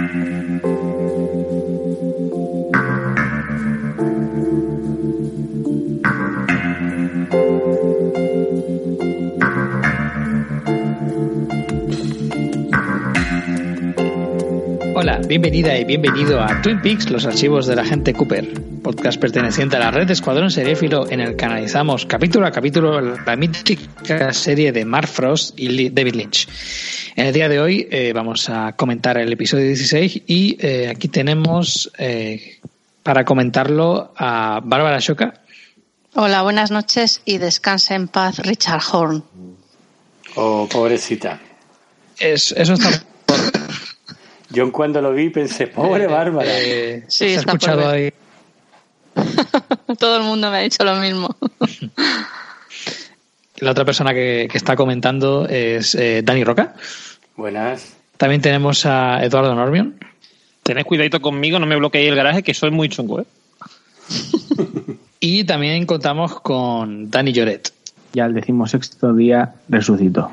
Hola, bienvenida y bienvenido a Twin Peaks, los archivos del agente Cooper, podcast perteneciente a la red de Escuadrón Seriéfilo en el que analizamos capítulo a capítulo la mítica serie de Mark Frost y David Lynch. En el día de hoy eh, vamos a comentar el episodio 16 y eh, aquí tenemos eh, para comentarlo a Bárbara Shoca. Hola, buenas noches y descanse en paz Richard Horn. Oh, pobrecita. Es, eso está Yo cuando lo vi pensé, pobre Bárbara. Eh, Sí, ¿se ha está escuchado por ahí. Todo el mundo me ha dicho lo mismo. La otra persona que, que está comentando es eh, Dani Roca. Buenas. También tenemos a Eduardo Normion. Tened cuidadito conmigo, no me bloqueéis el garaje, que soy muy chungo, ¿eh? Y también contamos con Dani Lloret. Ya al decimosexto día resucitó.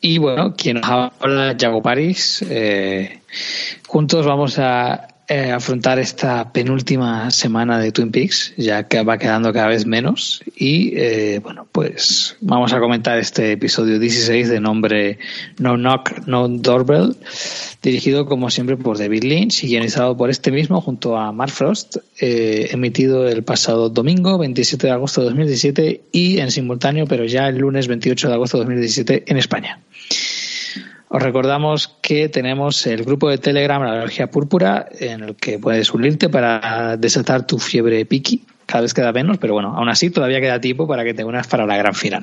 Y bueno, quien nos habla, Yago París. Eh, juntos vamos a eh, afrontar esta penúltima semana de Twin Peaks, ya que va quedando cada vez menos. Y eh, bueno, pues vamos a comentar este episodio 16 de nombre No Knock, No Doorbell, dirigido como siempre por David Lynch y guionizado por este mismo junto a Mark Frost, eh, emitido el pasado domingo 27 de agosto de 2017 y en simultáneo, pero ya el lunes 28 de agosto de 2017 en España. Os recordamos que tenemos el grupo de Telegram La Alergia Púrpura, en el que puedes unirte para desatar tu fiebre piqui. Cada vez queda menos, pero bueno, aún así todavía queda tiempo para que te unas para la gran final.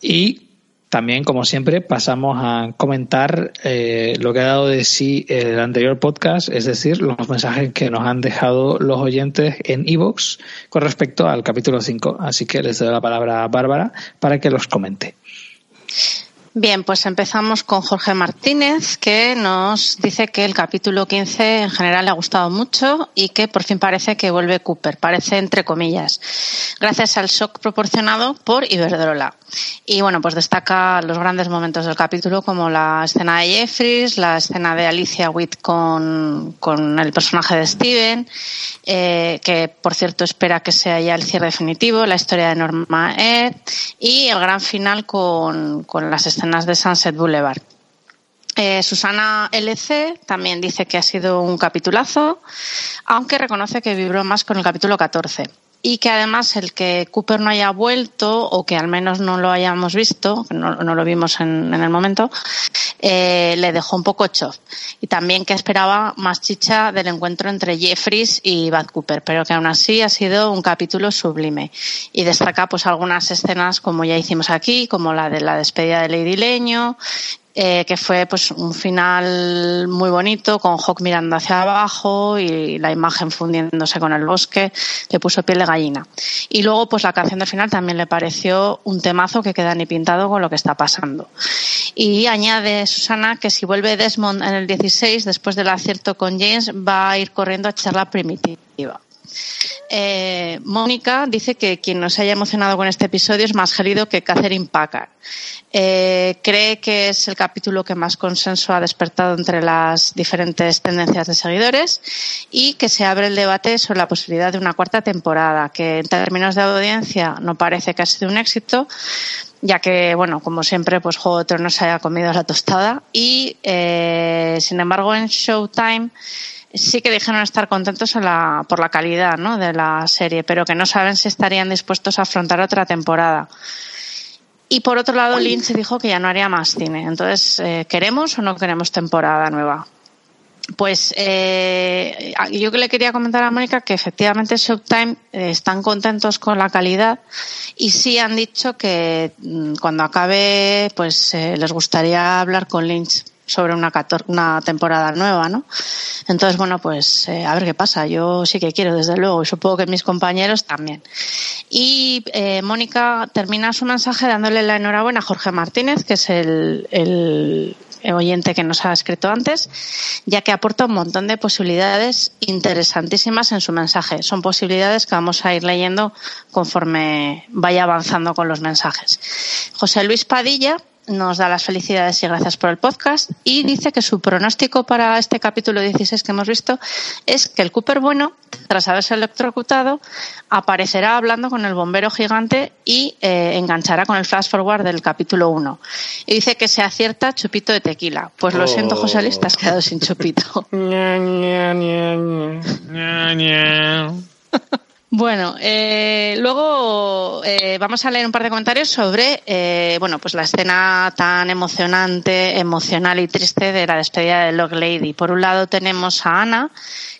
Y también, como siempre, pasamos a comentar eh, lo que ha dado de sí el anterior podcast, es decir, los mensajes que nos han dejado los oyentes en iVoox con respecto al capítulo 5. Así que les doy la palabra a Bárbara para que los comente. Bien, pues empezamos con Jorge Martínez, que nos dice que el capítulo 15 en general le ha gustado mucho y que por fin parece que vuelve Cooper, parece entre comillas, gracias al shock proporcionado por Iberdrola. Y bueno, pues destaca los grandes momentos del capítulo como la escena de Jeffries, la escena de Alicia Witt con, con el personaje de Steven, eh, que por cierto espera que sea ya el cierre definitivo, la historia de Norma Ed y el gran final con, con las escenas de Sunset Boulevard. Eh, Susana LC también dice que ha sido un capitulazo, aunque reconoce que vibró más con el capítulo 14 y que además el que Cooper no haya vuelto o que al menos no lo hayamos visto, no, no lo vimos en, en el momento, eh, le dejó un poco chof. Y también que esperaba más chicha del encuentro entre Jeffries y Bad Cooper, pero que aún así ha sido un capítulo sublime. Y destaca pues algunas escenas como ya hicimos aquí, como la de la despedida de Lady Leño, eh, que fue pues un final muy bonito con Hawk mirando hacia abajo y la imagen fundiéndose con el bosque le puso piel de gallina. Y luego pues la canción del final también le pareció un temazo que queda ni pintado con lo que está pasando. Y añade Susana que si vuelve Desmond en el 16 después del acierto con James va a ir corriendo a echar la primitiva eh, Mónica dice que quien nos haya emocionado con este episodio es más gelido que Catherine Packard. Eh, cree que es el capítulo que más consenso ha despertado entre las diferentes tendencias de seguidores y que se abre el debate sobre la posibilidad de una cuarta temporada, que en términos de audiencia no parece que ha sido un éxito, ya que, bueno, como siempre, pues Juego de Tronos se haya comido la tostada y, eh, sin embargo, en Showtime sí que dijeron estar contentos la, por la calidad ¿no? de la serie, pero que no saben si estarían dispuestos a afrontar otra temporada. Y por otro lado, Lynch dijo que ya no haría más cine. Entonces, eh, ¿queremos o no queremos temporada nueva? Pues eh, yo que le quería comentar a Mónica que efectivamente Showtime eh, están contentos con la calidad y sí han dicho que mm, cuando acabe pues eh, les gustaría hablar con Lynch sobre una, una temporada nueva, ¿no? Entonces, bueno, pues eh, a ver qué pasa. Yo sí que quiero, desde luego, y supongo que mis compañeros también. Y eh, Mónica termina su mensaje dándole la enhorabuena a Jorge Martínez, que es el, el oyente que nos ha escrito antes, ya que aporta un montón de posibilidades interesantísimas en su mensaje. Son posibilidades que vamos a ir leyendo conforme vaya avanzando con los mensajes. José Luis Padilla nos da las felicidades y gracias por el podcast y dice que su pronóstico para este capítulo 16 que hemos visto es que el Cooper bueno, tras haberse electrocutado, aparecerá hablando con el bombero gigante y eh, enganchará con el flash forward del capítulo 1. Y dice que se acierta chupito de tequila. Pues lo siento, José Luis, te has quedado sin chupito. Bueno, eh, luego eh, vamos a leer un par de comentarios sobre, eh, bueno, pues la escena tan emocionante, emocional y triste de la despedida de Log Lady. Por un lado tenemos a Ana,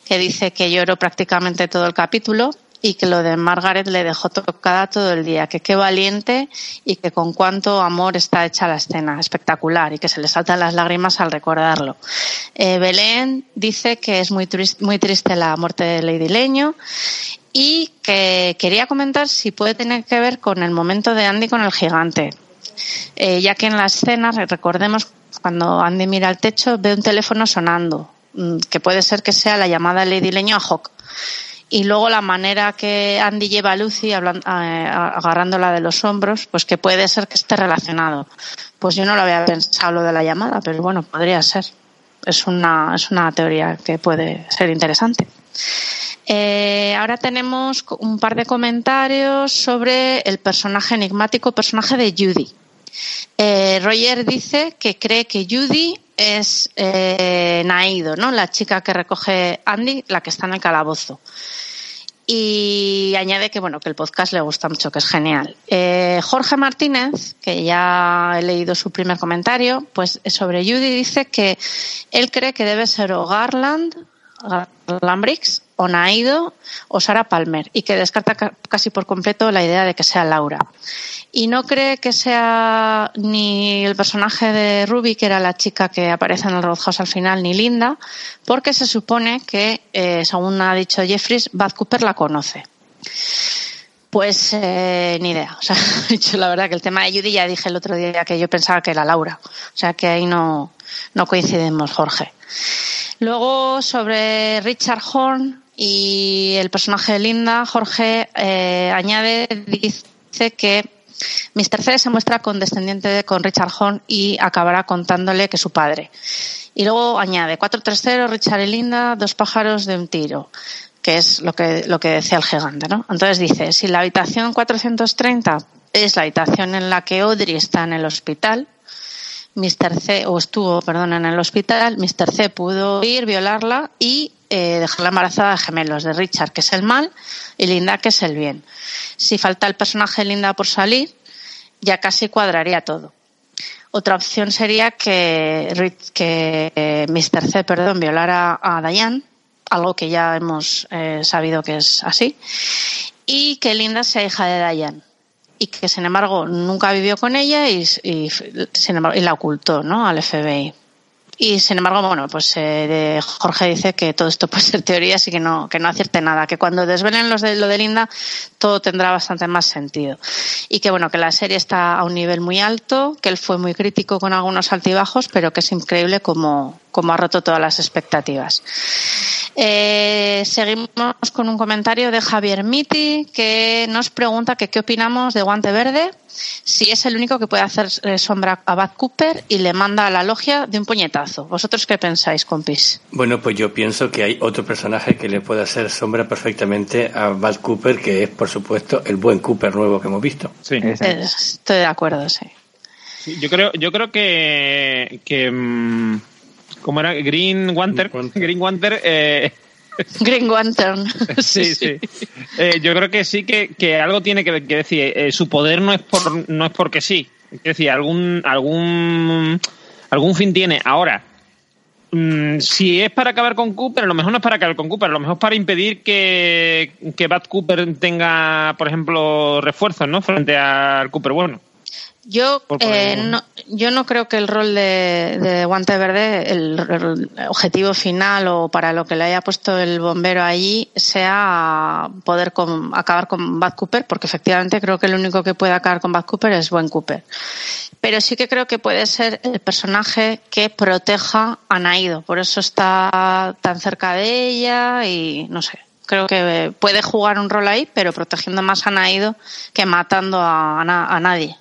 que dice que lloró prácticamente todo el capítulo y que lo de Margaret le dejó tocada todo el día, que qué valiente y que con cuánto amor está hecha la escena, espectacular y que se le saltan las lágrimas al recordarlo. Eh, Belén dice que es muy, muy triste la muerte de Lady Leño y que quería comentar si puede tener que ver con el momento de Andy con el gigante. Eh, ya que en la escena, recordemos, cuando Andy mira al techo, ve un teléfono sonando, mm, que puede ser que sea la llamada Lady Leño a Hawk. Y luego la manera que Andy lleva a Lucy agarrándola de los hombros, pues que puede ser que esté relacionado. Pues yo no lo había pensado lo de la llamada, pero bueno, podría ser. Es una, es una teoría que puede ser interesante. Eh, ahora tenemos un par de comentarios sobre el personaje enigmático, personaje de Judy. Eh, Roger dice que cree que Judy es eh, Naido, ¿no? La chica que recoge Andy, la que está en el calabozo. Y añade que bueno, que el podcast le gusta mucho, que es genial. Eh, Jorge Martínez, que ya he leído su primer comentario, pues sobre Judy dice que él cree que debe ser Garland, o Naido o Sara Palmer y que descarta casi por completo la idea de que sea Laura. Y no cree que sea ni el personaje de Ruby, que era la chica que aparece en el Roadhouse al final, ni Linda, porque se supone que, eh, según ha dicho Jeffries, Bad Cooper la conoce. Pues eh, ni idea. O la verdad que el tema de Judy ya dije el otro día que yo pensaba que era Laura. O sea que ahí no, no coincidimos, Jorge. Luego, sobre Richard Horn y el personaje de Linda, Jorge eh, añade, dice que Mr. C se muestra condescendiente con Richard Horn y acabará contándole que su padre. Y luego añade 4-3-0, Richard y Linda, dos pájaros de un tiro, que es lo que, lo que decía el gigante, ¿no? Entonces dice, si la habitación 430 es la habitación en la que Audrey está en el hospital, Mr. C, o estuvo, perdón, en el hospital, Mr. C pudo ir, violarla y eh, dejarla embarazada de gemelos, de Richard, que es el mal, y Linda, que es el bien. Si falta el personaje de Linda por salir, ya casi cuadraría todo. Otra opción sería que, que eh, Mr. C, perdón, violara a Diane, algo que ya hemos eh, sabido que es así, y que Linda sea hija de Diane y que sin embargo nunca vivió con ella y, y, sin embargo, y la ocultó ¿no? al FBI. Y sin embargo, bueno, pues eh, Jorge dice que todo esto puede ser teoría, así que no, que no acierte nada, que cuando desvelen los de, lo de Linda todo tendrá bastante más sentido. Y que bueno, que la serie está a un nivel muy alto, que él fue muy crítico con algunos altibajos, pero que es increíble como, como ha roto todas las expectativas. Eh, seguimos con un comentario de Javier Miti que nos pregunta que qué opinamos de Guante Verde, si es el único que puede hacer eh, sombra a Bad Cooper y le manda a la logia de un puñetazo. ¿Vosotros qué pensáis, compis? Bueno, pues yo pienso que hay otro personaje que le puede hacer sombra perfectamente a Bad Cooper, que es, por supuesto, el buen Cooper nuevo que hemos visto. Sí. Eh, estoy de acuerdo, sí. Yo creo, yo creo que, que mm, ¿cómo era? Green Wanter. Green Wanter. Eh, Green Lantern. sí, sí. Eh, yo creo que sí que, que algo tiene que, que decir. Eh, su poder no es por no es porque sí. Es decir, algún algún algún fin tiene. Ahora, mm, si es para acabar con Cooper, a lo mejor no es para acabar con Cooper, a lo mejor es para impedir que, que Bad Cooper tenga, por ejemplo, refuerzos, ¿no? Frente al Cooper bueno. Yo, eh, no, yo no creo que el rol de, de Guante Verde, el, el objetivo final o para lo que le haya puesto el bombero allí, sea poder con- acabar con Bad Cooper, porque efectivamente creo que el único que puede acabar con Bad Cooper es Buen Cooper. Pero sí que creo que puede ser el personaje que proteja a Naido, por eso está tan cerca de ella y no sé. Creo que puede jugar un rol ahí, pero protegiendo más a Naido que matando a, a nadie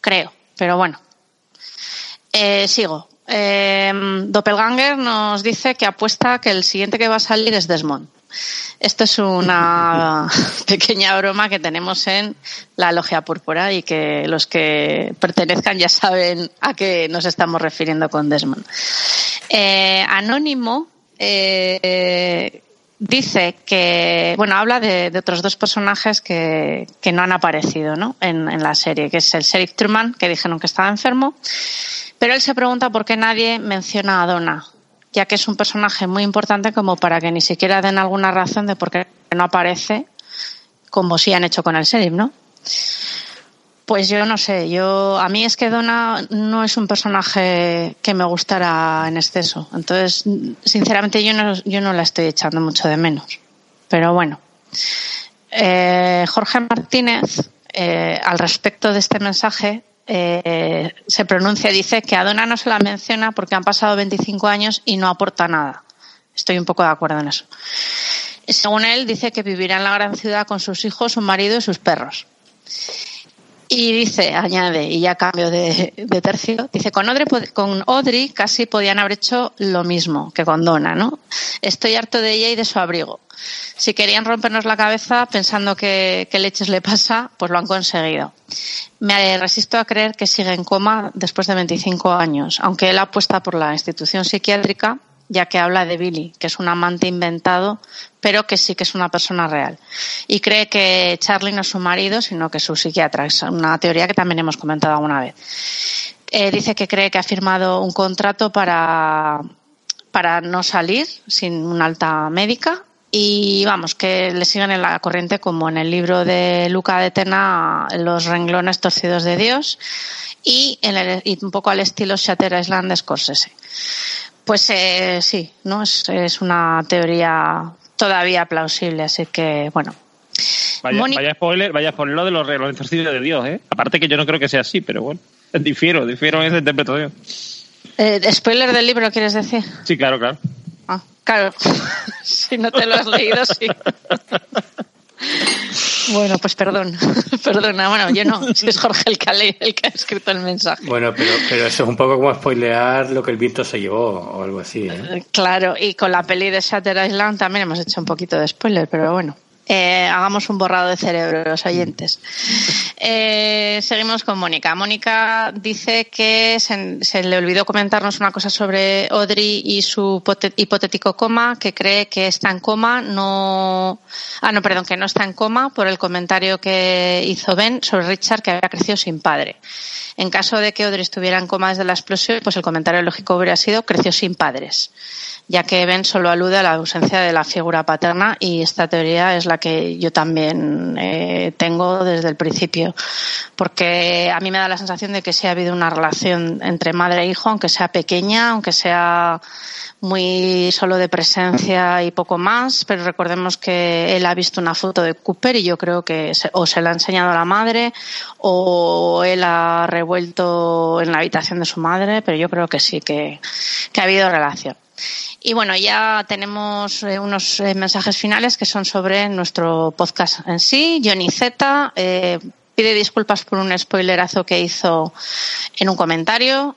creo. Pero bueno, Eh, sigo. Eh, Doppelganger nos dice que apuesta que el siguiente que va a salir es Desmond. Esto es una pequeña broma que tenemos en la Logia Púrpura y que los que pertenezcan ya saben a qué nos estamos refiriendo con Desmond. Eh, Anónimo eh, dice que, bueno, habla de, otros dos personajes que, no han aparecido ¿no? En, en, la serie, que es el Sheriff Truman, que dijeron que estaba enfermo, pero él se pregunta por qué nadie menciona a Donna, ya que es un personaje muy importante como para que ni siquiera den alguna razón de por qué no aparece como si han hecho con el sheriff, ¿no? Pues yo no sé, yo a mí es que Donna no es un personaje que me gustara en exceso, entonces sinceramente yo no, yo no la estoy echando mucho de menos. Pero bueno, eh, Jorge Martínez eh, al respecto de este mensaje eh, se pronuncia, dice que a Donna no se la menciona porque han pasado 25 años y no aporta nada. Estoy un poco de acuerdo en eso. Según él, dice que vivirá en la gran ciudad con sus hijos, su marido y sus perros. Y dice, añade, y ya cambio de, tercio, dice, con Audrey, con Audrey casi podían haber hecho lo mismo que con Donna, ¿no? Estoy harto de ella y de su abrigo. Si querían rompernos la cabeza pensando que, leches le pasa, pues lo han conseguido. Me resisto a creer que sigue en coma después de 25 años, aunque él apuesta por la institución psiquiátrica, ya que habla de Billy, que es un amante inventado, pero que sí que es una persona real. Y cree que Charlie no es su marido, sino que es su psiquiatra. Es una teoría que también hemos comentado alguna vez. Eh, dice que cree que ha firmado un contrato para, para no salir sin una alta médica y vamos, que le sigan en la corriente como en el libro de Luca de Tena, Los renglones torcidos de Dios y, un poco al estilo Shatter Island de Scorsese. Pues eh, sí, ¿no? Es, es, una teoría todavía plausible, así que bueno. Vaya, vaya spoiler, vaya spoiler lo de los torcidos de Dios, ¿eh? Aparte que yo no creo que sea así, pero bueno, difiero, difiero en esa interpretación. Eh, ¿Spoiler del libro quieres decir? Sí, claro, claro. Ah, claro. si no te lo has leído, sí. Bueno, pues perdón, perdona, bueno, yo no, es Jorge el que, el que ha escrito el mensaje. Bueno, pero, pero eso es un poco como spoilear lo que el viento se llevó o algo así. ¿eh? eh claro, y con la peli de Shatter Island también hemos hecho un poquito de spoiler, pero bueno. Eh, hagamos un borrado de cerebro, los oyentes. Eh, seguimos con Mónica. Mónica dice que se, le olvidó comentarnos una cosa sobre Audrey y su hipotético coma, que cree que está en coma, no, ah, no, perdón, que no está en coma por el comentario que hizo Ben sobre Richard, que había crecido sin padre. En caso de que Audrey estuviera en coma desde la explosión, pues el comentario lógico hubiera sido creció sin padres ya que Ben solo alude a la ausencia de la figura paterna y esta teoría es la que yo también eh, tengo desde el principio, porque a mí me da la sensación de que sí ha habido una relación entre madre e hijo, aunque sea pequeña, aunque sea muy solo de presencia y poco más, pero recordemos que él ha visto una foto de Cooper y yo creo que o se la ha enseñado a la madre o él ha revuelto en la habitación de su madre, pero yo creo que sí que, que ha habido relación. Y bueno, ya tenemos eh, unos eh, mensajes finales que son sobre nuestro podcast en sí. Johnny Z eh, pide disculpas por un spoilerazo que hizo en un comentario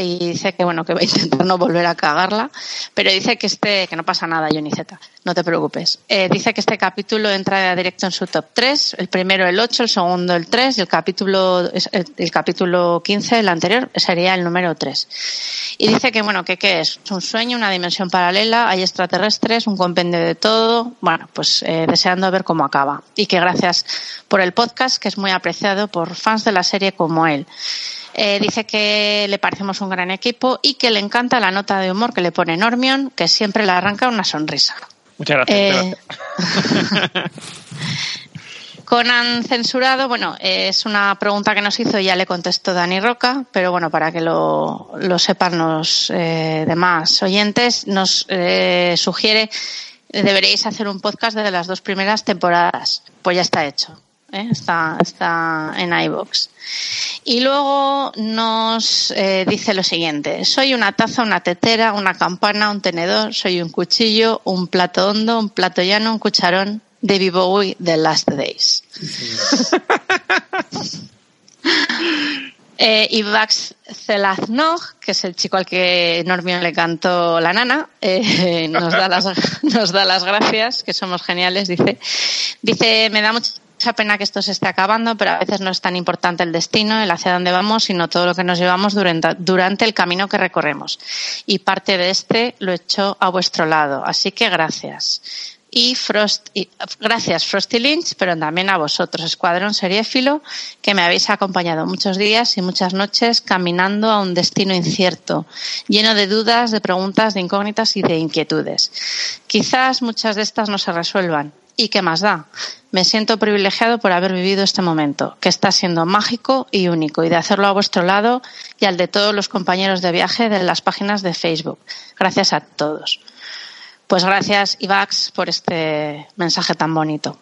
y dice que bueno que va a intentar no volver a cagarla, pero dice que este que no pasa nada, Johnny Z, no te preocupes. Eh, dice que este capítulo entra directo en su top 3, el primero el 8, el segundo el 3 y el capítulo el, capítulo 15, el anterior, sería el número 3. Y dice que bueno, que qué es? un sueño, una dimensión paralela, hay extraterrestres, un compendio de todo, bueno, pues eh, deseando ver cómo acaba. Y que gracias por el podcast, que es muy apreciado por fans de la serie como él. Eh, dice que le parecemos un gran equipo y que le encanta la nota de humor que le pone Normion, que siempre le arranca una sonrisa. Muchas gracias. Eh, Conan censurado, bueno, es una pregunta que nos hizo y ya le contestó Dani Roca, pero bueno, para que lo, sepan los eh, demás oyentes, nos sugiere deberéis hacer un podcast de las dos primeras temporadas. Pues ya está hecho. ¿Eh? está, está en iBox. Y luego nos eh, dice lo siguiente: soy una taza, una tetera, una campana, un tenedor, soy un cuchillo, un plato hondo, un plato llano, un cucharón de Bowie de Last Days. Eh, Zelaznog, que es el chico al que Normion le cantó la nana, eh, nos, da las, nos da las gracias, que somos geniales, dice. Dice, me da mucha pena que esto se esté acabando, pero a veces no es tan importante el destino, el hacia dónde vamos, sino todo lo que nos llevamos durante, el camino que recorremos. Y parte de este lo he hecho a vuestro lado. Así que gracias y, Frost, y gracias Frosty Lynch, pero también a vosotros, Escuadrón Seriéfilo, que me habéis acompañado muchos días y muchas noches caminando a un destino incierto, lleno de dudas, de preguntas, de incógnitas y de inquietudes. Quizás muchas de estas no se resuelvan. ¿Y qué más da? Me siento privilegiado por haber vivido este momento, que está siendo mágico y único, y de hacerlo a vuestro lado y al de todos los compañeros de viaje de las páginas de Facebook. Gracias a todos. Pues gracias, Ivax, por este mensaje tan bonito.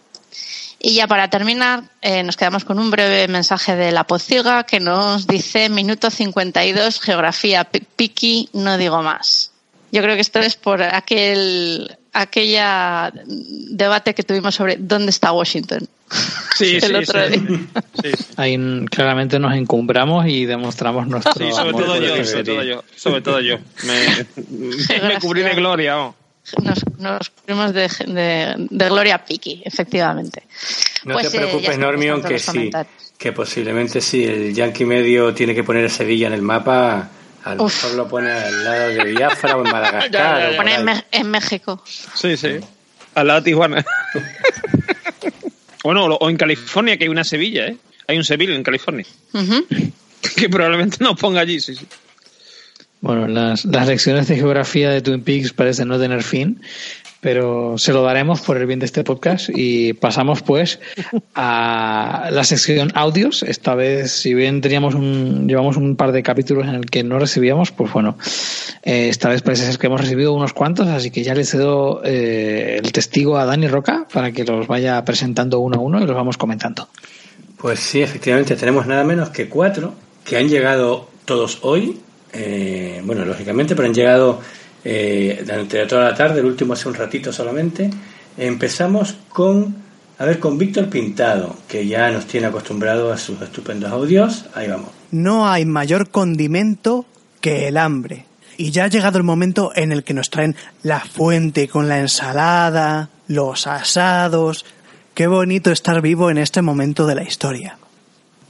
Y ya para terminar, eh, nos quedamos con un breve mensaje de la Pociga que nos dice minuto 52, geografía piqui, no digo más. Yo creo que esto es por aquel aquella debate que tuvimos sobre dónde está Washington. Sí, el otro día. Ahí claramente nos encumbramos y demostramos nuestro sí, sobre todo yo, sobre todo yo, sobre todo yo. Me, me cubrí de gloria. Nos, nos cubrimos de, de, Gloria Piki, efectivamente. No pues, te preocupes, eh, Normion, que sí, que posiblemente si el Yankee medio tiene que poner a Sevilla en el mapa, a lo mejor lo pone al lado de Biafra o en Madagascar. Lo pone en, México. Sí, sí, al lado de Tijuana. bueno, o en California, que hay una Sevilla, ¿eh? Hay un Sevilla en California. Que probablemente nos ponga allí, sí, sí. Bueno, las, las lecciones de geografía de Twin Peaks parecen no tener fin, pero se lo daremos por el bien de este podcast y pasamos pues a la sección audios. Esta vez, si bien teníamos un, llevamos un par de capítulos en el que no recibíamos, pues bueno, eh, esta vez parece ser que hemos recibido unos cuantos, así que ya le cedo eh, el testigo a Dani Roca para que los vaya presentando uno a uno y los vamos comentando. Pues sí, efectivamente, tenemos nada menos que cuatro que han llegado todos hoy eh, bueno, lógicamente, pero han llegado eh, durante toda la tarde, el último hace un ratito solamente. Empezamos con, a ver, con Víctor Pintado, que ya nos tiene acostumbrado a sus estupendos audios. Ahí vamos. No hay mayor condimento que el hambre. Y ya ha llegado el momento en el que nos traen la fuente con la ensalada, los asados. Qué bonito estar vivo en este momento de la historia.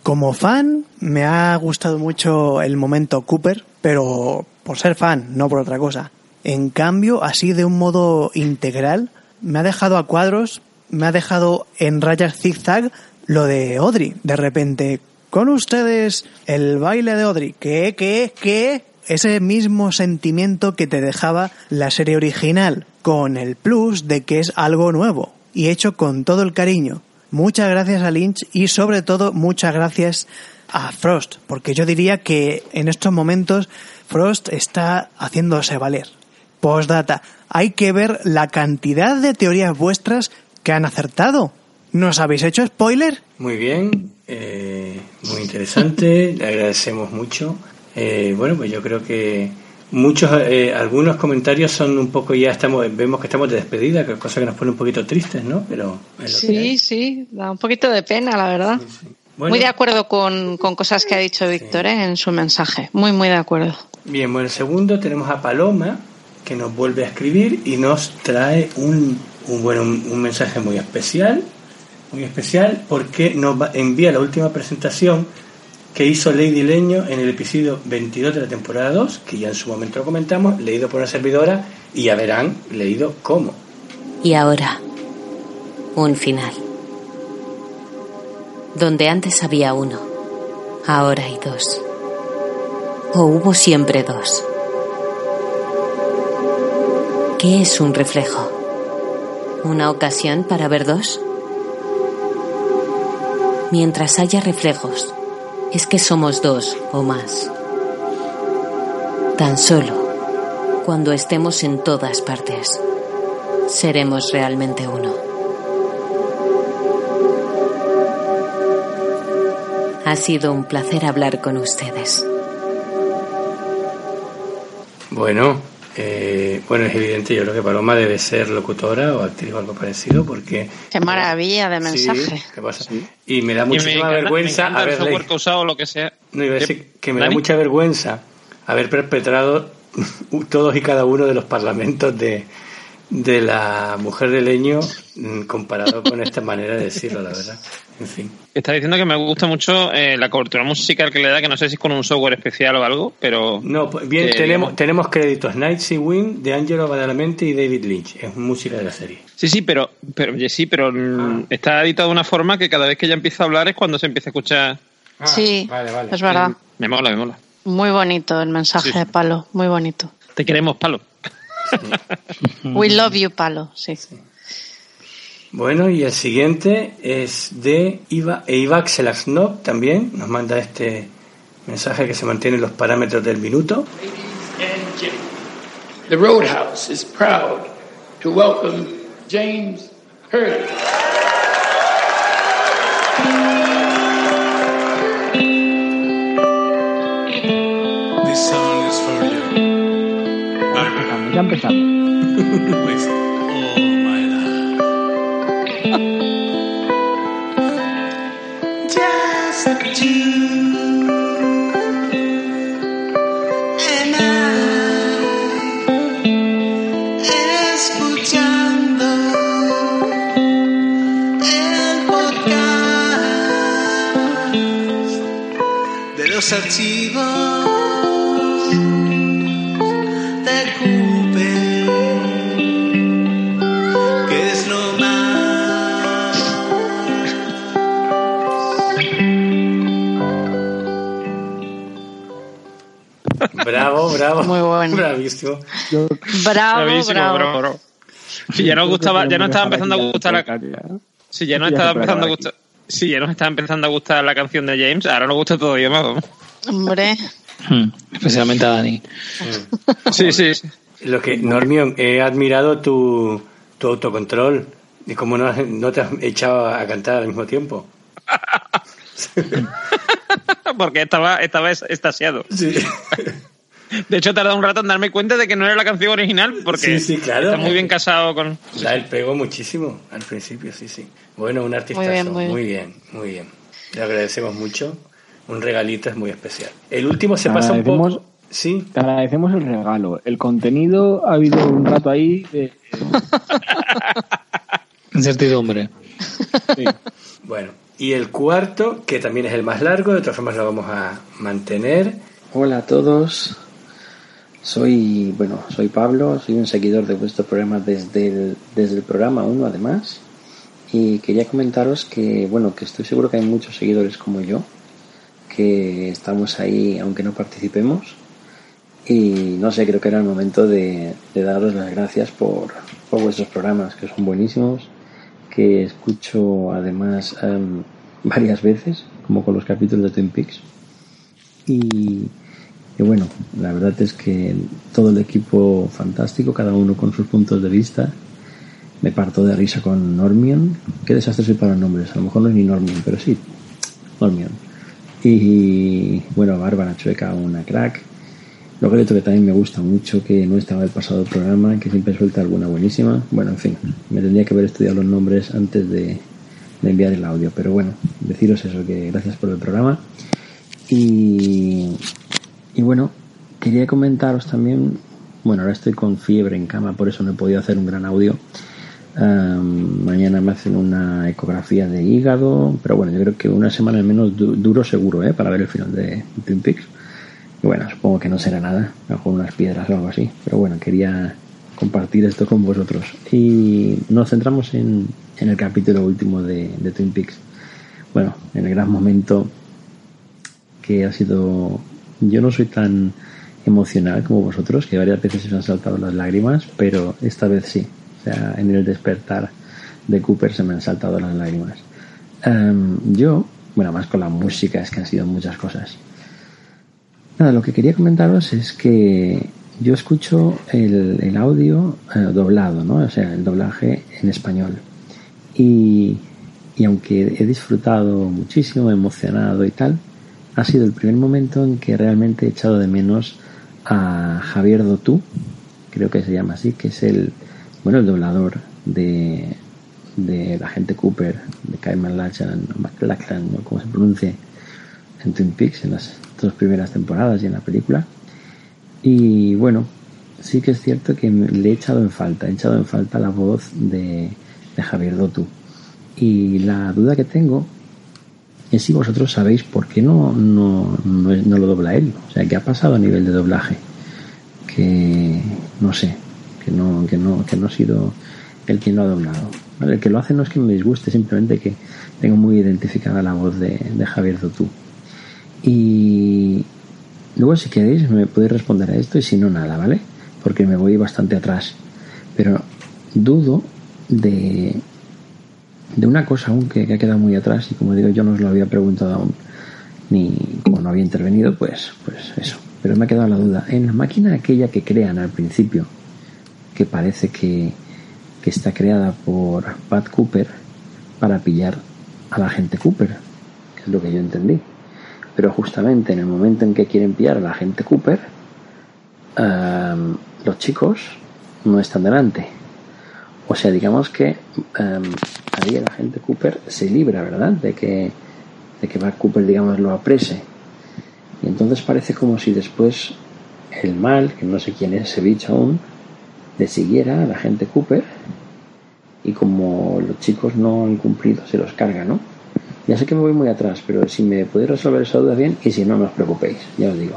Como fan, me ha gustado mucho el momento Cooper, pero por ser fan, no por otra cosa. En cambio, así de un modo integral, me ha dejado a cuadros, me ha dejado en rayas zigzag lo de Audrey. De repente, con ustedes, el baile de Audrey. ¿Qué, qué, qué? Ese mismo sentimiento que te dejaba la serie original, con el plus de que es algo nuevo y hecho con todo el cariño. Muchas gracias a Lynch y sobre todo muchas gracias a Frost, porque yo diría que en estos momentos Frost está haciéndose valer. Postdata, hay que ver la cantidad de teorías vuestras que han acertado. ¿Nos habéis hecho spoiler? Muy bien, eh, muy interesante, le agradecemos mucho. Eh, bueno, pues yo creo que muchos eh, algunos comentarios son un poco ya estamos vemos que estamos de despedida que cosa que nos pone un poquito tristes no pero sí sí da un poquito de pena la verdad. Muy de acuerdo con, cosas que ha dicho Víctor ¿eh? en su mensaje. Muy muy de acuerdo. Bien bueno el segundo tenemos a Paloma que nos vuelve a escribir y nos trae un, un un, mensaje muy especial muy especial porque nos envía la última presentación que hizo Lady Leño en el episodio 22 de la temporada 2, que ya en su momento lo comentamos, leído por una servidora, y ya verán leído cómo. Y ahora, un final. Donde antes había uno, ahora hay dos. O hubo siempre dos. ¿Qué es un reflejo? ¿Una ocasión para ver dos? Mientras haya reflejos, es que somos dos o más. Tan solo cuando estemos en todas partes, seremos realmente uno. Ha sido un placer hablar con ustedes. Bueno, Eh, bueno, es evidente, yo creo que Paloma debe ser locutora o actriz o algo parecido, porque. Qué maravilla de Sí, mensaje. ¿qué pasa? Y me da me muchísima encanta- vergüenza me encanta el que usado lo que sea. No, iba a decir que me da ¿Dani? mucha vergüenza haber perpetrado todos y cada uno de los parlamentos de, de la mujer de leño mm, comparado con esta manera de decirlo, la verdad. En fin. Está diciendo que me gusta mucho eh, la cobertura musical que le da, que no sé si es con un software especial o algo, pero... No, pues bien, tenemos, digamos- tenemos créditos Night Sea Wind de Angelo Badalamenti y David Lynch. Es música de la serie. Sí, sí, pero, pero oye, sí, pero mm, Ah. está editado de una forma que cada vez que ella empieza a hablar es cuando se empieza a escuchar... sí, vale, vale. es verdad. Me mola, me mola. Muy bonito el mensaje Sí. de Palo, muy bonito. Te queremos, palo. We love you, Palo, sí. Bueno, y el siguiente es de Iva, e Ivac Selaznov también. Nos manda este mensaje que se mantiene en los parámetros del minuto. The Roadhouse is proud to welcome James Hurley. This song is for you. Barbara, Ya empezamos. my love. Just you Bravo. Muy bueno. Bravísimo. Bravo, Bravísimo, bravo. bravo, bravo. Si ya nos gustaba, ya nos estaba empezando a gustar la, si ya nos estaba empezando a gustar, si ya nos estaba empezando a gustar la canción de James, ahora nos gusta todavía más. Hombre, Hmm, especialmente a Dani. Sí, sí, sí. Lo que, Normion, he admirado tu, tu autocontrol y cómo no, no te has echado a cantar al mismo tiempo. Porque estaba, estaba es- estasiado. Sí. De hecho, he tardado un rato en darme cuenta de que no era la canción original, porque Sí, sí, claro. está muy bien casado con. Da el pego muchísimo al principio, sí, sí. Bueno, un artista Muy bien, muy muy bien, muy bien. Le agradecemos mucho. Un regalito es muy especial. El último se pasa un poco. Sí, Te agradecemos el regalo. El contenido ha habido un rato ahí de... Incertidumbre. sí. bueno. Y el cuarto, que también es el más largo, de todas formas lo vamos a mantener. Hola a todos. Soy, bueno, soy Pablo, soy un seguidor de vuestro programa desde el, desde el programa 1 además. Y quería comentaros que, bueno, que estoy seguro que hay muchos seguidores como yo, que estamos ahí aunque no participemos. Y no sé, creo que era el momento de, de daros las gracias por, por vuestros programas, que son buenísimos, que escucho además em, varias veces, como con los capítulos de Twin Peaks. Y, y bueno, la verdad es que todo el equipo fantástico, cada uno con sus puntos de vista. Me parto de risa con Normion. Qué desastre soy para los nombres. A lo mejor no es ni Normion, pero sí, Normion. Y bueno, Bárbara Chueca, una crack. Otro que también me gusta mucho, que no estaba el pasado programa, que siempre suelta alguna buenísima. Bueno, en fin, me tendría que haber estudiado los nombres antes de, de enviar el audio. Pero bueno, deciros eso, que gracias por el programa. Y, y bueno, quería comentaros también, bueno, ahora estoy con fiebre en cama, por eso no he podido hacer un gran audio. Mañana me hacen una ecografía de hígado, pero bueno, yo creo que una semana al menos du- duro seguro, ¿eh? Para ver el final de Twin Peaks. Y bueno, supongo que no será nada, bajo unas piedras o algo así, pero bueno, quería compartir esto con vosotros. Y nos centramos en, en el capítulo último de, de Twin Peaks. Bueno, en el gran momento que ha sido... Yo no soy tan emocional como vosotros, que varias veces se me han saltado las lágrimas, pero esta vez sí. O sea, en el despertar de Cooper se me han saltado las lágrimas. Em, yo, bueno, más con la música, es que han sido muchas cosas. Nada, lo que quería comentaros es que yo escucho el, el audio eh, doblado, ¿no? O sea, el doblaje en español. Y, y aunque he disfrutado muchísimo, emocionado y tal, ha sido el primer momento en que realmente he echado de menos a Javier Dotú, creo que se llama así, que es el, bueno, el doblador de, de la gente Cooper, de Kaiman Lachan, o McLachlan, o como se pronuncie, en Twin Peaks, en las dos primeras temporadas y en la película. Y bueno, sí que es cierto que le he echado en falta, he echado en falta la voz de, de Javier Dotu. Y la duda que tengo es si vosotros sabéis por qué no, no, no, lo dobla él. O sea, ¿qué ha pasado a nivel de doblaje? Que no sé, que no, que no, que no ha sido el quien lo ha doblado. El que lo hace no es que me disguste, simplemente que tengo muy identificada la voz de, de Javier Dotu. Y luego si queréis me podéis responder a esto y si no nada, ¿vale? Porque me voy bastante atrás. Pero dudo de, de una cosa aún que, ha quedado muy atrás y como digo yo no os lo había preguntado aún ni como no había intervenido pues pues eso. Pero me ha quedado la duda. En la máquina aquella que crean al principio que parece que, que está creada por Pat Cooper para pillar a la gente Cooper que es lo que yo entendí. Pero justamente en el momento en que quieren pillar a la gente Cooper am, los chicos no están delante o sea, digamos que em, ahí el agente Cooper se libra, ¿verdad? De que, de que Bart Cooper, digamos, lo aprese. Y entonces parece como si después el mal, que no sé quién es ese bicho aún, le siguiera al agente Cooper y como los chicos no han cumplido, se los carga, ¿no? Ya sé que me voy muy atrás, pero si me podéis resolver esa duda bien y si no, no os preocupéis, ya os digo.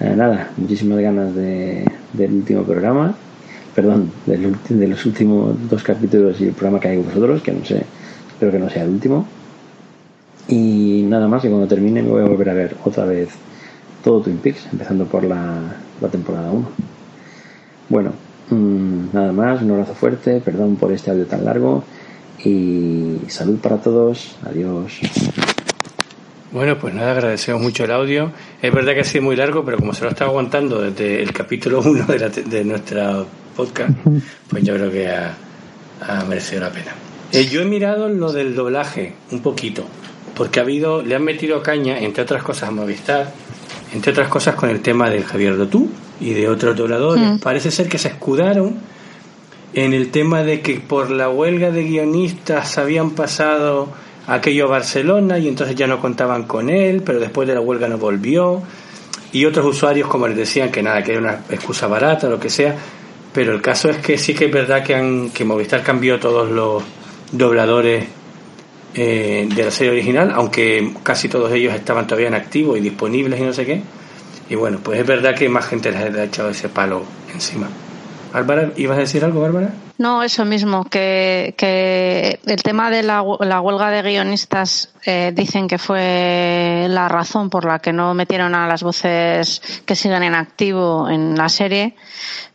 Eh, nada, muchísimas ganas de, del último programa perdón, del de los últimos dos capítulos y el programa que hay con vosotros, que no sé, espero que no sea el último. Y nada más, que cuando termine me voy a volver a ver otra vez todo Twin Peaks, empezando por la, la temporada 1. Bueno, mm, nada más, un abrazo fuerte, perdón por este audio tan largo y salud para todos, adiós. Bueno, pues nada, agradecemos mucho el audio. Es verdad que ha sido muy largo, pero como se lo está aguantando desde el capítulo 1 de, de nuestra podcast, pues yo creo que ha, ha merecido la pena. Eh, yo he mirado lo del doblaje un poquito, porque ha habido, le han metido caña, entre otras cosas, a Movistar, entre otras cosas con el tema del Javier Dotú y de otros dobladores. Mm. Parece ser que se escudaron en el tema de que por la huelga de guionistas habían pasado aquello a Barcelona y entonces ya no contaban con él, pero después de la huelga no volvió. Y otros usuarios, como les decían, que nada, que era una excusa barata lo que sea. Pero el caso es que sí que es verdad que, han, que Movistar cambió todos los dobladores eh, de la serie original, aunque casi todos ellos estaban todavía en activo y disponibles y no sé qué. Y bueno, pues es verdad que más gente les ha echado ese palo encima. Bárbara, ¿ibas a decir algo, Bárbara? No, eso mismo, que, que el tema de la, la huelga de guionistas eh, dicen que fue la razón por la que no metieron a las voces que siguen en activo en la serie,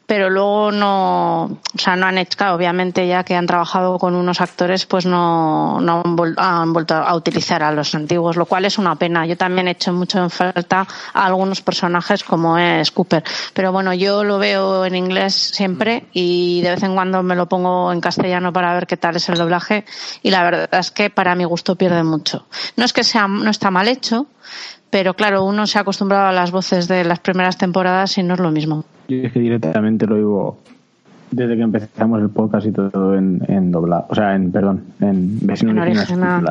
pero luego no, o sea, no han hecho, claro, obviamente ya que han trabajado con unos actores, pues no, no han, vol- han vuelto a utilizar a los antiguos, lo cual es una pena. Yo también he hecho mucho en falta a algunos personajes como es Cooper, pero bueno, yo lo veo en inglés siempre y de vez en cuando me lo pongo en castellano para ver qué tal es el doblaje y la verdad es que para mi gusto pierde mucho. No es que sea, no está mal hecho, pero claro, uno se ha acostumbrado a las voces de las primeras temporadas y no es lo mismo. Yo es que directamente lo oigo desde que empezamos el podcast y todo en, en doblado. O sea, en, perdón, en versión En original.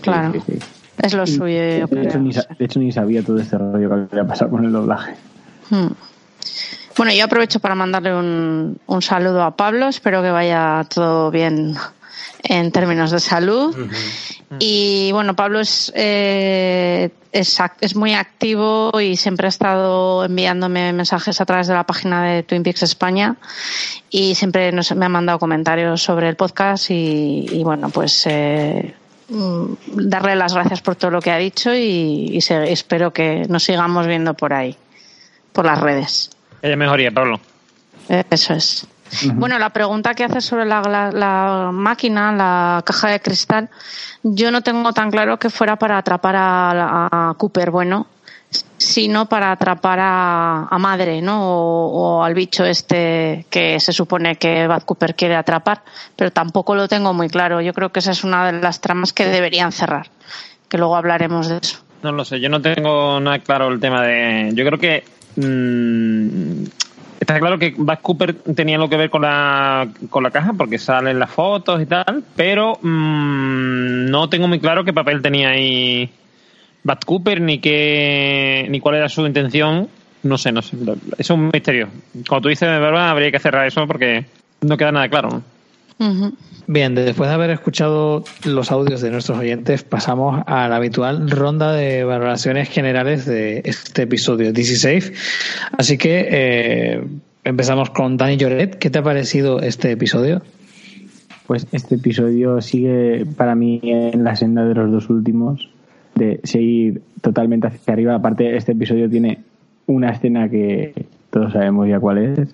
Claro. Sí, sí, sí. Es lo suyo, yo hecho, ni, de hecho, ni sabía todo este rollo que había pasado con el doblaje. Hmm. Bueno, yo aprovecho para mandarle un, un saludo a Pablo. Espero que vaya todo bien en términos de salud. Y bueno, Pablo es, eh, es, es muy activo y siempre ha estado enviándome mensajes a través de la página de Twin Peaks España y siempre nos, me ha mandado comentarios sobre el podcast y, y bueno, pues eh, mm, darle las gracias por todo lo que ha dicho y, y se- espero que nos sigamos viendo por ahí, por las redes. Haya mejoría, Pablo. Eso es. Bueno, la pregunta que haces sobre la, la- la máquina, la caja de cristal, yo no tengo tan claro que fuera para atrapar a, a Cooper, bueno, sino para atrapar a, a Madre, ¿no? O, o al bicho este que se supone que Bad Cooper quiere atrapar, pero tampoco lo tengo muy claro. Yo creo que esa es una de las tramas que deberían cerrar, que luego hablaremos de eso. No lo sé, yo no tengo nada claro el tema de. Yo creo que. mm, Está claro que Bad Cooper tenía lo que ver con la, con la caja, porque salen las fotos y tal, pero mmm, no tengo muy claro qué papel tenía ahí Bad Cooper, ni qué, ni cuál era su intención. No sé, no sé. Es un misterio. Como tú dices, de verdad, habría que cerrar eso porque no queda nada claro. Bien, después de haber escuchado los audios de nuestros oyentes, pasamos a la habitual ronda de valoraciones generales de este episodio DC Safe. Así que eh, empezamos con Dani Lloret. ¿Qué te ha parecido este episodio? Pues este episodio sigue para mí en la senda de los dos últimos, de seguir totalmente hacia arriba. Aparte, este episodio tiene una escena que todos sabemos ya cuál es.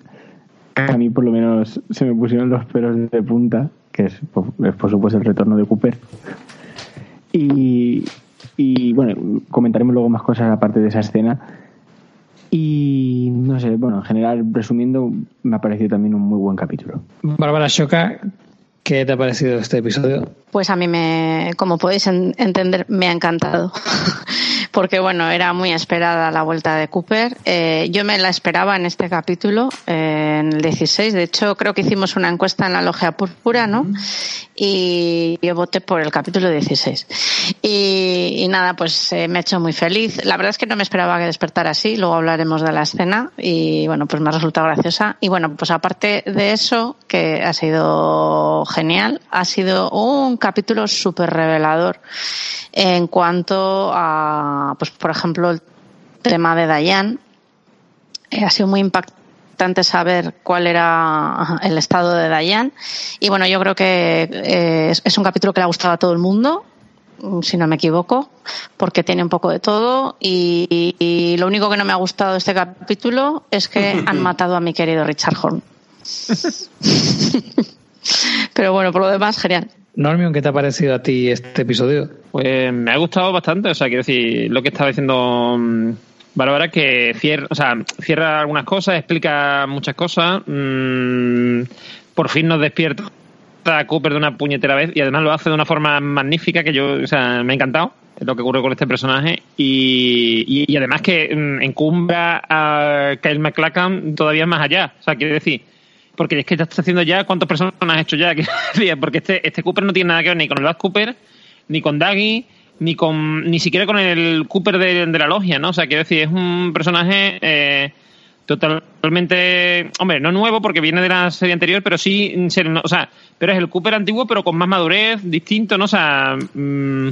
A mí por lo menos se me pusieron los pelos de punta, que es por, es por supuesto el retorno de Cooper. Y, y bueno, comentaremos luego más cosas aparte de esa escena. Y no sé, bueno, en general, resumiendo, me ha parecido también un muy buen capítulo. Bárbara Shoka, ¿qué te ha parecido este episodio? Pues a mí me, como podéis en- entender, me ha encantado. Porque bueno, era muy esperada la vuelta de Cooper. Eh, yo me la esperaba en este capítulo, eh, en el 16. De hecho, creo que hicimos una encuesta en la Logia Púrpura, ¿no? Y yo voté por el capítulo 16. Y, y nada, pues eh, me ha hecho muy feliz. La verdad es que no me esperaba que despertara así. Luego hablaremos de la escena. Y bueno, pues me ha resultado graciosa. Y bueno, pues aparte de eso, que ha sido genial, ha sido un capítulo súper revelador en cuanto a, pues por ejemplo, el tema de Dayan. Eh, ha sido muy impactante saber cuál era el estado de Dayan. Y bueno, yo creo que eh, es, es un capítulo que le ha gustado a todo el mundo, mm, si no me equivoco, porque tiene un poco de todo. Y, y lo único que no me ha gustado de este capítulo es que han matado a mi querido Richard Horn. Pero bueno, por lo demás, genial. Normion, ¿qué te ha parecido a ti este episodio? Pues me ha gustado bastante, o sea, quiero decir, lo que estaba diciendo mm, Bárbara, que cierra, o sea, cierra algunas cosas, explica muchas cosas, mm, por fin nos despierta a Cooper de una puñetera vez y además lo hace de una forma magnífica que yo, o sea, me ha encantado lo que ocurre con este personaje y, y, y además que mm, encumbra a Kyle McLachlan todavía más allá, o sea, quiero decir, porque es que ya está haciendo ya cuántas personas has hecho ya, porque este, este Cooper no tiene nada que ver ni con el Bad Cooper, ni con Daggy, ni con ni siquiera con el Cooper de, la logia, ¿no? O sea, quiero decir, es un personaje eh, totalmente, hombre, no nuevo porque viene de la serie anterior, pero sí, o sea, pero es el Cooper antiguo, pero con más madurez, distinto, ¿no? O sea, mm,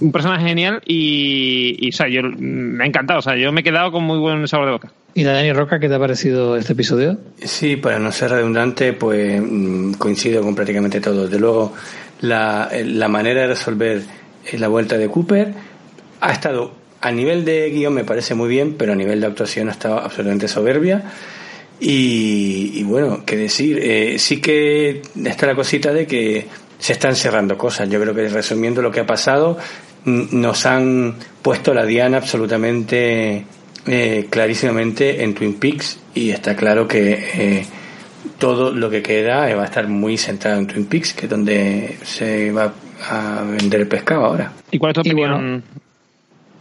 un personaje genial y, y, o sea, yo me ha encantado, o sea, yo me he quedado con muy buen sabor de boca. ¿Y Dani Roca, qué te ha parecido este episodio? Sí, para no ser redundante, pues mm, coincido con prácticamente todo. De luego, la, la manera de resolver eh, la vuelta de Cooper ha estado a nivel de guion me parece muy bien, pero a nivel de actuación ha estado absolutamente soberbia. Y, y bueno, qué decir, eh, sí que está la cosita de que se están cerrando cosas. Yo creo que resumiendo lo que ha pasado, nos han puesto la diana absolutamente eh, clarísimamente en Twin Peaks y está claro que eh, todo lo que queda eh, va a estar muy centrado en Twin Peaks, que es donde se va a vender el pescado ahora. ¿Y cuál es tu opinión? bueno,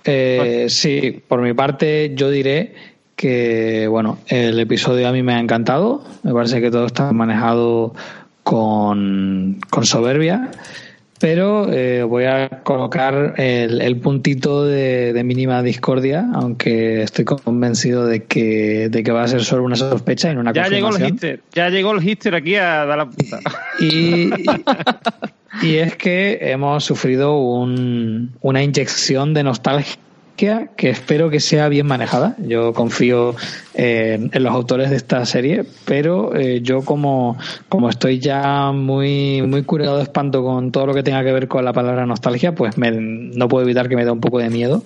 Eh, sí, por mi parte yo diré que bueno, el episodio a mí me ha encantado, me parece que todo está manejado con, con soberbia, pero eh, voy a colocar el, el puntito de, de mínima discordia, aunque estoy convencido de que, de que va a ser solo una sospecha y no una ya llegó el hister, ya llegó el hister aquí a dar la punta. Y, y es que hemos sufrido un- una inyección de nostalgia que espero que sea bien manejada. Yo confío en, en los autores de esta serie, pero eh, yo como, como estoy ya muy, muy curado de espanto con todo lo que tenga que ver con la palabra nostalgia, pues me- no puedo evitar que me dé un poco de miedo.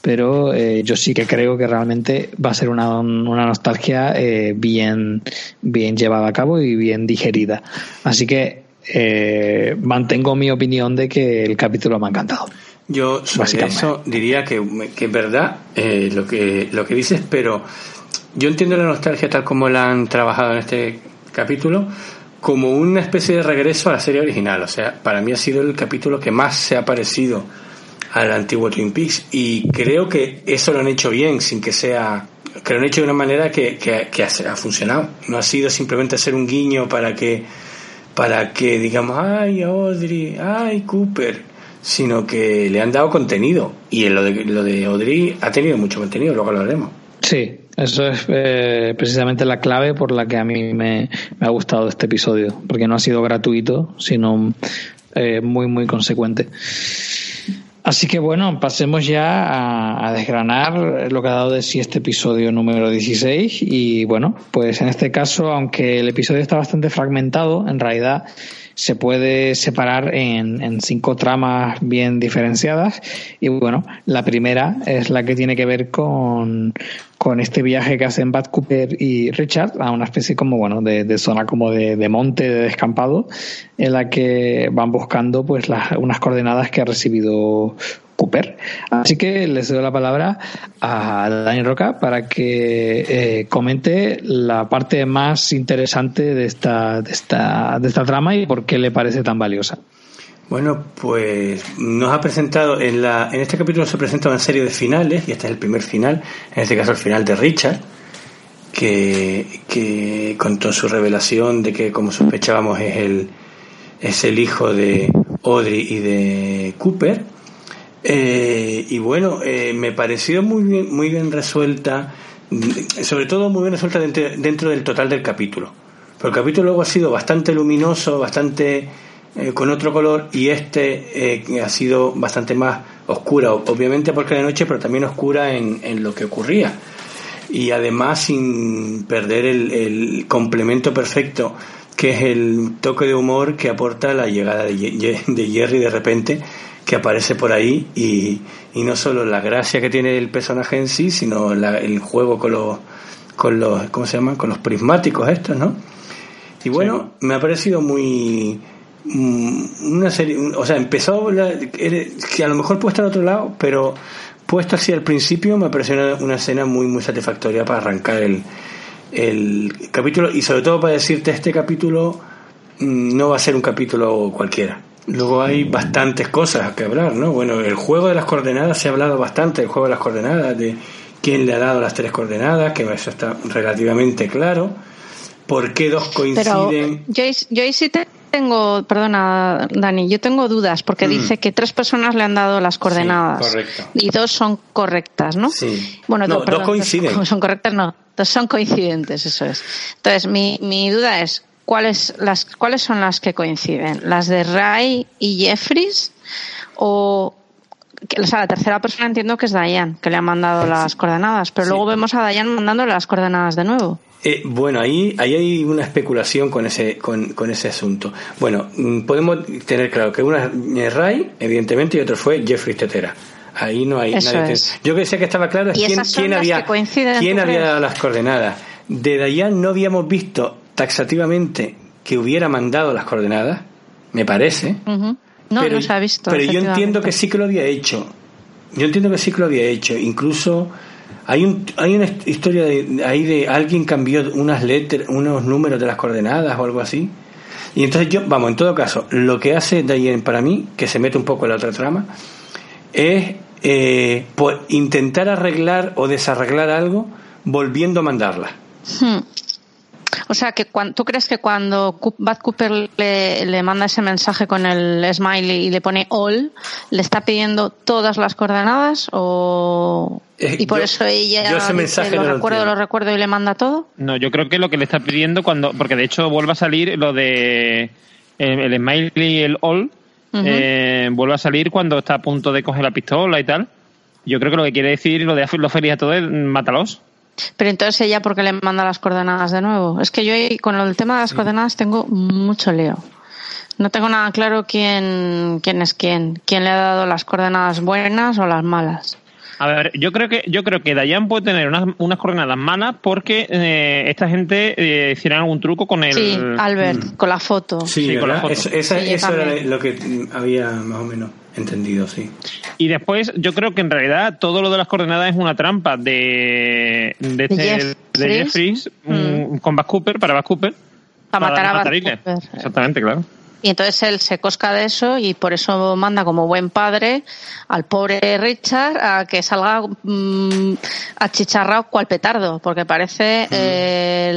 Pero eh, yo sí que creo que realmente va a ser una, una nostalgia eh, bien, bien llevada a cabo y bien digerida. Así que eh, mantengo mi opinión de que el capítulo me ha encantado. Yo sobre eso diría que, que es verdad eh, lo que lo que dices, pero yo entiendo la nostalgia tal como la han trabajado en este capítulo como una especie de regreso a la serie original. O sea, para mí ha sido el capítulo que más se ha parecido al antiguo Twin Peaks y creo que eso lo han hecho bien sin que sea que lo han hecho de una manera que, que, que ha, ha funcionado. No ha sido simplemente hacer un guiño para que, para que digamos, ay, Audrey, ay, Cooper, sino que le han dado contenido. Y en lo de, lo de Audrey ha tenido mucho contenido, luego lo haremos. Sí, eso es eh, precisamente la clave por la que a mí me, ha gustado este episodio, porque no ha sido gratuito, sino eh, muy, muy consecuente. Así que bueno, pasemos ya a, a, desgranar lo que ha dado de sí este episodio número 16. Y bueno, pues en este caso, aunque el episodio está bastante fragmentado, en realidad se puede separar en, en, cinco tramas bien diferenciadas. Y bueno, la primera es la que tiene que ver con, con este viaje que hacen Bad Cooper y Richard a una especie como bueno de, de zona como de, de, monte de descampado en la que van buscando pues las, unas coordenadas que ha recibido Cooper. Así que les doy la palabra a Dani Roca para que eh, comente la parte más interesante de esta, de esta, de esta trama y por qué le parece tan valiosa. Bueno, pues nos ha presentado, en, la, en este capítulo se presenta una serie de finales, y este es el primer final, en este caso el final de Richard, que, que contó su revelación de que, como sospechábamos, es el, es el hijo de Audrey y de Cooper. Eh, y bueno, eh, me pareció muy bien, muy bien resuelta, sobre todo muy bien resuelta dentro, dentro del total del capítulo. Pero el capítulo luego ha sido bastante luminoso, bastante eh, con otro color y este eh, ha sido bastante más oscura, obviamente porque de noche, pero también oscura en, en lo que ocurría. Y además sin perder el, el, complemento perfecto que es el toque de humor que aporta la llegada de, de Jerry de repente que aparece por ahí y, y, no solo la gracia que tiene el personaje en sí, sino la, el juego con los, con los, ¿cómo se llaman? Con los prismáticos estos, ¿no? Y bueno, sí. me ha parecido muy, una serie, o sea, empezó la, que a lo mejor puesta al otro lado, pero puesto así al principio me pareció una, una, escena muy muy satisfactoria para arrancar el, el capítulo y sobre todo para decirte este capítulo no va a ser un capítulo cualquiera. Luego hay bastantes cosas que hablar, ¿no? Bueno, el juego de las coordenadas se ha hablado bastante, el juego de las coordenadas, de quién le ha dado las tres coordenadas, que eso está relativamente claro. ¿Por qué dos coinciden? Pero yo, yo sí te tengo, perdona Dani, yo tengo dudas porque mm. dice que tres personas le han dado las coordenadas sí, correcto. y dos son correctas, ¿no? Sí. Bueno, no, dos, perdón, dos coinciden. Dos son correctas, no, dos son coincidentes, eso es. Entonces, mi, mi duda es, ¿cuáles, las, ¿cuáles son las que coinciden? ¿Las de Ray y Jeffries o o sea, la tercera persona entiendo que es Dayan, que le ha mandado las coordenadas, pero sí. luego vemos a Dayan mandándole las coordenadas de nuevo. Eh, bueno, ahí, ahí hay una especulación con ese, con, con ese asunto. Bueno, mm, podemos tener claro que una es Ray, evidentemente, y otro fue Jeffrey Tetera. Ahí no hay Eso nadie. Es. Yo que que estaba claro es quién, quién había, quién había dado las coordenadas. De Dayan no habíamos visto taxativamente que hubiera mandado las coordenadas, me parece. Uh -huh. No, pero, no se ha visto. Pero yo entiendo que sí que lo había hecho. Yo entiendo que sí que lo había hecho. Incluso hay un hay una historia de ahí de alguien cambió unas letras, unos números de las coordenadas o algo así. Y entonces yo, vamos, en todo caso, lo que hace Dayen para mí, que se mete un poco en la otra trama, es eh, por intentar arreglar o desarreglar algo volviendo a mandarla. Hmm. O sea, que cuando, ¿tú crees que cuando Bad Cooper le, le, manda ese mensaje con el smiley y le pone all, le está pidiendo todas las coordenadas o eh, y por yo, eso ella yo ese mensaje lo no recuerdo, lo, lo recuerdo y le manda todo? No, yo creo que lo que le está pidiendo cuando, porque de hecho vuelve a salir lo de el, el smiley y el all, uh -huh. eh, vuelve a salir cuando está a punto de coger la pistola y tal. Yo creo que lo que quiere decir lo de los feliz a todos es mátalos. Pero entonces ella, ¿por qué le manda las coordenadas de nuevo? Es que yo con el tema de las coordenadas tengo mucho lío. No tengo nada claro quién, quién es quién. ¿Quién le ha dado las coordenadas buenas o las malas? A ver, yo creo que yo creo que Dayan puede tener unas, unas coordenadas malas porque eh, esta gente eh, hicieron algún truco con el. Sí, Albert, mm. con la foto. Sí, sí con la foto. Eso, esa, sí, eso era lo que había más o menos entendido, sí. Y después yo creo que en realidad todo lo de las coordenadas es una trampa de de, este, Jeff de Jeffries mm. con Bas Cooper para Bas Cooper para, para matar a Bas Cooper. Exactamente, claro. Y entonces él se cosca de eso y por eso manda como buen padre al pobre Richard a que salga mm, achicharrado cual petardo, porque parece eh,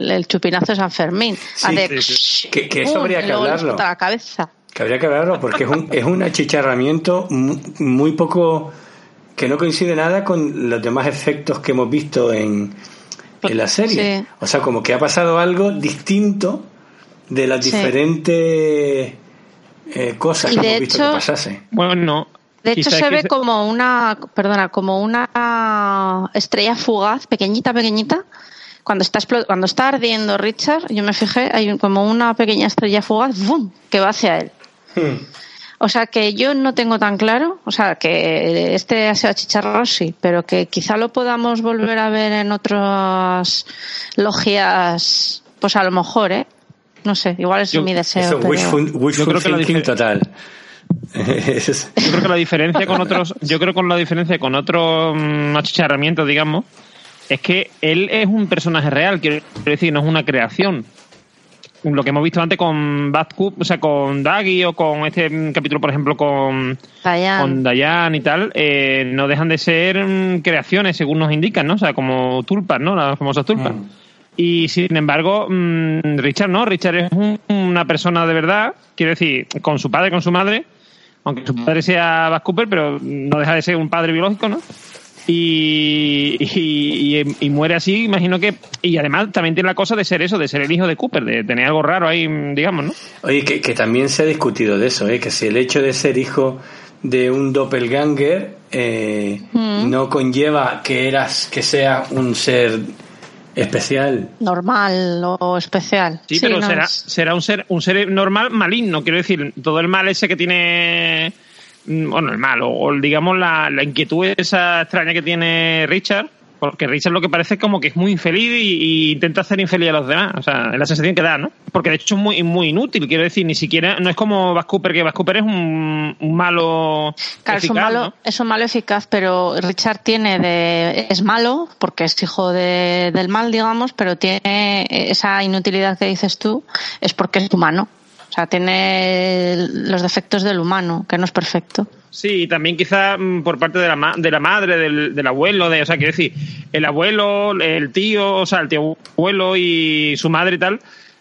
el, el chupinazo de San Fermín. Sí, Hace sí, sí. Que- que eso ¡pum! habría que hablarlo. la cabeza. Que habría que hablarlo porque es un, es un achicharramiento mu- muy poco que no coincide nada con los demás efectos que hemos visto en, en la serie. Sí. O sea, como que ha pasado algo distinto de las Sí. diferentes eh, cosas Y que de hemos visto hecho- que pasase. Bueno, De hecho, se ve como una, perdona, como una estrella fugaz, pequeñita, pequeñita. Cuando está, cuando está ardiendo Richard, yo me fijé, hay un- como una pequeña estrella fugaz, ¡bum!, que va hacia él. Hmm. O sea que yo no tengo tan claro, o sea que este ha sido achicharrado sí, pero que quizá lo podamos volver a ver en otras logias, pues a lo mejor, ¿eh? No sé, igual es Yo- mi deseo. Eso, pero- wishful, wishful Yo creo que la thinking difer- total. Yo creo que la diferencia con otros, yo creo con la diferencia con otros mm, achicharramientos, digamos, es que él es un personaje real, quiero decir, no es una creación. Lo que hemos visto antes con Bad Coop, o sea, con Daggy o con este mm, capítulo, por ejemplo, con, Diane. con Dayan y tal, eh, no dejan de ser mm, creaciones, según nos indican, ¿no? O sea, como tulpas, ¿no? Las famosas tulpas. Mm. Y sin embargo, Richard no, Richard es un- una persona de verdad, quiero decir, con su padre, con su madre, aunque su padre sea Bas Cooper, pero no deja de ser un padre biológico, ¿no? Y, y, y- y muere así, imagino que. Y además también tiene la cosa de ser eso, de ser el hijo de Cooper, de tener algo raro ahí, digamos, ¿no? Oye, que, que también se ha discutido de eso, ¿eh? que si el hecho de ser hijo de un doppelganger eh, Mm. no conlleva que eras que sea un ser especial. normal o especial. Sí, pero no será, es- será un ser un ser normal maligno, quiero decir, todo el mal ese que tiene, mm, bueno, el mal, o, o digamos la, la inquietud esa extraña que tiene Richard, porque Richard lo que parece es como que es muy infeliz y, y intenta hacer infeliz a los demás, o sea, es la sensación que da, ¿no? Porque de hecho es muy, muy inútil, quiero decir, ni siquiera, no es como Bas Cooper, que Bas Cooper es un, un malo Claro, es un, malo, ¿no? es un malo eficaz, pero Richard tiene de, es malo porque es hijo de, del mal, digamos, pero tiene esa inutilidad que dices tú, es porque es humano. O sea, tiene los defectos del humano, que no es perfecto. Sí, y también quizá mm, por parte de la, ma- de la madre, del, abuelo, de, o sea, quiero decir, el abuelo, el tío, o sea, el tío abuelo y su madre y tal,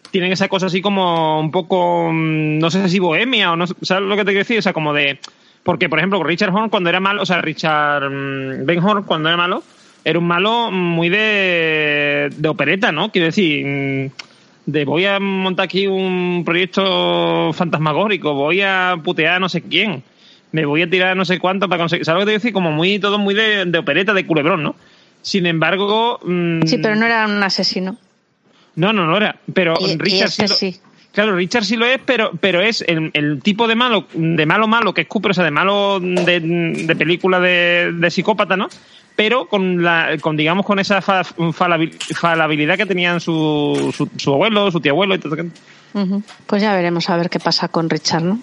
tienen esa cosa así como un poco, mm, no sé si bohemia o no ¿sabes lo que te quiero decir? O sea, como de, porque por ejemplo, Richard Horn cuando era malo, o sea, Richard mm, Ben Horn cuando era malo, era un malo muy de, de opereta, ¿no? Quiero decir, de voy a montar aquí un proyecto fantasmagórico, voy a putear a no sé quién, me voy a tirar no sé cuánto para conseguir. ¿Sabes lo que te decir? Como muy, todo muy de, de opereta, de culebrón, ¿no? Sin embargo. mm, Sí, pero no era un asesino. No, no, no era. Pero Y- y Richard este sí, lo- sí. Claro, Richard sí lo es, pero, pero es el, el tipo de malo, de malo malo que es Cooper, o sea, de malo de, de película de, de psicópata, ¿no? Pero con la, con digamos con esa fa- falabil- falabilidad que tenían su, su, su abuelo, su tío abuelo y todo. Ujú. Pues ya veremos a ver qué pasa con Richard, ¿no?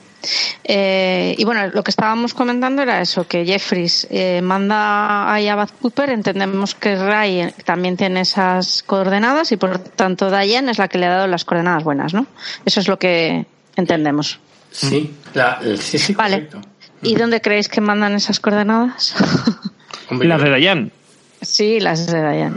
Eh, y bueno, lo que estábamos comentando era eso, que Jeffries eh, manda ahí a Bad Cooper, entendemos que Ray eh, también tiene esas coordenadas y por tanto Diane es la que le ha dado las coordenadas buenas, ¿no? Eso es lo que entendemos. Sí, la, sí, sí, Vale. ¿Y dónde creéis que mandan esas coordenadas? Hombre, Las de Dayan. sí, las de Diane.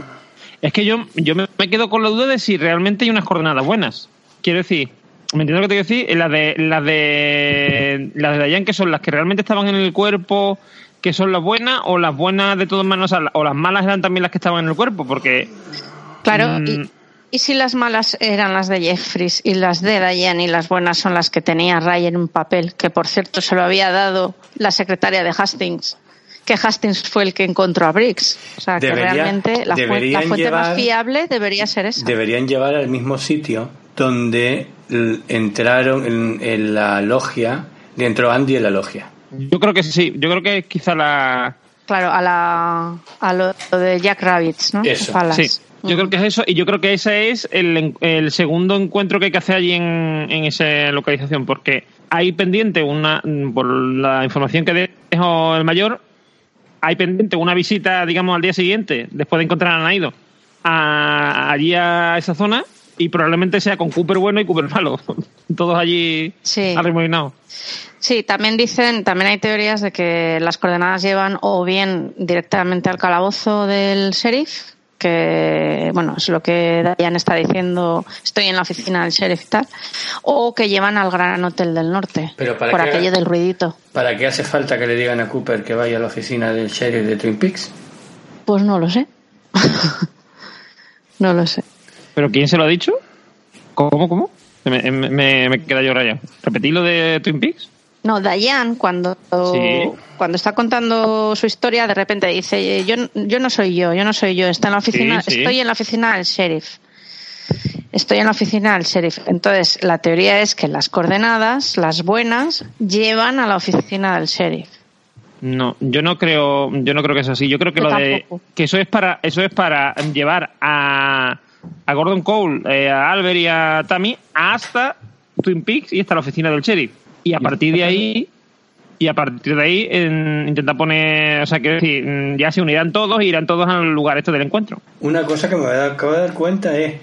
Es que yo, yo me me quedo con la duda de si realmente hay unas coordenadas buenas. Quiero decir, ¿me entiendes lo que te quiero decir? Las de, las de, las de Dayan, que son las que realmente estaban en el cuerpo, que son las buenas, o las buenas de todas maneras, o sea, o las malas eran también las que estaban en el cuerpo, porque Claro, Mm. y, y si las malas eran las de Jeffries y las de Diane y las buenas son las que tenía Ray en un papel, que por cierto se lo había dado la secretaria de Hastings, que Hastings fue el que encontró a Briggs. O sea, que realmente la, fu- la deberían fuente más llevar- fiable debería ser esa. deberían llevar al mismo sitio donde entraron en, en la logia, entró Andy en la logia. yo creo que sí, yo creo que quizá la... Claro, a, la, a lo de Jack Rabbits, ¿no? Eso. Sí, yo creo que es eso, y yo creo que ese es el, en- el segundo encuentro que hay que hacer allí en, en esa localización, porque hay pendiente una, por la información que dejó el mayor, hay pendiente una visita, digamos, al día siguiente, después de encontrar a Naido, a, allí a esa zona, y probablemente sea con Cooper bueno y Cooper malo. Todos allí Sí. arremoinados. Sí, también dicen, también hay teorías de que las coordenadas llevan o bien directamente al calabozo del sheriff, que bueno, es lo que Diane está diciendo, estoy en la oficina del sheriff y tal, o que llevan al Gran Hotel del Norte, Pero para por qué- aquello del ruidito. ¿Para qué hace falta que le digan a Cooper que vaya a la oficina del sheriff de Twin Peaks? Pues no lo sé. no lo sé. ¿Pero quién se lo ha dicho? ¿Cómo, cómo? Me, me, me, me queda yo rayado. ¿Repetí lo de Twin Peaks? No, Diane, cuando, Sí. cuando está contando su historia, de repente dice, yo, yo no soy yo, yo no soy yo, está en la oficina, Sí, sí. estoy en la oficina del sheriff. Estoy en la oficina del sheriff. Entonces, la teoría es que las coordenadas, las buenas, llevan a la oficina del sheriff. No, yo no creo, yo no creo que sea así. Yo creo que Yo lo de que eso es para eso es para llevar a, a Gordon Cole, eh, a Albert y a Tammy hasta Twin Peaks y hasta la oficina del sheriff. Y a partir de ahí y a partir de ahí en- intentar poner, o sea, quiero decir, mm, ya se unirán todos y irán todos al lugar este del encuentro. Una cosa que me acabo de dar cuenta es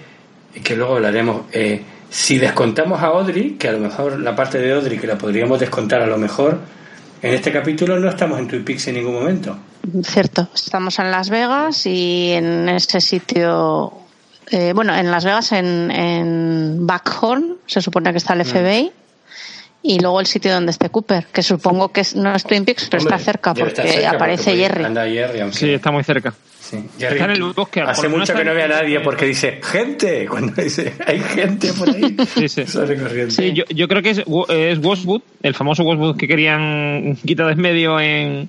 que luego hablaremos. eh, si descontamos a Audrey, que a lo mejor la parte de Audrey que la podríamos descontar a lo mejor, en este capítulo no estamos en Twin Peaks en ningún momento. Cierto, estamos en Las Vegas y en ese sitio, eh, bueno, en Las Vegas, en, en Backhorn, se supone que está el FBI, y luego el sitio donde esté Cooper, que supongo que es- no es Twin Peaks, pero Hombre, está cerca porque cerca, aparece porque Jerry. Anda Jerry, aunque- Sí, está muy cerca. sí. Jerry Está en el bosque, hace mucho está que no ve a nadie porque dice gente cuando dice hay gente por ahí Sí, sí. sale corriendo Sí, yo, yo creo que es, es Westwood, el famoso Westwood que querían quitar de en medio en,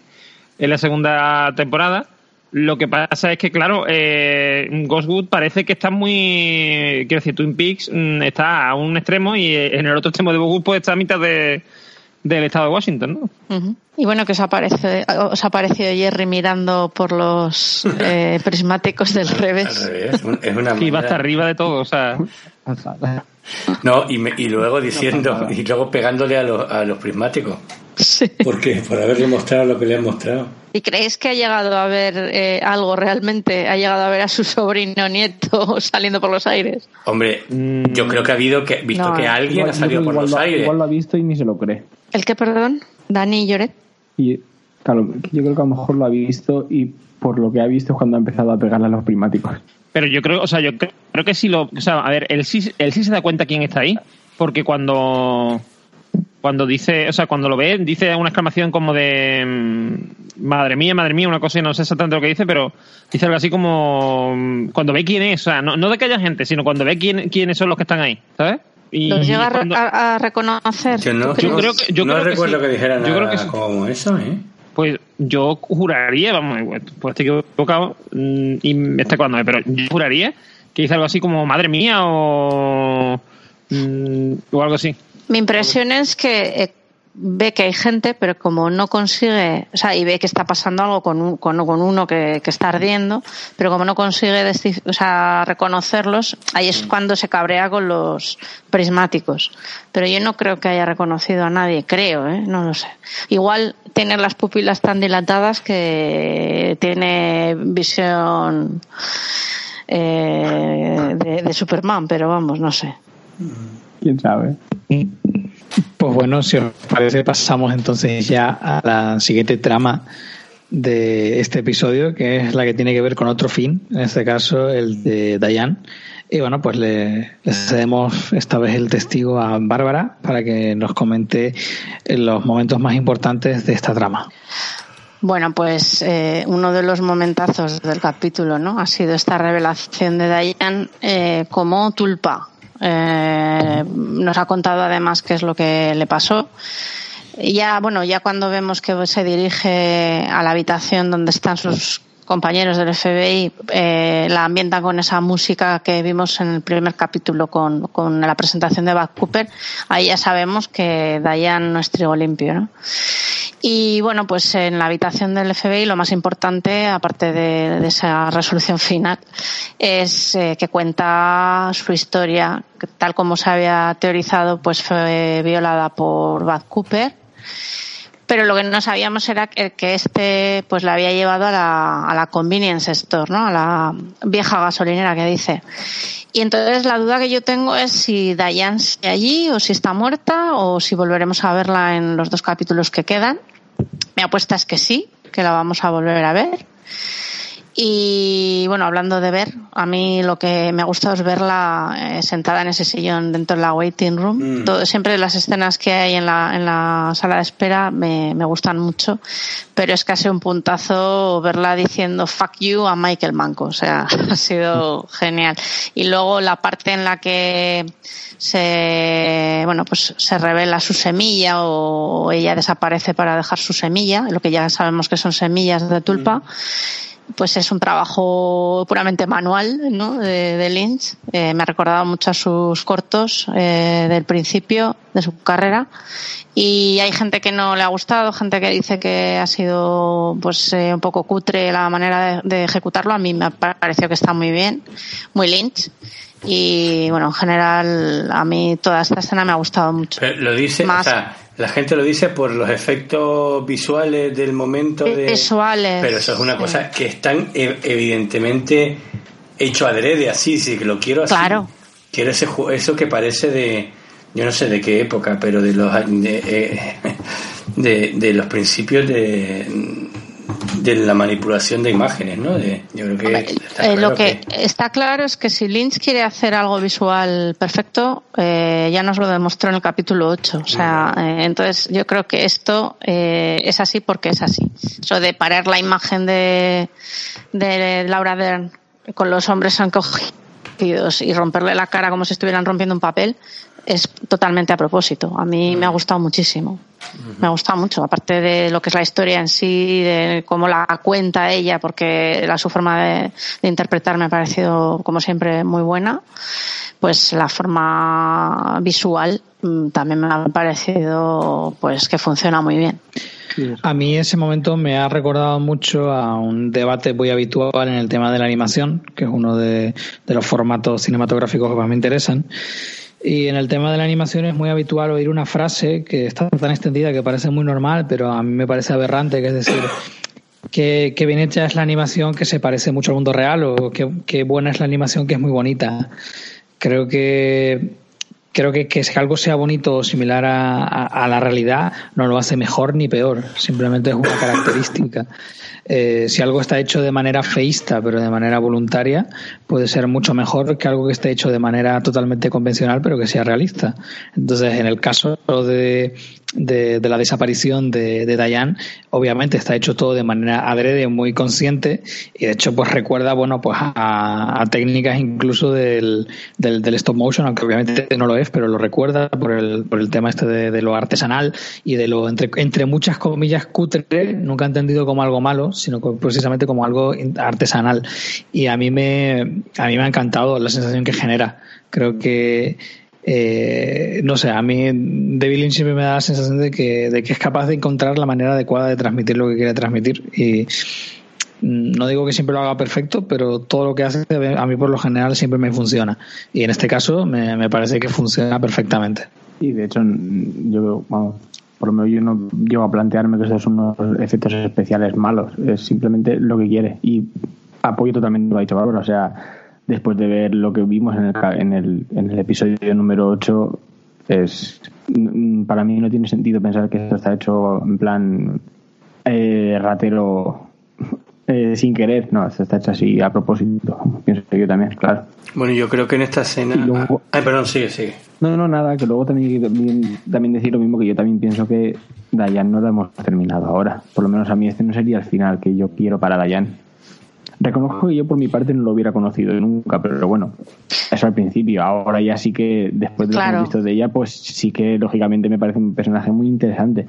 en la segunda temporada. Lo que pasa es que, claro, eh, Ghostwood parece que está muy. Quiero decir, Twin Peaks mm, está a un extremo y eh, en el otro extremo de Ghostwood pues está a mitad de, del estado de Washington, ¿no? Ujú. Y bueno, que os, aparece, os ha parecido Jerry mirando por los eh, prismáticos del al revés. revés un- es una iba manera- hasta arriba de todo, o sea. no y, me- y luego diciendo y luego pegándole a los, a los prismáticos Sí. ¿por qué? por haberle mostrado lo que le han mostrado ¿Y creéis que ha llegado a ver eh, algo realmente? ¿Ha llegado a ver a su sobrino nieto saliendo por los aires? hombre Mm. yo creo que ha habido que visto No, que alguien Igual- ha salido por los lo, aires igual lo ha visto y ni se lo cree. ¿El qué, perdón? ¿Dani Lloret? Y claro, yo creo que a lo mejor lo ha visto y por lo que ha visto es cuando ha empezado a pegarle a los primáticos. Pero yo creo, o sea, yo cre- creo que sí lo. O sea, a ver, él sí, él sí se da cuenta quién está ahí. Porque cuando. Cuando dice, o sea, cuando lo ve, dice una exclamación como de. mm, Madre mía, madre mía, una cosa, no sé exactamente lo que dice, pero dice algo así como. mm, Cuando ve quién es, o sea, no, no de que haya gente, sino cuando ve quién, quiénes son los que están ahí, ¿sabes? Y ¿Los llega cuando- a- a reconocer? yo no. Yo creo que- yo no creo que recuerdo sí. que dijera Yo nada creo que sí. como eso ¿eh? Pues yo juraría, vamos, pues estoy equivocado mm, y me está acordándome, pero yo juraría que dice algo así como madre mía o, mm, o algo así. Mi impresión es que eh, ve que hay gente, pero como no consigue, o sea, y ve que está pasando algo con, un- con, con uno que, que está ardiendo, pero como no consigue o sea, reconocerlos, ahí es cuando se cabrea con los prismáticos. Pero yo no creo que haya reconocido a nadie, creo, ¿eh? no lo sé. Igual tiene las pupilas tan dilatadas que tiene visión eh, de, de Superman, pero vamos, no sé. ¿Quién sabe? Pues bueno, si os parece, pasamos entonces ya a la siguiente trama de este episodio, que es la que tiene que ver con otro fin, en este caso el de Diane. Y bueno, pues le, le cedemos esta vez el testigo a Bárbara para que nos comente los momentos más importantes de esta trama. Bueno, pues eh, uno de los momentazos del capítulo, ¿no? Ha sido esta revelación de Diane eh, como tulpa. Eh, nos ha contado además qué es lo que le pasó. Ya, bueno, ya cuando vemos que se dirige a la habitación donde están sus compañeros del FBI, eh, la ambientan con esa música que vimos en el primer capítulo con, con la presentación de Buck Cooper, ahí ya sabemos que Diane no es trigo limpio, ¿no? Y bueno, pues en la habitación del FBI lo más importante, aparte de, de esa resolución final, es eh, que cuenta su historia, que tal como se había teorizado, pues fue violada por Bad Cooper, pero lo que no sabíamos era que este pues la había llevado a la, a la convenience store, ¿no? A la vieja gasolinera que dice. Y entonces la duda que yo tengo es si Diane sigue allí o si está muerta o si volveremos a verla en los dos capítulos que quedan. Mi apuesta es que sí, que la vamos a volver a ver. Y bueno, hablando de ver, a mí lo que me ha gustado es verla eh, sentada en ese sillón dentro de la waiting room. Mm. Todo- siempre las escenas que hay en la, en la sala de espera me, me gustan mucho, pero es casi un puntazo verla diciendo fuck you a Michael Manco. O sea, ha sido genial. Y luego la parte en la que se, bueno, pues se revela su semilla o ella desaparece para dejar su semilla, lo que ya sabemos que son semillas de tulpa pues es un trabajo puramente manual ¿no? de, de Lynch. Eh, me ha recordado mucho a sus cortos eh, del principio de su carrera. Y hay gente que no le ha gustado, gente que dice que ha sido pues eh, un poco cutre la manera de, de ejecutarlo. A mí me ha parecido que está muy bien, muy Lynch. Y bueno, en general a mí toda esta escena me ha gustado mucho. Pero lo dice, Más- o sea, la gente lo dice por los efectos visuales del momento de... Visuales. Pero eso es una cosa que están e- evidentemente hecho adrede, así, sí, que lo quiero así. Claro. Quiero ese, eso que parece de, yo no sé de qué época, pero de los, de, eh, de, de los principios de, de la manipulación de imágenes, ¿no? De, yo creo que... está Eh, claro lo que, está claro es que si Lynch quiere hacer algo visual perfecto, eh, ya nos lo demostró en el capítulo 8. O sea, eh, entonces yo creo que esto eh, es así porque es así. Eso de parar la imagen de, de Laura Dern con los hombres encogidos y romperle la cara como si estuvieran rompiendo un papel es totalmente a propósito. A mí me ha gustado muchísimo. Me ha gustado mucho, aparte de lo que es la historia en sí, de cómo la cuenta ella, porque la, su forma de, interpretar me ha parecido, como siempre, muy buena. Pues la forma visual mm, también me ha parecido pues que funciona muy bien. A mí ese momento me ha recordado mucho a un debate muy habitual en el tema de la animación, que es uno de los formatos cinematográficos que más me interesan. Y en el tema de la animación es muy habitual oír una frase que está tan extendida que parece muy normal, pero a mí me parece aberrante, que es decir, que, que bien hecha es la animación que se parece mucho al mundo real o que, que buena es la animación que es muy bonita. Creo que creo que que algo sea bonito o similar a, a, a la realidad no lo hace mejor ni peor, simplemente es una característica. Eh, si algo está hecho de manera feísta, pero de manera voluntaria, puede ser mucho mejor que algo que esté hecho de manera totalmente convencional, pero que sea realista. Entonces, en el caso de, de, la desaparición de, de Dayan, obviamente está hecho todo de manera adrede, muy consciente, y de hecho, pues recuerda, bueno, pues a, técnicas incluso del, del, stop motion, aunque obviamente no lo es, pero lo recuerda por el, por el tema este de, de lo artesanal y de lo, entre, entre muchas comillas, cutre, nunca entendido como algo malo, sino precisamente como algo artesanal. Y a mí me, a mí me ha encantado la sensación que genera. Creo que, eh, no sé, a mí David Lynch siempre me da la sensación de que, de que es capaz de encontrar la manera adecuada de transmitir lo que quiere transmitir. Y no digo que siempre lo haga perfecto, pero todo lo que hace a mí por lo general siempre me funciona. Y en este caso me, me parece que funciona perfectamente. Y de hecho, yo, vamos, por lo menos yo no llego a plantearme que esos son unos efectos especiales malos. Es simplemente lo que quiere. Y apoyo totalmente lo que ha dicho Bárbara. O sea, después de ver lo que vimos en el, en el, en el episodio número 8, es, para mí no tiene sentido pensar que esto está hecho en plan eh, ratero eh, sin querer. No, esto está hecho así a propósito. Pienso yo también, claro. Bueno, yo creo que en esta escena. Luego... Ay, perdón, sigue, sigue. No, no, nada, que luego también, también, también, decir lo mismo que yo también pienso que Dayan no la hemos terminado ahora. Por lo menos a mí este no sería el final que yo quiero para Dayan. Reconozco que yo por mi parte no lo hubiera conocido nunca, pero bueno, eso al principio. Ahora ya sí que, después de lo claro. que visto de ella, pues sí que lógicamente me parece un personaje muy interesante.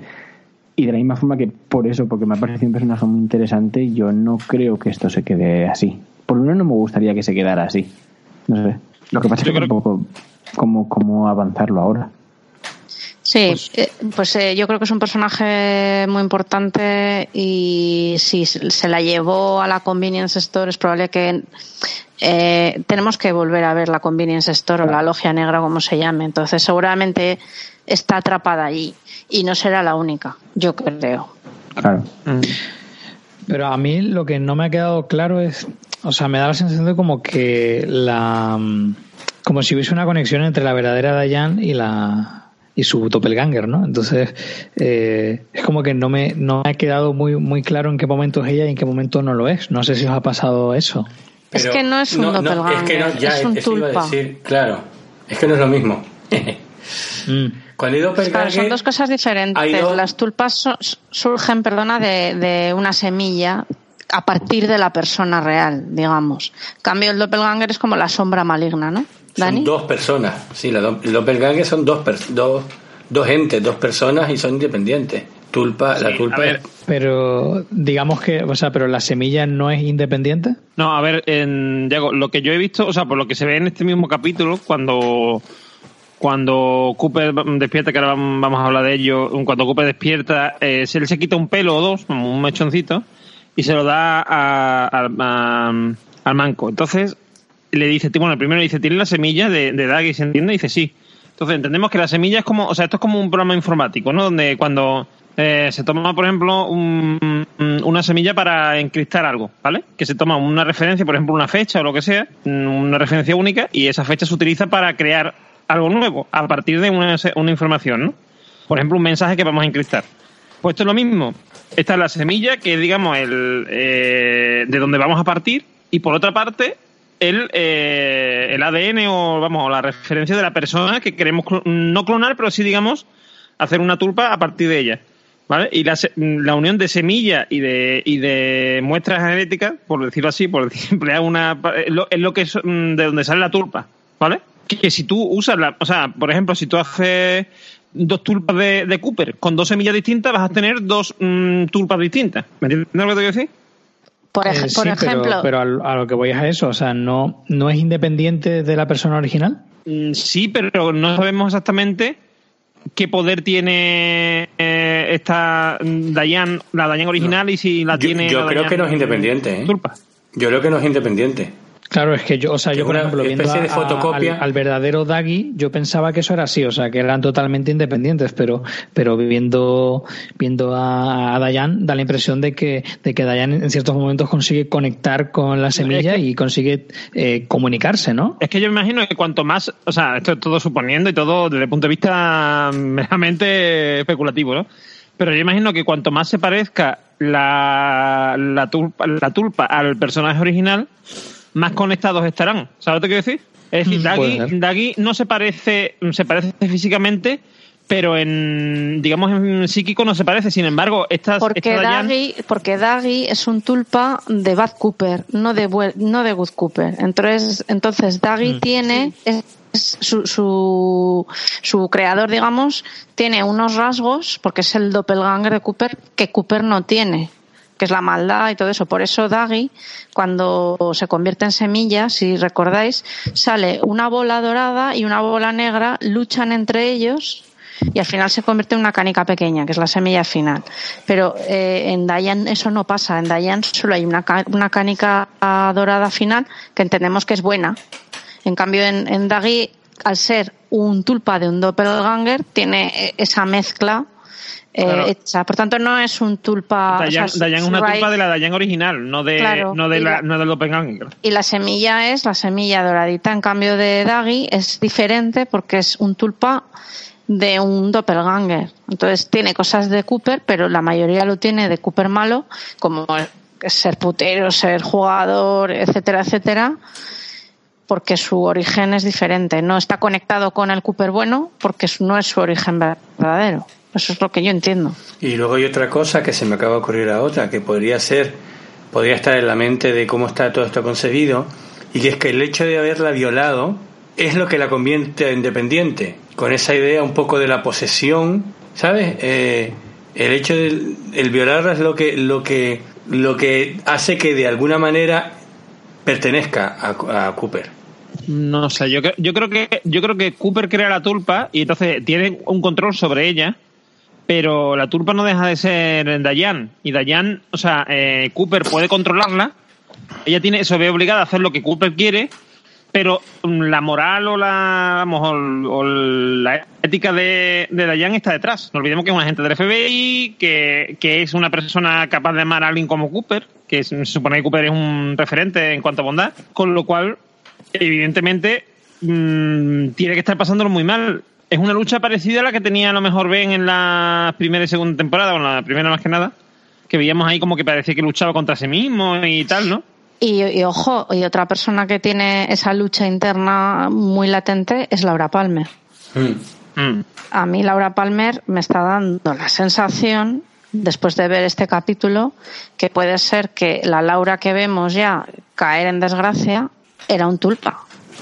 Y de la misma forma que por eso, porque me ha parecido un personaje muy interesante, yo no creo que esto se quede así. Por lo menos no me gustaría que se quedara así. No sé. Lo que pasa es que un poco cómo, cómo avanzarlo ahora. Sí, eh, pues eh, yo creo que es un personaje muy importante y si se la llevó a la convenience store es probable que eh, tenemos que volver a ver la convenience store o la logia negra como se llame. Entonces seguramente está atrapada allí y no será la única, yo creo. Claro. Pero a mí lo que no me ha quedado claro es, o sea, me da la sensación de como que la, como si hubiese una conexión entre la verdadera Dayan y la y su doppelganger, ¿no? Entonces eh, es como que no me no me ha quedado muy muy claro en qué momento es ella y en qué momento no lo es. No sé si os ha pasado eso. es que no es un doppelganger, es, que no, ya, es un eso iba a tulpa. decir, claro, es que no es lo mismo. Mm. Cuando hay Claro, doppelganger, son dos cosas diferentes. dos- Las tulpas so- surgen, perdona, de, de una semilla a partir de la persona real, digamos. En cambio, el doppelganger es como la sombra maligna, ¿no? Dani. son dos personas. Sí, la do- el doppelganger son dos, dos, dos entes, dos personas y son independientes. Tulpa, la Sí, tulpa. a ver, Pero digamos que, o sea, pero la semilla no es independiente. No, a ver, en, Diego, lo que yo he visto, o sea, por lo que se ve en este mismo capítulo, cuando cuando Cooper despierta, que ahora vam- vamos a hablar de ello, cuando Cooper despierta, eh, se, él se quita un pelo o dos, un mechoncito, y se lo da a- a- a- al manco. Entonces le dice, bueno, el primero le dice, ¿tiene la semilla de, de Daggy? ¿Se entiende? Y dice, sí. Entonces entendemos que la semilla es como, o sea, esto es como un programa informático, ¿no? Donde cuando eh, se toma, por ejemplo, un- un- una semilla para encriptar algo, ¿vale? Que se toma una referencia, por ejemplo, una fecha o lo que sea, una referencia única, y esa fecha se utiliza para crear algo nuevo a partir de una, una información, ¿no? Por ejemplo, un mensaje que vamos a encriptar. Pues esto es lo mismo. Esta es la semilla, que digamos, el, eh, de donde vamos a partir, y por otra parte, el, eh, el ADN o, vamos, la referencia de la persona que queremos clo- no clonar, pero sí, digamos, hacer una tulpa a partir de ella. ¿Vale? Y la, la unión de semilla y de, y de muestras genéticas, por decirlo así, por emplear una. Es lo, es lo que es mm, de donde sale la tulpa. ¿Vale? Que, si tú usas la. O sea, por ejemplo, si tú haces dos tulpas de, Cooper con dos semillas distintas, vas a tener dos mm, tulpas distintas. ¿Me entiendes lo que te quiero decir? Por, ej- Eh, por sí, ejemplo, pero, pero a, lo que voy es a eso, o sea, no, no es independiente de la persona original. Mm, Sí, pero no sabemos exactamente qué poder tiene eh, esta Dayan, la Dayan original y si la yo tiene. yo la creo Dayan que no es independiente, ¿eh? Yo creo que no es independiente. Claro, es que yo, o sea, Que yo por ejemplo, viendo de a- a- fotocopia. al, al verdadero Daggy, yo pensaba que eso era así, o sea, que eran totalmente independientes, pero, pero viendo, viendo a, a Dayan, da la impresión de que, de que Dayan en ciertos momentos consigue conectar con la semilla y consigue eh, comunicarse, ¿no? Es que yo me imagino que cuanto más, o sea, esto es todo suponiendo y todo desde el punto de vista meramente especulativo, ¿no? Pero yo imagino que cuanto más se parezca la, la, tulpa, la tulpa al personaje original, más conectados estarán. ¿Sabes lo que quiero decir? Es decir, Mm, ser. Daggy no se parece, se parece físicamente, pero en, digamos, en psíquico no se parece. Sin embargo, estas, porque esta Dayan- Daggy, porque Daggy es un tulpa de Bad Cooper, no de no de Good Cooper. Entonces, entonces Daggy tiene es- es su, su, su creador, digamos, tiene unos rasgos, porque es el doppelganger de Cooper, que Cooper no tiene que es la maldad y todo eso. Por eso Daggy, cuando se convierte en semilla, si recordáis, sale una bola dorada y una bola negra, luchan entre ellos y al final se convierte en una canica pequeña, que es la semilla final. Pero eh, en Dayan eso no pasa. En Dayan solo hay una, una canica dorada final que entendemos que es buena. En cambio, en, en Daggy, al ser un tulpa de un doppelganger, tiene eh, esa mezcla eh, hecha. Por tanto, no es un tulpa. Dayan, o sea, Dayan es una tulpa de la Dayan original, no de, Claro, no de la, la- no del doppelganger. Y la semilla es la semilla doradita. En cambio de Daggy es diferente porque es un tulpa de un doppelganger. Entonces tiene cosas de Cooper, pero la mayoría lo tiene de Cooper malo, como ser putero, ser jugador, etcétera, etcétera, porque su origen es diferente. No está conectado con el Cooper bueno porque no es su origen verdadero. Eso es lo que yo entiendo. Y luego hay otra cosa que se me acaba de ocurrir a otra, que podría ser, podría estar en la mente de cómo está todo esto concebido, y que es que el hecho de haberla violado es lo que la convierte en independiente, con esa idea un poco de la posesión, ¿sabes? Eh, el hecho de el violarla es lo que, lo que, lo que hace que de alguna manera pertenezca a, a Cooper. No sé, yo, yo creo que yo creo que Cooper crea la tulpa y entonces tiene un control sobre ella, pero la tulpa no deja de ser Dayan y Dayan, o sea, eh, Cooper puede controlarla. Ella tiene se ve obligada a hacer lo que Cooper quiere, pero mm, la moral o la o la ética de, Dayan está detrás. No olvidemos que es un agente del FBI, que, que es una persona capaz de amar a alguien como Cooper, que se supone que Cooper es un referente en cuanto a bondad, con lo cual evidentemente mm, tiene que estar pasándolo muy mal. Es una lucha parecida a la que tenía a lo mejor Ben en la primera y segunda temporada, o en la primera más que nada, que veíamos ahí como que parecía que luchaba contra sí mismo y tal, ¿no? Y, y ojo, y otra persona que tiene esa lucha interna muy latente es Laura Palmer. Mm. A mí Laura Palmer me está dando la sensación, después de ver este capítulo, que puede ser que la Laura que vemos ya caer en desgracia era un tulpa.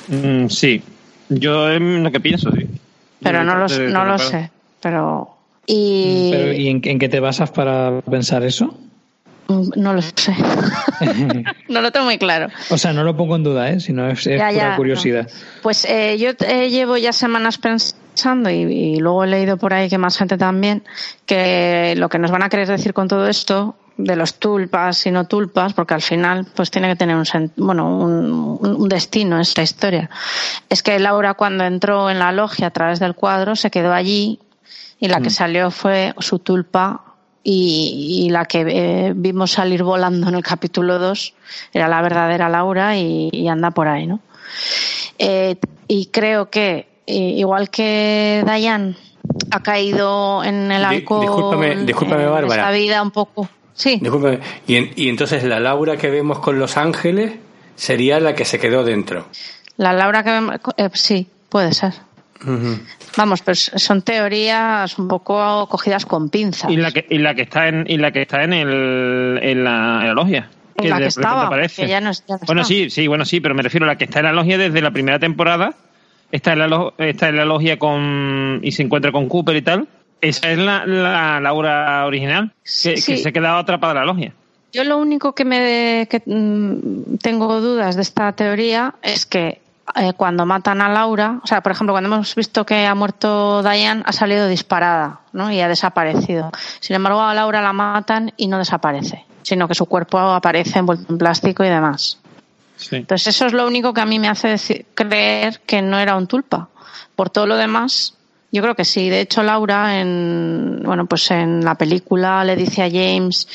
Mm, sí, yo es lo que pienso, sí. Pero no no lo sé. Pero. Y. Pero, ¿Y en, en qué te basas para pensar eso? Mm, No lo sé. no lo tengo muy claro. O sea, no lo pongo en duda, ¿eh? Sino es, es Ya, pura ya, curiosidad. Pues eh, yo eh, llevo ya semanas pensando y, y luego he leído por ahí que más gente también que lo que nos van a querer decir con todo esto de los tulpas y no tulpas, porque al final pues tiene que tener un bueno un, un destino esta historia. Es que Laura cuando entró en la logia a través del cuadro se quedó allí y la que salió fue su tulpa y, y la que eh, vimos salir volando en el capítulo 2 era la verdadera Laura y, y anda por ahí, ¿no? Eh, y creo que, eh, igual que Dayan ha caído en el alcohol, discúlpame- discúlpame, en Bárbara. esta vida un poco. Sí, Discúlpame. Y, en- y entonces la Laura que vemos con Los Ángeles sería la que se quedó dentro. la Laura que vemos- eh, sí, puede ser. Vamos, pero son teorías un poco cogidas con pinzas. Y la que, y la que está en, y la que está en el, en la, en la logia. En la que de repente estaba, aparece. que ya no es- ya no bueno, está. sí, sí, bueno, sí, pero me refiero a la que está en la logia desde la primera temporada. Está en la, está en la logia con y se encuentra con Cooper y tal. Esa es la, la Laura original, que, Sí. que se ha quedado atrapada en la logia. Yo lo único que me que, mm, tengo dudas de esta teoría es que eh, cuando matan a Laura, o sea, por ejemplo, cuando hemos visto que ha muerto Diane, ha salido disparada, ¿no? Y ha desaparecido. Sin embargo, a Laura la matan y no desaparece, sino que su cuerpo aparece envuelto en plástico y demás. Sí. Entonces, eso es lo único que a mí me hace deci- creer que no era un tulpa. Por todo lo demás, yo creo que sí. De hecho, Laura, en, bueno, pues en la película le dice a James,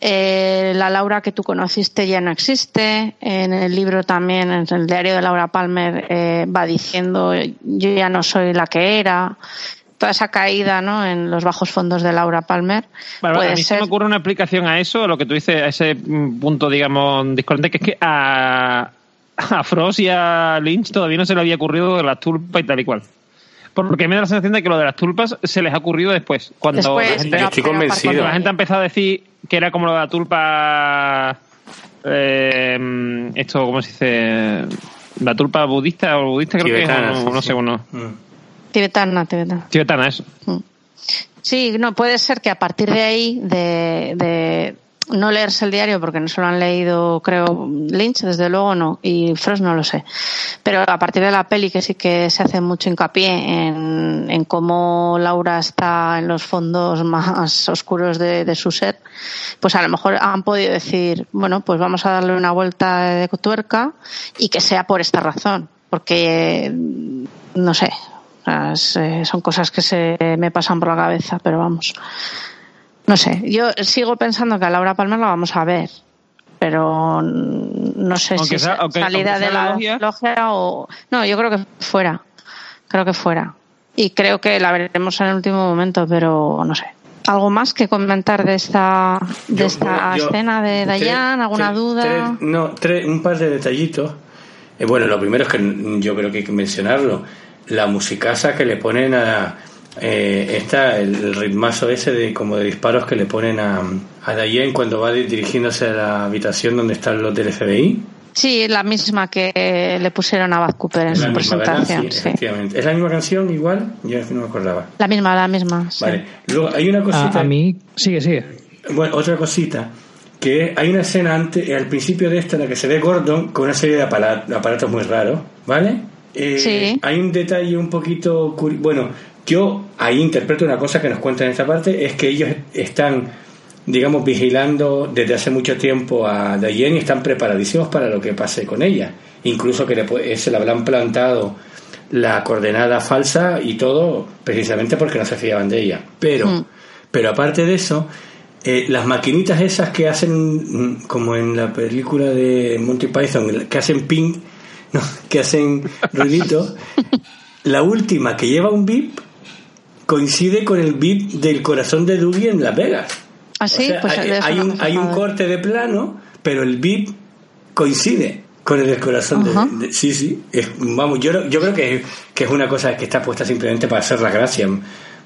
eh, la Laura que tú conociste ya no existe. En el libro también, en el diario de Laura Palmer, eh, va diciendo, yo ya no soy la que era. Toda esa caída, ¿no? En los bajos fondos de Laura Palmer. Vale, puede a mí ser. se me ocurre una explicación a eso, a lo que tú dices, a ese mm, punto, digamos, discordante, que es que a, a Frost y a Lynch todavía no se le había ocurrido de las tulpas y tal y cual. Porque me da la sensación de que lo de las tulpas se les ha ocurrido después. Cuando, Después, la, gente, pero- estoy pero convencido. cuando la aparte- gente ha empezado a decir que era como lo de la tulpa. eh, esto, ¿cómo se dice? La tulpa budista o budista, creo que es, Tibetana, o no, sí, no sí. sé, bueno. Mm. Tibetana, tibetana. Tibetana, eso. Sí, no, puede ser que a partir de ahí, de, de no leerse el diario, porque no se lo han leído, creo, Lynch, desde luego no, y Frost no lo sé. Pero a partir de la peli, que sí que se hace mucho hincapié en, en cómo Laura está en los fondos más oscuros de, de su ser, pues a lo mejor han podido decir, bueno, pues vamos a darle una vuelta de tuerca y que sea por esta razón. Porque, no sé, eh, son cosas que se me pasan por la cabeza, pero vamos. No sé, yo sigo pensando que a Laura Palmer la vamos a ver, pero no sé Aunque si sea- aunque- salida aunque de la logia. logia o... No, yo creo que fuera, creo que fuera. Y creo que la veremos en el último momento, pero no sé. ¿Algo más que comentar de esta, de Yo- esta yo- escena de Dayan? ¿Alguna tres- duda? tres- no, tres, un par de detallitos. Eh, bueno, lo primero es que yo creo que hay que mencionarlo. La musicasa que le ponen a. Eh, esta, el, el ritmazo ese de como de disparos que le ponen a, a Diane cuando va di- dirigiéndose a la habitación donde están los del FBI. Sí, la misma que le pusieron a Bad Cooper en Es la su misma, presentación. Sí, sí. efectivamente. ¿Es la misma canción igual? Yo no me acordaba. La misma, la misma. sí. Vale. Luego hay una A, cosita. a mí, sigue, sigue. Bueno, otra cosita, que hay una escena antes, al principio de esta en la que se ve Gordon con una serie de de aparatos muy raros, ¿vale? Eh, Sí. Hay un detalle un poquito... curi- Bueno, yo ahí interpreto una cosa que nos cuentan en esta parte, es que ellos están, digamos, vigilando desde hace mucho tiempo a Diane y están preparadísimos para lo que pase con ella. Incluso que le pu- se le habrán plantado la coordenada falsa y todo precisamente porque no se fiaban de ella. Pero, Mm. pero aparte de eso, eh, las maquinitas esas que hacen, mm, como en la película de Monty Python, que hacen ping, no, que hacen ruiditos, la última que lleva un bip coincide con el bip del corazón de Dougie en Las Vegas. Así, O sea, pues hay, un, hay un corte de plano, pero el bip coincide con el del corazón de- de, sí sí es- vamos yo yo creo que, que es una cosa que está puesta simplemente para hacer la gracia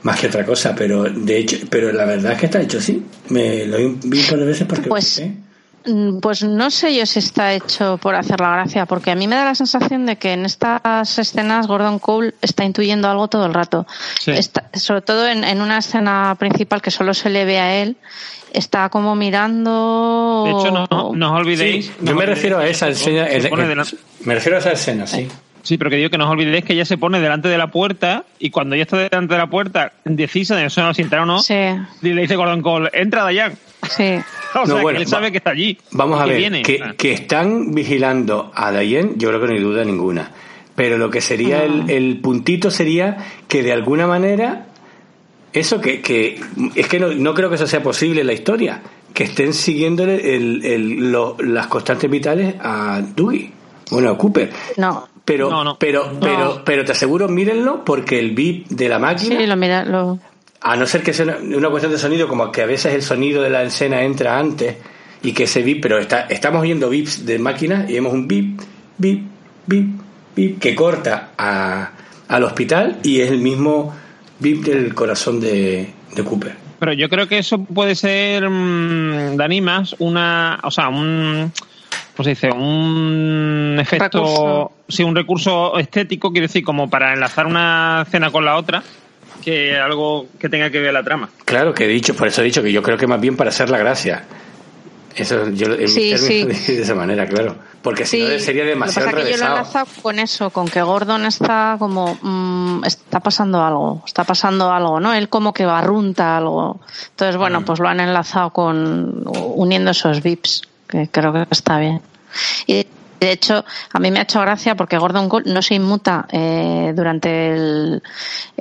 más que otra cosa pero de hecho pero la verdad es que está hecho así me lo vi un par de veces porque Pues- ¿eh? Mm, Pues no sé yo si está hecho por hacer la gracia, porque a mí me da la sensación de que en estas escenas Gordon Cole está intuyendo algo todo el rato. Sí. Está- sobre todo en, en una escena principal que solo se le ve a él, está como mirando. De hecho, no, no os olvidéis. Sí, no yo me olvidéis refiero a esa escena el- me refiero a esa escena sí Sí, pero que digo que no os olvidéis que ella se pone delante de la puerta y cuando ella está delante de la puerta, decisa de eso no si entrar o no, Sí, y le dice Gordon Cole, entra Dayan. Sí. O No, sea, bueno, que él sabe que está allí. Vamos a ver, viene. que, Ah. que están vigilando a Dayen, yo creo que no hay duda ninguna. Pero lo que sería el, el puntito sería que de alguna manera, eso que, que es que no, no creo que eso sea posible en la historia, que estén siguiéndole el, el- lo- las constantes vitales a Dougie, bueno, a Cooper. No. Pero, No, no. pero, pero, pero te aseguro, mírenlo, porque el beat de la máquina Sí, lo mira, lo. A no ser que sea una, una cuestión de sonido, como que a veces el sonido de la escena entra antes y que ese bip, pero está, estamos viendo bips de máquinas y vemos un bip, bip, bip, bip que corta a, al hospital y es el mismo bip del corazón de, de Cooper. Pero yo creo que eso puede ser, mm, Dani, más una, o sea, un, ¿cómo se dice? Un efecto, Recurso. sí, un recurso estético, quiero decir, como para enlazar una escena con la otra, que algo que tenga que ver la trama. Claro que he dicho, por eso he dicho que yo creo que más bien para hacer la gracia. Eso yo en Sí, mis términos sí. de esa manera, claro. Porque si Sí, no sería demasiado Lo que pasa es que yo lo he enrevesado. enlazado con eso, con que Gordon está como, mm, está pasando algo, está pasando algo, ¿no? Él como que barrunta algo. Entonces, bueno, Mm. pues lo han enlazado con, uniendo esos VIPs, que creo que está bien. Y de hecho, a mí me ha hecho gracia porque Gordon Cole no se inmuta eh, durante el,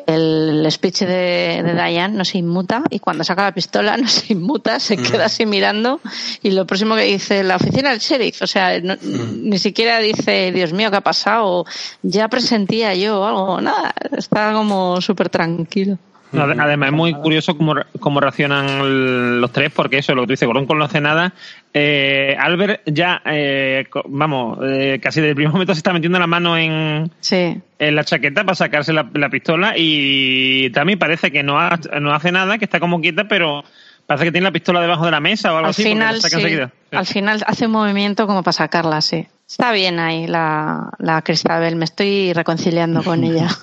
el speech de, de Diane, no se inmuta y cuando saca la pistola no se inmuta, se queda así mirando y lo próximo que dice la oficina del sheriff, o sea, no- ni siquiera dice, Dios mío, ¿qué ha pasado? Ya presentía yo algo, nada, está como súper tranquilo. Ade- Además, es muy curioso cómo, cómo reaccionan los tres, porque eso, lo que tú dices, Gordon Cole no hace nada. Eh, Albert ya, eh, vamos, eh, casi desde el primer momento se está metiendo la mano en, Sí, en la chaqueta para sacarse la, la pistola y también parece que no, ha- no hace nada, que está como quieta, pero parece que tiene la pistola debajo de la mesa o algo al así. final sí. Sí. al final hace un movimiento como para sacarla, sí. Está bien ahí la, la Cristabel, me estoy reconciliando con ella.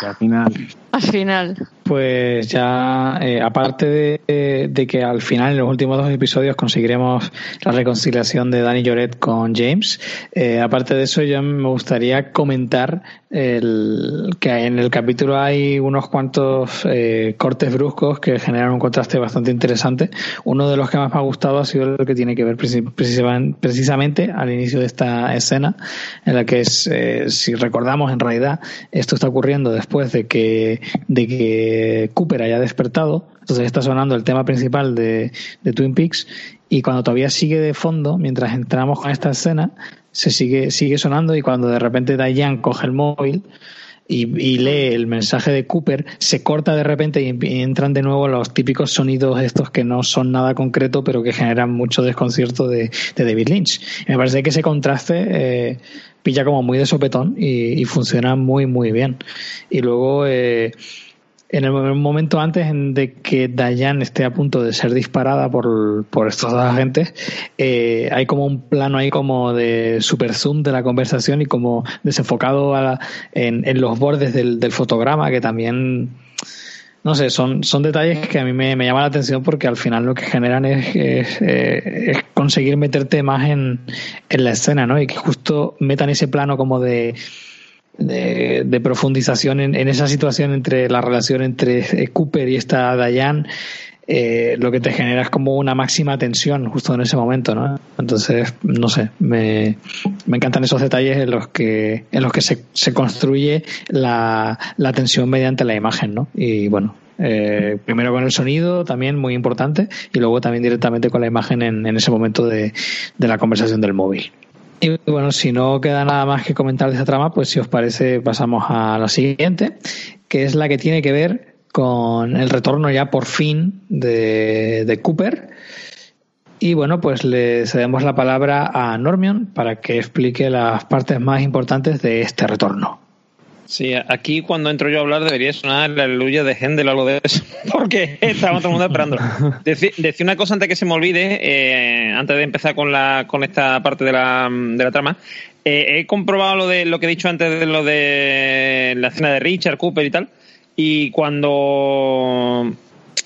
Que al final al final. Pues ya, eh, aparte de, de que al final, en los últimos dos episodios, conseguiremos la reconciliación de Danny Lloret con James, eh, aparte de eso, yo me gustaría comentar el, que en el capítulo hay unos cuantos eh, cortes bruscos que generan un contraste bastante interesante. Uno de los que más me ha gustado ha sido el que tiene que ver preci- precisamen- precisamente al inicio de esta escena, en la que es, eh, si recordamos, en realidad, esto está ocurriendo después de que, de que Cooper haya despertado. Entonces está sonando el tema principal de, de Twin Peaks y cuando todavía sigue de fondo, mientras entramos con esta escena, se sigue, sigue sonando y cuando de repente Diane coge el móvil y, y lee el mensaje de Cooper, se corta de repente y, entran de nuevo los típicos sonidos estos que no son nada concreto, pero que generan mucho desconcierto de, de David Lynch. Me parece que ese contraste eh, pilla como muy de sopetón y, y funciona muy, muy bien. Y luego, eh, en el momento antes de que Dayan esté a punto de ser disparada por, por estos dos agentes, eh, hay como un plano ahí como de super zoom de la conversación y como desenfocado a la- en, en los bordes del, del fotograma que también no sé, son, son detalles que a mí me, me llaman la atención porque al final lo que generan es, es, eh, es conseguir meterte más en, en la escena, ¿no? Y que justo metan ese plano como de, de, de profundización en, en esa situación entre la relación entre eh, Cooper y esta Diane. Eh, lo que te genera es como una máxima tensión justo en ese momento, ¿no? Entonces, no sé, me, me encantan esos detalles en los que, en los que se, se construye la, la tensión mediante la imagen, ¿no? Y bueno, eh, primero con el sonido, también muy importante, y luego también directamente con la imagen en, en ese momento de, de la conversación del móvil. Y bueno, si no queda nada más que comentar de esta trama, pues si os parece pasamos a la siguiente, que es la que tiene que ver con el retorno ya por fin de, de Cooper. Y bueno, pues le cedemos la palabra a Normion para que explique las partes más importantes de este retorno. Sí, aquí cuando entro yo a hablar debería sonar la aleluya de Händel o algo de eso, porque estaba todo el mundo esperando. Decir, decir una cosa antes que se me olvide, eh, antes de empezar con la con esta parte de la, de la trama. Eh, he comprobado lo de lo que he dicho antes de lo de la escena de Richard Cooper y tal, y cuando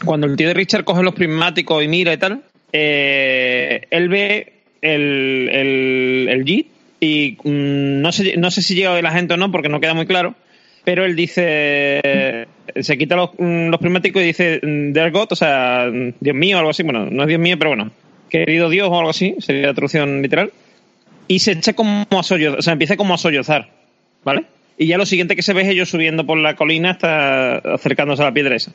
cuando el tío de Richard coge los prismáticos y mira y tal, eh, él ve el, el, el Jeep y mm, no sé, no sé si llega de la gente o no porque no queda muy claro, pero él dice, se quita los, mm, los prismáticos y dice, mm, Dear God, o sea, Dios mío o algo así, bueno, no es Dios mío, pero bueno, querido Dios o algo así, sería la traducción literal, y se echa como a sollozar, o sea, empieza como a sollozar, ¿vale? Y ya lo siguiente que se ve es ellos subiendo por la colina hasta acercándose a la piedra esa.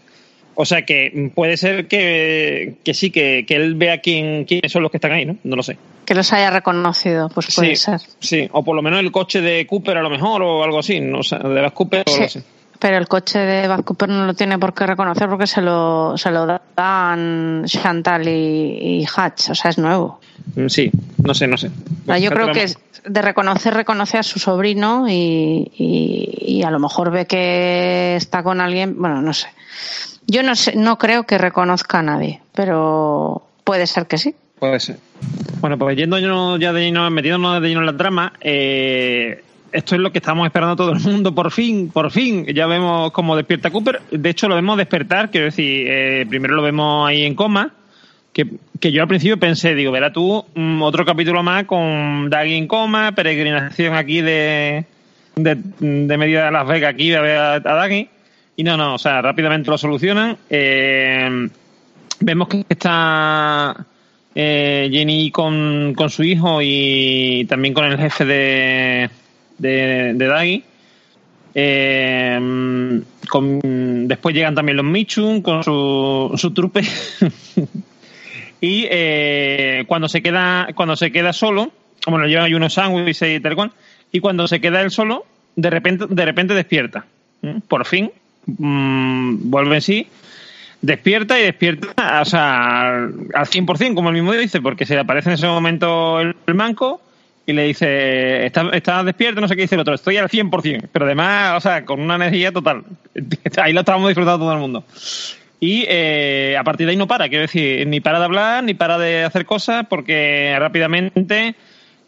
O sea que puede ser que, que sí, que, que él vea quién, quiénes son los que están ahí, ¿no? No lo sé. Que los haya reconocido, pues puede sí, ser. Sí, o por lo menos el coche de Cooper a lo mejor, o algo así, no sé, de las Cooper o Sí. algo así. Pero el coche de Bad Cooper no lo tiene por qué reconocer porque se lo, se lo dan Chantal y, y Hatch, o sea, es nuevo. Mm, Sí, no sé, no sé. O sea, yo creo que de reconocer, reconoce a su sobrino y, y, y a lo mejor ve que está con alguien, bueno, no sé. Yo no sé, no creo que reconozca a nadie, pero puede ser que sí. Puede ser. Bueno, pues yendo ya de lleno, metiéndonos de lleno en la trama, eh, esto es lo que estamos esperando todo el mundo, por fin, por fin. Ya vemos cómo despierta Cooper. De hecho, lo vemos despertar, quiero decir, eh, primero lo vemos ahí en coma, que, que yo al principio pensé, digo, verá tú, mm, otro capítulo más con Daggy en coma, peregrinación aquí de, de, de medio de Las Vegas aquí a ver a, a Daggy. Y no, no, o sea, rápidamente lo solucionan. Eh, vemos que está eh, Jenny con, con su hijo y también con el jefe de, de, Daggy. Eh, después llegan también los Michun con su, su trupe. y eh, cuando se queda cuando se queda solo, bueno, llevan ahí unos sándwiches y tal cual, y cuando se queda él solo, de repente, de repente despierta. Por fin, mm, vuelve en sí, despierta y despierta, o sea, al 100%, como el mismo dice, porque se le aparece en ese momento el, manco y le dice, está, está despierto, no sé qué dice el otro, estoy al 100%, pero además, o sea, con una energía total. Ahí lo estábamos disfrutando todo el mundo. Y eh, a partir de ahí no para, quiero decir, ni para de hablar, ni para de hacer cosas, porque rápidamente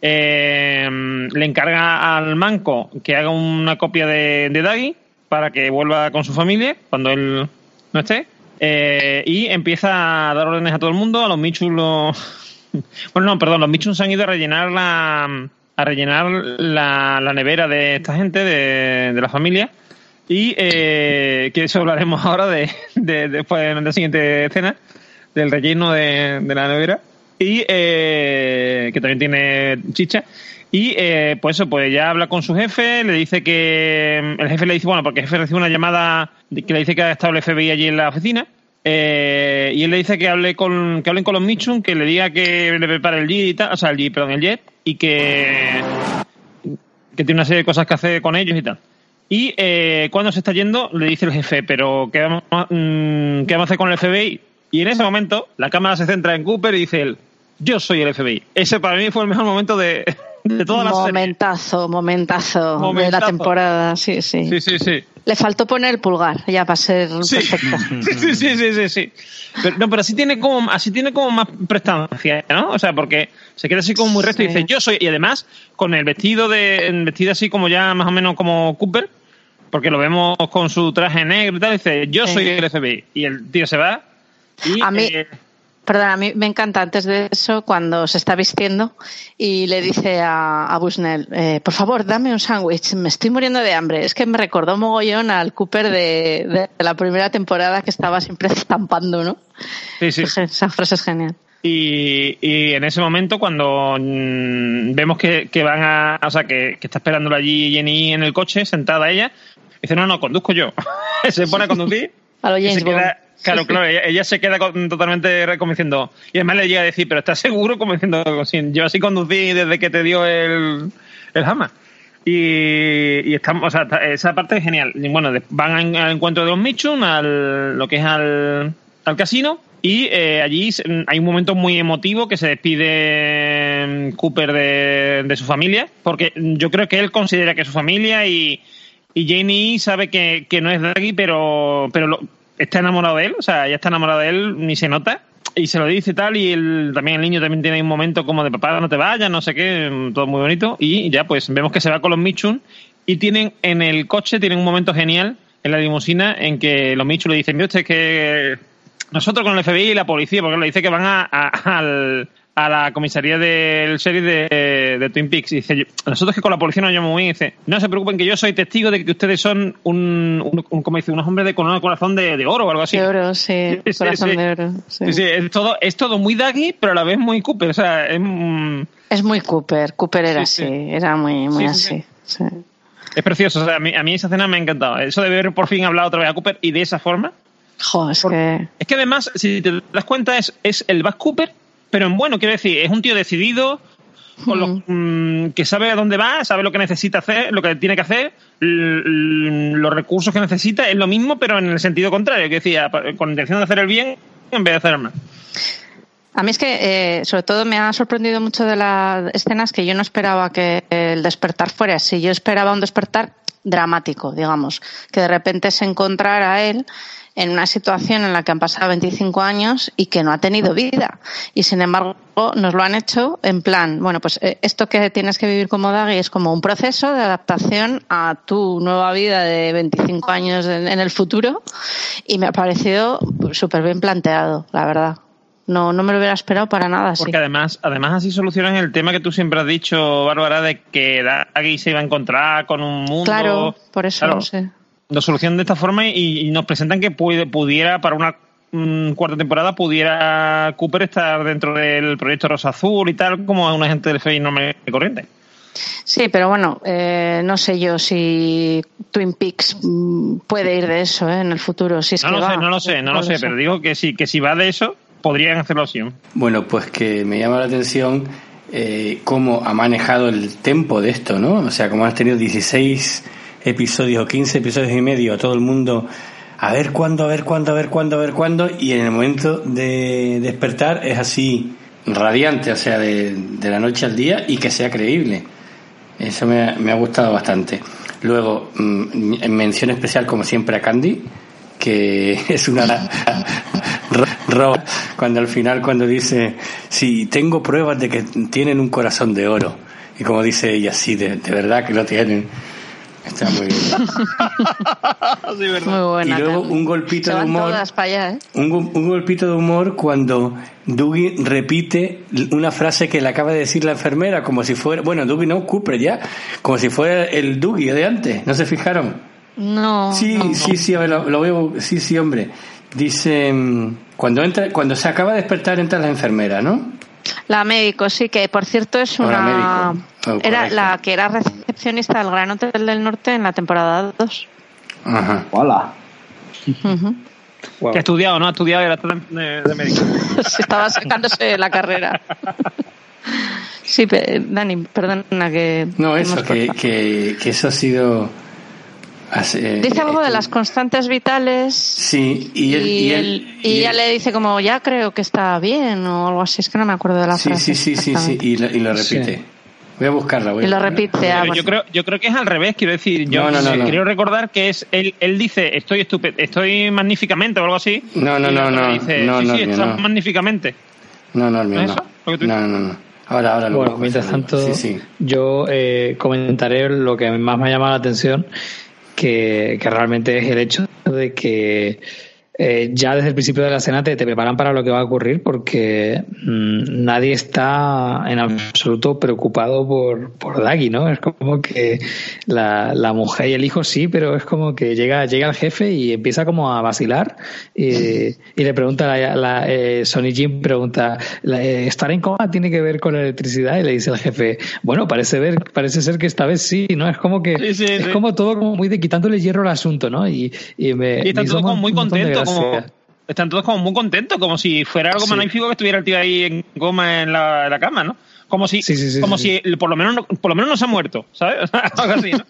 eh, le encarga al manco que haga una copia de, de Daggy para que vuelva con su familia cuando él no esté. Eh, y empieza a dar órdenes a todo el mundo, a los Michus los... Bueno, no, perdón, los Michus se han ido a rellenar la a rellenar la, nevera de esta gente, de, de la familia. Y eh, que eso hablaremos ahora de, de- después en la siguiente escena, del relleno de, de la nevera. Y eh, que también tiene chicha. Y eh, pues eso, pues ya habla con su jefe, le dice que. El jefe le dice, bueno, porque el jefe recibe una llamada que le dice que ha estado el FBI allí en la oficina. eh, y él le dice que hable con que hablen con los Mitchum, que le diga que le prepare el jet y tal, o sea, el jet, perdón, el jet, y que, que tiene una serie de cosas que hacer con ellos y tal. Y eh, cuando se está yendo, le dice el jefe, pero ¿qué vamos, a- mm, ¿qué vamos a hacer con el FBI? Y en ese momento, la cámara se centra en Cooper y dice él, yo soy el FBI. Ese para mí fue el mejor momento de, de toda la serie. momentazo, momentazo, de Momentazo. la temporada, sí, sí, Sí, sí, sí. Le faltó poner el pulgar ya para ser Sí. perfecta. Sí, sí, sí, sí, sí. Pero, no, pero así tiene como, así tiene como más prestancia, ¿no? O sea, porque se queda así como muy recto y dice, yo soy, y además, con el vestido de, el vestido así como ya más o menos como Cooper, porque lo vemos con su traje negro y tal, dice, yo Sí. soy el FBI. Y el tío se va y... A mí- eh, Perdón, a mí me encanta antes de eso cuando se está vistiendo y le dice a, a Busnell, eh, por favor, dame un sándwich, me estoy muriendo de hambre. Es que me recordó mogollón al Cooper de, de la primera temporada que estaba siempre estampando, ¿no? sí, sí. Esa frase es genial. Y, y en ese momento, cuando mm, vemos que, que van a. O sea, que, que está esperándolo allí Jenny en el coche, sentada ella, dice: No, no, conduzco yo. se pone a conducir. A lo y James se queda- Claro, claro, ella, ella se queda con- totalmente re- como diciendo. Y además le llega a decir: ¿Pero estás seguro? "Sí, Yo así conducí desde que te dio el, el Hama. Y, y estamos, o sea, esa parte es genial. Y bueno, van al, encuentro de los Mitchum, al lo que es al, al casino, y eh, allí hay un momento muy emotivo que se despide mm, Cooper de, de su familia, porque yo creo que él considera que es su familia y, y Janie sabe que, que no es Daggy, pero, pero lo- está enamorado de él, o sea, ya está enamorado de él, ni se nota. Y se lo dice tal, y el, también el niño también tiene un momento como de papá, no te vayas, no sé qué, mm, todo muy bonito. Y ya pues vemos que se va con los Michun y tienen en el coche, tienen un momento genial en la limusina en que los Michun le dicen, mire usted que nosotros con el FBI y la policía, porque le dice que van a, a- al- a la comisaría del sheriff de, de Twin Peaks. Y dice, "Yo- nosotros que con la policía nos llevamos muy bien. Dice, no se preocupen que yo soy testigo de que ustedes son un, un, un- como dice, unos hombres de, con un corazón de, de oro o algo así. De oro, sí, corazón sí. de oro. sí. Sí, es todo, es todo muy Daggy, pero a la vez muy Cooper. O sea, es, mm, Es muy Cooper, Cooper era Sí, así, sí. era muy, muy Sí, sí, así. sí. es precioso. O sea, a mí, a mí esa escena me ha encantado. Eso de ver por fin hablar otra vez a Cooper y de esa forma. Jo, es que... Es que además, si te das cuenta, es, es el Bass Cooper, pero en bueno, quiero decir, es un tío decidido, con los, mm, que sabe a dónde va, sabe lo que necesita hacer, lo que tiene que hacer, los recursos que necesita, es lo mismo, pero en el sentido contrario, que decía, con intención de hacer el bien en vez de hacer el mal. A mí es que, eh, sobre todo, me ha sorprendido mucho de las escenas que yo no esperaba que el despertar fuera así. Yo esperaba un despertar dramático, digamos, que de repente se encontrara él en una situación en la que han pasado 25 años y que no ha tenido vida. Y sin embargo, nos lo han hecho en plan, bueno, pues eh, esto que tienes que vivir como Daggy es como un proceso de adaptación a tu nueva vida de 25 años en, en el futuro y me ha parecido súper bien planteado, la verdad. No, no me lo hubiera esperado para nada. Porque además, además así solucionan el tema que tú siempre has dicho, Bárbara, de que Daggy se iba a encontrar con un mundo. Claro, por eso Claro. no sé. Lo solucionan de esta forma y, y nos presentan que puede, pudiera, para una mm, cuarta temporada, pudiera Cooper estar dentro del proyecto Rosa Azul y tal, como un agente del FBI normal y corriente. Sí, pero bueno, eh, no sé yo si Twin Peaks mm, puede ir de eso ¿eh? en el futuro. Si es No que lo va. sé, no lo sé, no lo sé, pero digo que si, que si va de eso, podrían hacerlo así. Bueno, pues que me llama la atención eh, cómo ha manejado el tempo de esto, ¿no? O sea, como has tenido 16 episodios o 15 episodios y medio, todo el mundo a ver cuándo, a ver cuándo, a ver cuándo, a ver cuándo, y en el momento de despertar es así radiante, o sea, de, de la noche al día y que sea creíble. Eso me, ha- me ha gustado bastante. Luego, mm, en mención especial, como siempre, a Candy, que es una ro- ro- cuando al final cuando dice si tengo pruebas de que tienen un corazón de oro y como dice ella sí de, de verdad que lo tienen está muy bien Muy buena. y luego un golpito de humor todas para allá, ¿eh? un, un golpito de humor cuando Dougie repite una frase que le acaba de decir la enfermera como si fuera bueno Dougie no Cooper ya como si fuera el Dougie de antes ¿no se fijaron? No. Sí, no. sí, sí, a ver, lo, lo veo, sí, sí, hombre. Dice, cuando entra, cuando se acaba de despertar entra la enfermera, ¿no? La médico, sí, que por cierto es una. médico. Oh, era la que era recepcionista del Gran Hotel del Norte en la temporada 2. Ajá. Hola. Ujú. Que ha estudiado, ¿no? Ha estudiado y era de, de médico. Se estaba sacándose la carrera. Sí, Dani, perdona que. No, eso, que, que, que eso ha sido... hace- Dice algo de las constantes vitales. Sí, y él... y, y él- él- y ella él- le dice como ya creo que está bien o algo así es que no me acuerdo de la Sí, frase sí, sí, sí, sí, y lo, y lo repite. Sí. Voy a buscarla. Voy a y lo repite ah, yo creo, yo creo que es al revés, quiero decir. Yo No, no, no, no. quiero recordar que es él, él dice estoy estupe- estoy magníficamente o algo así. No, no, no, no, dice, no, sí, no, sí, no. magníficamente. No, no, el mío ¿No no. No, no, no. Ahora, ahora lo Bueno, busco, mientras tanto, Sí, sí. yo eh, comentaré lo que más me ha llamado la atención, que, que realmente es el hecho de que eh, ya desde el principio de la escena te, te, preparan para lo que va a ocurrir porque mmm, nadie está en absoluto preocupado por, por Daggy, ¿no? Es como que la, la, mujer y el hijo sí, pero es como que llega, llega el jefe y empieza como a vacilar y, y le pregunta, la, la eh, Sonny Jim pregunta, eh, ¿estar en coma tiene que ver con la electricidad? Y le dice el jefe, bueno, parece ver, parece ser que esta vez sí, ¿no? Es como que Sí, sí, es sí. como todo como muy de quitándole hierro al asunto, ¿no? Y, y me, Y me hizo todos como muy contentos, como, están todos como muy contentos, como si fuera algo Sí. magnífico que estuviera el tío ahí en coma en la, en la cama, ¿no? Como si, Sí, sí, sí, como sí, si por lo menos no, por lo menos no se ha muerto, ¿sabes? algo así, ¿no?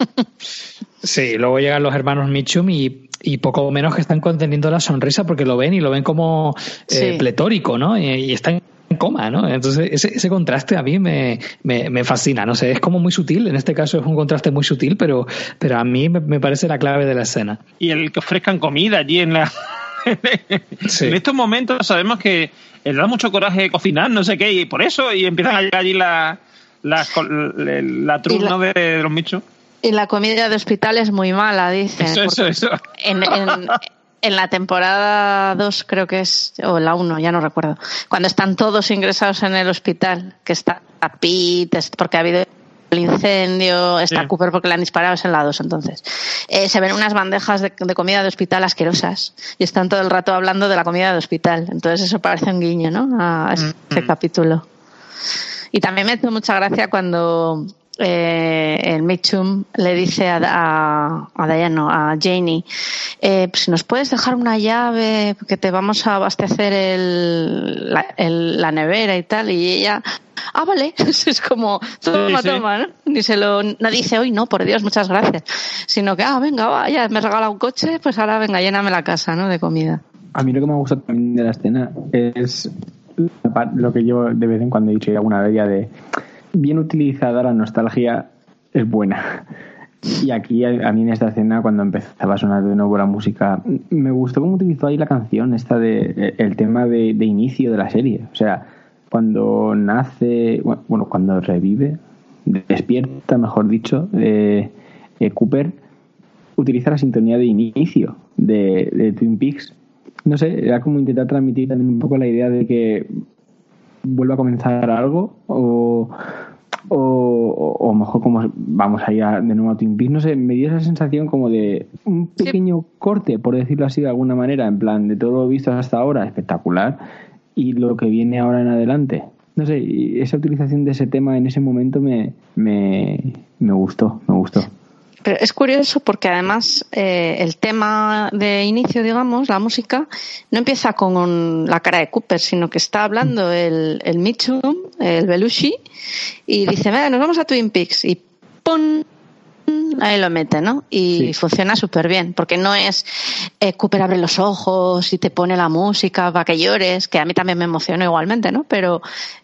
Sí, luego llegan los hermanos Mitchum y, y poco menos que están conteniendo la sonrisa porque lo ven y lo ven como eh, Sí. pletórico, ¿no? Y, y están en coma, ¿no? Entonces ese, ese contraste a mí me, me, me fascina, no sé, es como muy sutil, en este caso es un contraste muy sutil, pero, pero a mí me, me parece la clave de la escena. y el que ofrezcan comida allí en la Sí. en estos momentos sabemos que les da mucho coraje cocinar no sé qué y por eso y empiezan a llegar allí la la, la, de, de los michos Y la comida de hospital es muy mala, dicen. eso eso eso En, en- en la temporada 2 creo que es, o la 1, ya no recuerdo, cuando están todos ingresados en el hospital, que está Pete, porque ha habido el incendio, está Sí. Cooper porque le han disparado, es en la 2 entonces. Eh, se ven unas bandejas de, de comida de hospital asquerosas y están todo el rato hablando de la comida de hospital. Entonces eso parece un guiño, ¿no? A ese Mm. capítulo. Y también me hizo mucha gracia cuando eh, el Mitchum le dice a, a, a Diane, no, a Janie, eh, pues, si nos puedes dejar una llave, que te vamos a abastecer el, la, el- la nevera y tal, y ella, ah, vale, es como, toma, Sí, sí. toma, ¿no? Ni se lo, no dice, hoy no, por Dios, muchas gracias, sino que, ah, venga, va, ya me has regalado un coche, pues ahora venga, lléname la casa, ¿no? De comida. A mí lo que me gusta también de la escena es lo que yo de vez en cuando he dicho ya alguna vez ya de bien utilizada la nostalgia es buena. Y aquí a, mí en esta escena cuando empezaba a sonar de nuevo la música me gustó cómo utilizó ahí la canción esta de el tema de, inicio de la serie. O sea, cuando nace, bueno, cuando revive, despierta, mejor dicho, eh, eh, Cooper utiliza la sintonía de inicio de, de Twin Peaks. No sé, era como intentar transmitir también un poco la idea de que vuelva a comenzar algo o, o, o- o mejor como vamos a ir a- de nuevo a Twin Peaks, no sé, me dio esa sensación como de un pequeño corte, por decirlo así de alguna manera, en plan de todo lo visto hasta ahora, espectacular, y lo que viene ahora en adelante. No sé, y esa utilización de ese tema en ese momento me, me, me gustó, me gustó. Pero es curioso porque además eh, el tema de inicio, digamos, la música, no empieza con la cara de Cooper, sino que está hablando el, el Mitchum, el Belushi, y dice, nos vamos a Twin Peaks, y ¡pum! Ahí lo mete, ¿no? Y Sí. funciona súper bien, porque no es eh, Cooper abre los ojos y te pone la música para que llores, que a mí también me emocionó igualmente, ¿no? Pero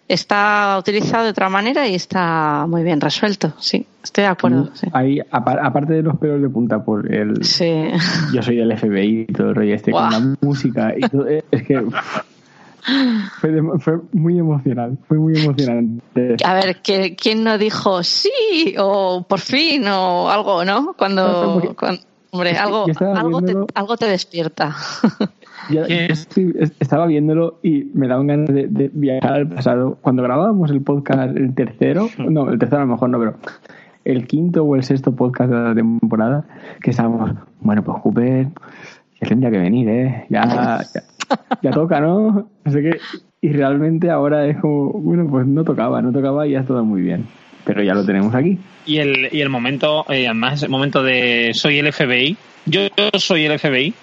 está utilizado de otra manera y está muy bien resuelto, sí, estoy de acuerdo. Sí. Ahí, apa- aparte de los pelos de punta por el Sí. yo soy del FBI y todo el rollo este Guau. con la música y todo, eh, es que fue, de- fue muy emocional fue muy emocionante. A ver, ¿que- ¿quién no dijo sí o por fin o algo, no? Cuando, hombre, algo, algo, te, algo te despierta. Estaba viéndolo y me daban ganas de, de viajar al pasado. Cuando grabábamos el podcast el tercero no el tercero a lo mejor no pero el quinto o el sexto podcast de la temporada que estábamos bueno pues Cooper ya tendría que venir eh ya, ya, ya toca no sé qué. Y realmente ahora es como bueno pues no tocaba no tocaba y ya todo muy bien. Pero ya lo tenemos aquí. Y el y el momento eh, además el momento de soy el FBI yo, soy el FBI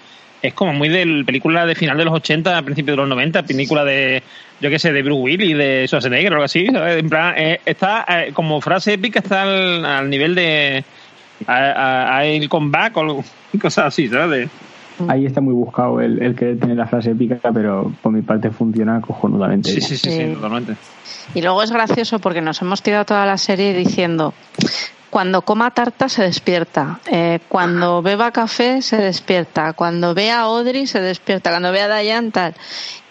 es como muy de película de final de los 80 principio de los 90 película de yo qué sé de Bruce Willis de Schwarzenegger o algo así ¿sabes? eh, está eh, como frase épica está al, nivel de a, a, a el comeback o cosas así ¿sabes? De- ahí está muy buscado el, el que tiene la frase épica pero por mi parte funciona cojonudamente sí, sí, sí, sí, Sí. totalmente. Y luego es gracioso porque nos hemos tirado toda la serie diciendo, cuando coma tarta se despierta, eh, cuando beba café se despierta, cuando vea a Audrey se despierta, cuando vea a Diane tal.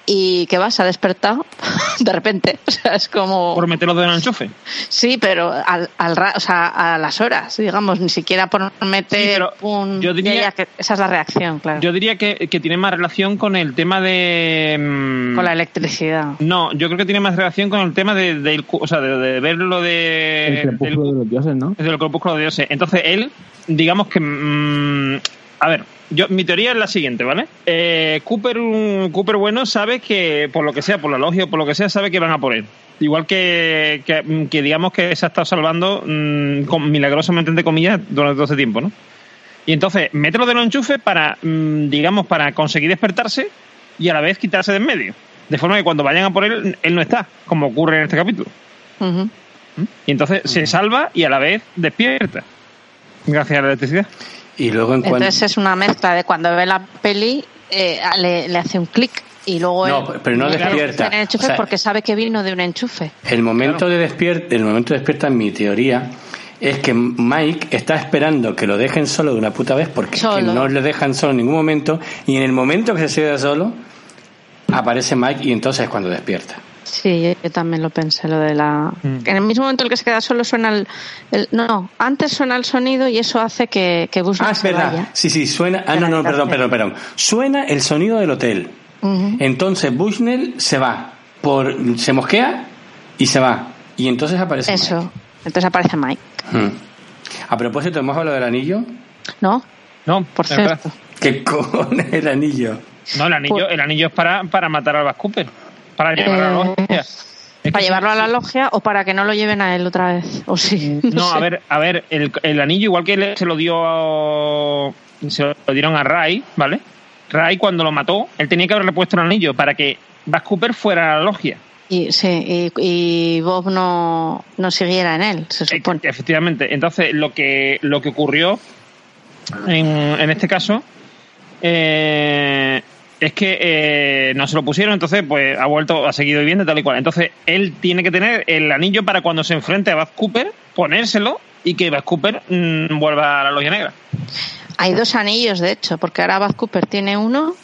Y ¿qué va? Se ha despertado de repente. O sea, es como... Por meterlo de un enchufe. Sí, pero al, al ra- o sea, a las horas, digamos, ni siquiera por meter Sí, pero un... yo diría- que esa es la reacción, claro. Yo diría que, que tiene más relación con el tema de... mm, Con la electricidad. No, yo creo que tiene más relación con el tema de, cu- o sea, de, de verlo de, El del, crepúsculo de los dioses, ¿no? del crepúsculo de dioses. Entonces él, digamos que, mm, a ver, yo mi teoría es la siguiente, ¿vale? Eh, Cooper, un Cooper bueno sabe que por lo que sea, por la logia o por lo que sea, sabe que van a por él. Igual que, que, que digamos que se ha estado salvando mm, con- milagrosamente entre comillas durante todo ese tiempo, ¿no? Y entonces, mételo de los enchufes para, mm, digamos, para conseguir despertarse y a la vez quitarse de en medio. De forma que cuando vayan a por él, él no está, como ocurre en este capítulo. Ujú. Y entonces se salva y a la vez despierta. Gracias a la electricidad. Y luego en cuanto... Entonces es una mezcla de cuando ve la peli, eh, le, le hace un clic y luego No, él pero no despierta. el enchufe O sea- porque sabe que vino de un enchufe. El momento de despierta, el momento de despierta en mi teoría es que Mike está esperando que lo dejen solo de una puta vez porque es que Solo. no le dejan solo en ningún momento y en el momento que se queda solo aparece Mike y entonces es cuando despierta. Sí, yo también lo pensé, lo de la... En el mismo momento en el que se queda solo suena el... el- No, antes suena el sonido y eso hace que, que Bushnell Ah, es se verdad. vaya. Sí, sí, suena. Ah, no, no, perdón, perdón, perdón. Suena el sonido del hotel. Entonces Bushnell se va, por, se mosquea y se va. Y entonces aparece Eso. Entonces aparece Mike. Hmm. A propósito, ¿hemos hablado del anillo? ¿No? No, Por cierto. ¿Qué cojones el anillo? No, el anillo, el anillo es para, para matar al Bas Cooper. Para llevar a la Eh, logia. Es ¿Para llevarlo a la logia o para que no lo lleven a él otra vez? ¿O sí? No, sé. a ver, a ver, el, el anillo igual que le- se lo dio a- se lo dieron a Ray, ¿vale? Ray cuando lo mató, él tenía que haberle puesto el anillo para que Bas Cooper fuera a la logia. Y, sí, y, y Bob no, no siguiera en él, se supone. E- Efectivamente. Entonces, lo que, lo que ocurrió en, en este caso eh, es que eh, no se lo pusieron, entonces pues ha vuelto, ha seguido viviendo tal y cual. Entonces, él tiene que tener el anillo para cuando se enfrente a Baz Cooper, ponérselo y que Baz Cooper mm, vuelva a la logia negra. Hay dos anillos, de hecho, porque ahora Baz Cooper tiene uno.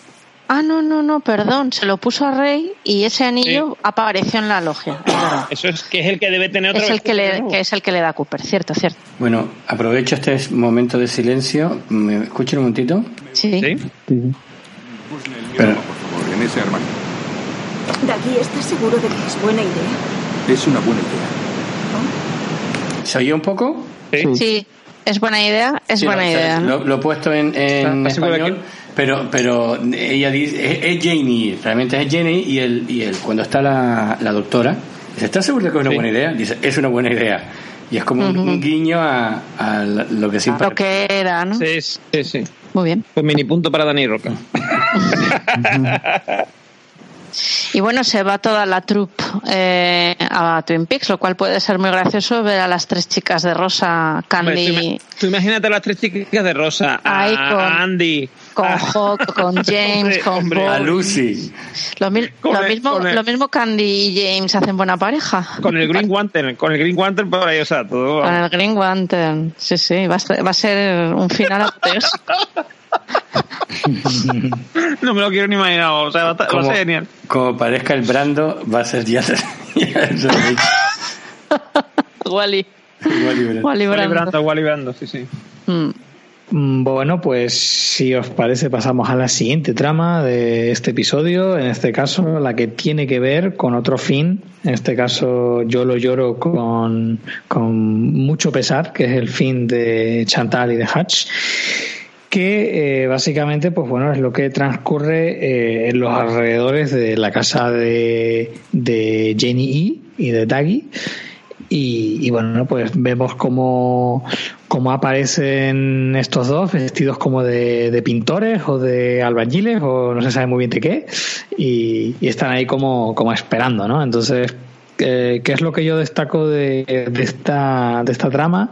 Ah, no, no, no, perdón. Se lo puso a Rey y ese anillo apareció en la logia. Eso es que es el que debe tener otro Es el que, le, que es el que le da a Cooper, cierto, cierto. Bueno, aprovecho este momento de silencio. ¿Me escuchan un momentito? Sí. Sí, sí. Pero- por favor, en ese armario. Dagui, ¿estás seguro de que es buena idea? Es una buena idea. ¿Se oye un poco? Sí, es buena idea, es Sí, buena lo- idea. ¿no? Lo, lo he puesto en, en ¿Estás seguro de español, pero, pero ella dice, es, es Janie, realmente es Janie y el, y el cuando está la, la doctora, dice, ¿estás seguro de que es una Sí. buena idea? Dice, es una buena idea. Y es como un- Ujú. un guiño a, a lo que siempre... Lo que era, ¿no? Sí, sí, sí. Muy bien. Pues mini punto para Dani Roca. Y bueno, se va toda la troupe eh, a Twin Peaks, lo cual puede ser muy gracioso ver a las tres chicas de rosa, Hombre, tú, Candy, ima- tú imagínate a las tres chicas de Rosa, a, a Andy, con Hawk, con James, Hombre, con hombre, Bob. A Lucy. Lo, mi- Con lo el- mismo, el- lo mismo Candy y James hacen buena pareja. con el Green Lantern, con el Green Lantern por ahí, o sea, todo. Con el Green Lantern. Sí, sí, va a ser, va a ser un final apoteósico. No me lo quiero ni imaginar, o sea, va a, ser genial. como parezca el Brando, va a ser ya... Wally. Wally Wally Brando. Brando, Wally Brando, sí, sí. Mm. Mm, Bueno, pues si os parece pasamos a la siguiente trama de este episodio, en este caso la que tiene que ver con otro fin, en este caso yo lo lloro con, con mucho pesar, que es el fin de Chantal y de Hatch que eh, básicamente pues bueno es lo que transcurre eh, en los alrededores de la casa de, de Jenny E y de Daggy y, bueno, pues vemos cómo, cómo aparecen estos dos vestidos como de, pintores o de albañiles o no se sabe muy bien de qué y, y están ahí como, como esperando, ¿no? Entonces, eh, ¿qué es lo que yo destaco de, de esta, de esta trama?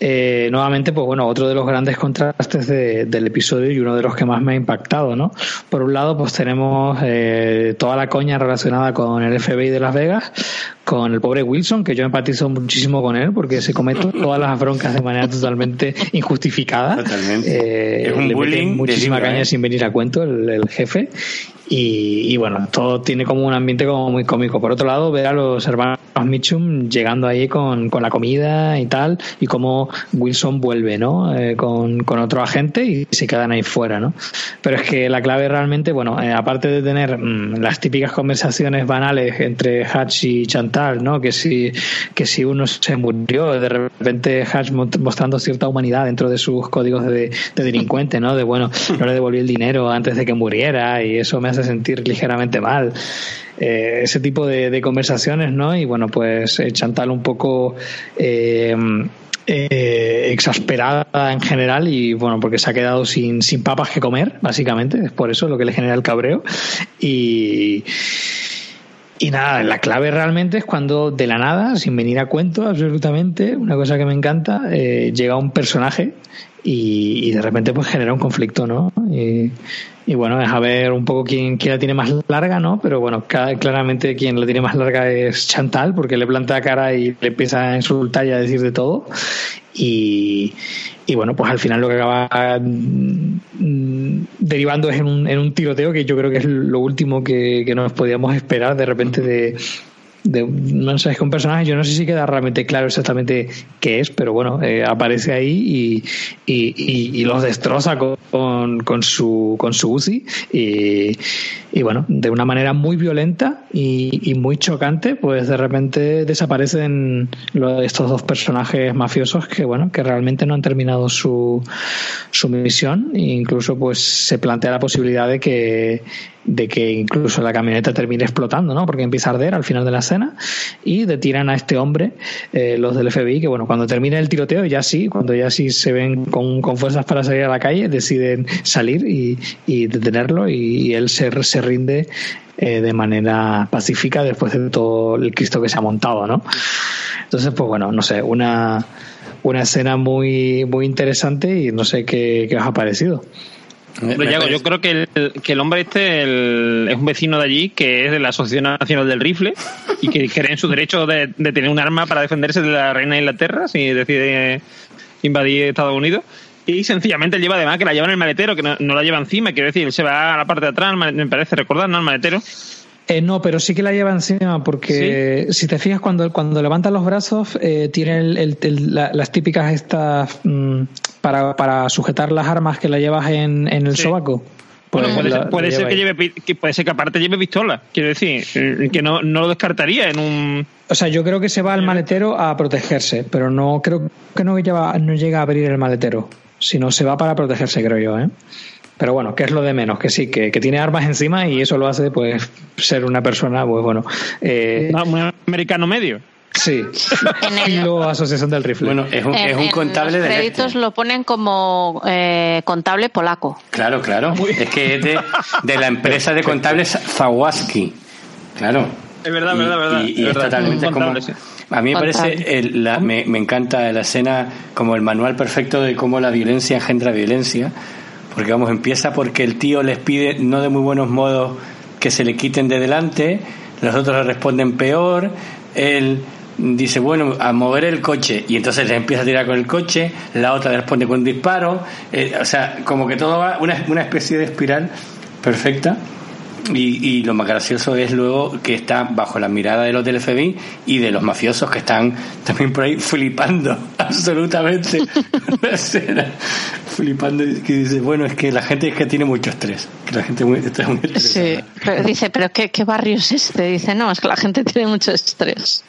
Eh, nuevamente, pues bueno, otro de los grandes contrastes de- del episodio y uno de los que más me ha impactado, ¿no? Por un lado, pues tenemos eh, toda la coña relacionada con el FBI de Las Vegas, con el pobre Wilson, que yo empatizo muchísimo con él porque se comete todas las broncas de manera totalmente injustificada. Totalmente. Eh, Es un le bullying muchísima libro, caña ¿eh? sin venir a cuento el, el jefe. Y, y bueno, todo tiene como un ambiente como muy cómico. Por otro lado, ver a los hermanos Mitchum llegando ahí con, con la comida y tal, y cómo Wilson vuelve, ¿no? Eh, con, con otro agente y se quedan ahí fuera, ¿no? Pero es que la clave realmente, bueno, eh, aparte de tener mm, las típicas conversaciones banales entre Hatch y Chantal, ¿no? Que si, que si uno se murió, de repente Hatch mo- mostrando cierta humanidad dentro de sus códigos de, de delincuente, ¿no? De bueno, no le devolví el dinero antes de que muriera y eso me hace sentir ligeramente mal. Eh, ese tipo de, conversaciones, ¿no? Y bueno, pues Chantal un poco eh, exasperada en general y bueno, porque se ha quedado sin, sin papas que comer, básicamente, es por eso lo que le genera el cabreo. Y, y nada, la clave realmente es cuando de la nada, sin venir a cuento absolutamente, una cosa que me encanta, eh, llega un personaje y, de repente pues genera un conflicto, ¿no? Y, bueno, es a ver un poco quién, quién la tiene más larga, ¿no? Pero bueno, claramente quien la tiene más larga es Chantal, porque le planta cara y le empieza a insultar y a decir de todo. Y, y bueno, pues al final lo que acaba mm, derivando es en un, en un tiroteo que yo creo que es lo último que, que nos podíamos esperar de repente de, de no sé, es que un personaje, yo no sé si queda realmente claro exactamente qué es, pero bueno, eh, aparece ahí y, y, y- los destroza con, con, con su con su Uzi y, y bueno, de una manera muy violenta y, muy chocante, pues de repente desaparecen lo- estos dos personajes mafiosos que bueno, que realmente no han terminado su, su misión e incluso pues se plantea la posibilidad de que de que incluso la camioneta termine explotando, ¿no? Porque empieza a arder al final de la escena y detiran a este hombre, eh, los del FBI, que bueno, cuando termina el tiroteo, ya sí, cuando ya sí se ven con, con fuerzas para salir a la calle, deciden salir y, detenerlo y, y él se, se rinde eh, de manera pacífica después de todo el Cristo que se ha montado, ¿no? Entonces, pues bueno, no sé, una, una escena muy, muy interesante y no sé qué, qué os ha parecido. Hombre, Yago, yo creo que el, que el hombre este el- es un vecino de allí que es de la Asociación Nacional del Rifle y que cree en su derecho de, de tener un arma para defenderse de la reina de Inglaterra si decide invadir Estados Unidos. Y sencillamente lleva además que la lleva en el maletero, que no, no la lleva encima, quiero decir, se va a la parte de atrás, me parece recordar, ¿no? Al maletero. Eh, no, pero sí que la lleva encima porque si te fijas cuando, cuando levanta los brazos eh, tiene el- el- el- la- las típicas estas mm, para, para sujetar las armas que la llevas en, en el Sí. sobaco. Bueno, Pues puede, la- ser, puede ser que lleve que puede ser que aparte lleve pistola, quiero decir, eh, que no, no lo descartaría en un O sea, yo creo que se va al maletero a protegerse, pero no creo que no, lleva, no llega a abrir el maletero, sino se va para protegerse, creo yo, ¿eh? Pero bueno, que es lo de menos, que sí, que, que tiene armas encima y eso lo hace pues ser una persona, pues bueno, eh, no, un americano medio. sí, y luego asociación del rifle. Bueno, es un, En- es un en contable los de créditos lo ponen como eh, contable polaco. Claro, claro. Es que es de, de la empresa de contables Zawaski. Claro. Es verdad, Y- verdad, verdad. Y, y es totalmente como. contable, sí. A mí me parece, el- la- me, me encanta la escena como el manual perfecto de cómo la violencia engendra violencia. Porque vamos, empieza porque el tío les pide, no de muy buenos modos, que se le quiten de delante, los otros le responden peor, él dice, bueno, a mover el coche, y entonces le empieza a tirar con el coche, la otra le responde con un disparo, eh, o sea, como que todo va, una, una especie de espiral perfecta. Y, y lo más gracioso es luego que está bajo la mirada de los del FBI y de los mafiosos que están también por ahí flipando absolutamente la escena, flipando que dice bueno es que la gente es que tiene mucho estrés que la gente está muy estresada. Sí, pero dice, pero ¿qué, ¿qué barrio es este? Dice, no, es que la gente tiene mucho estrés.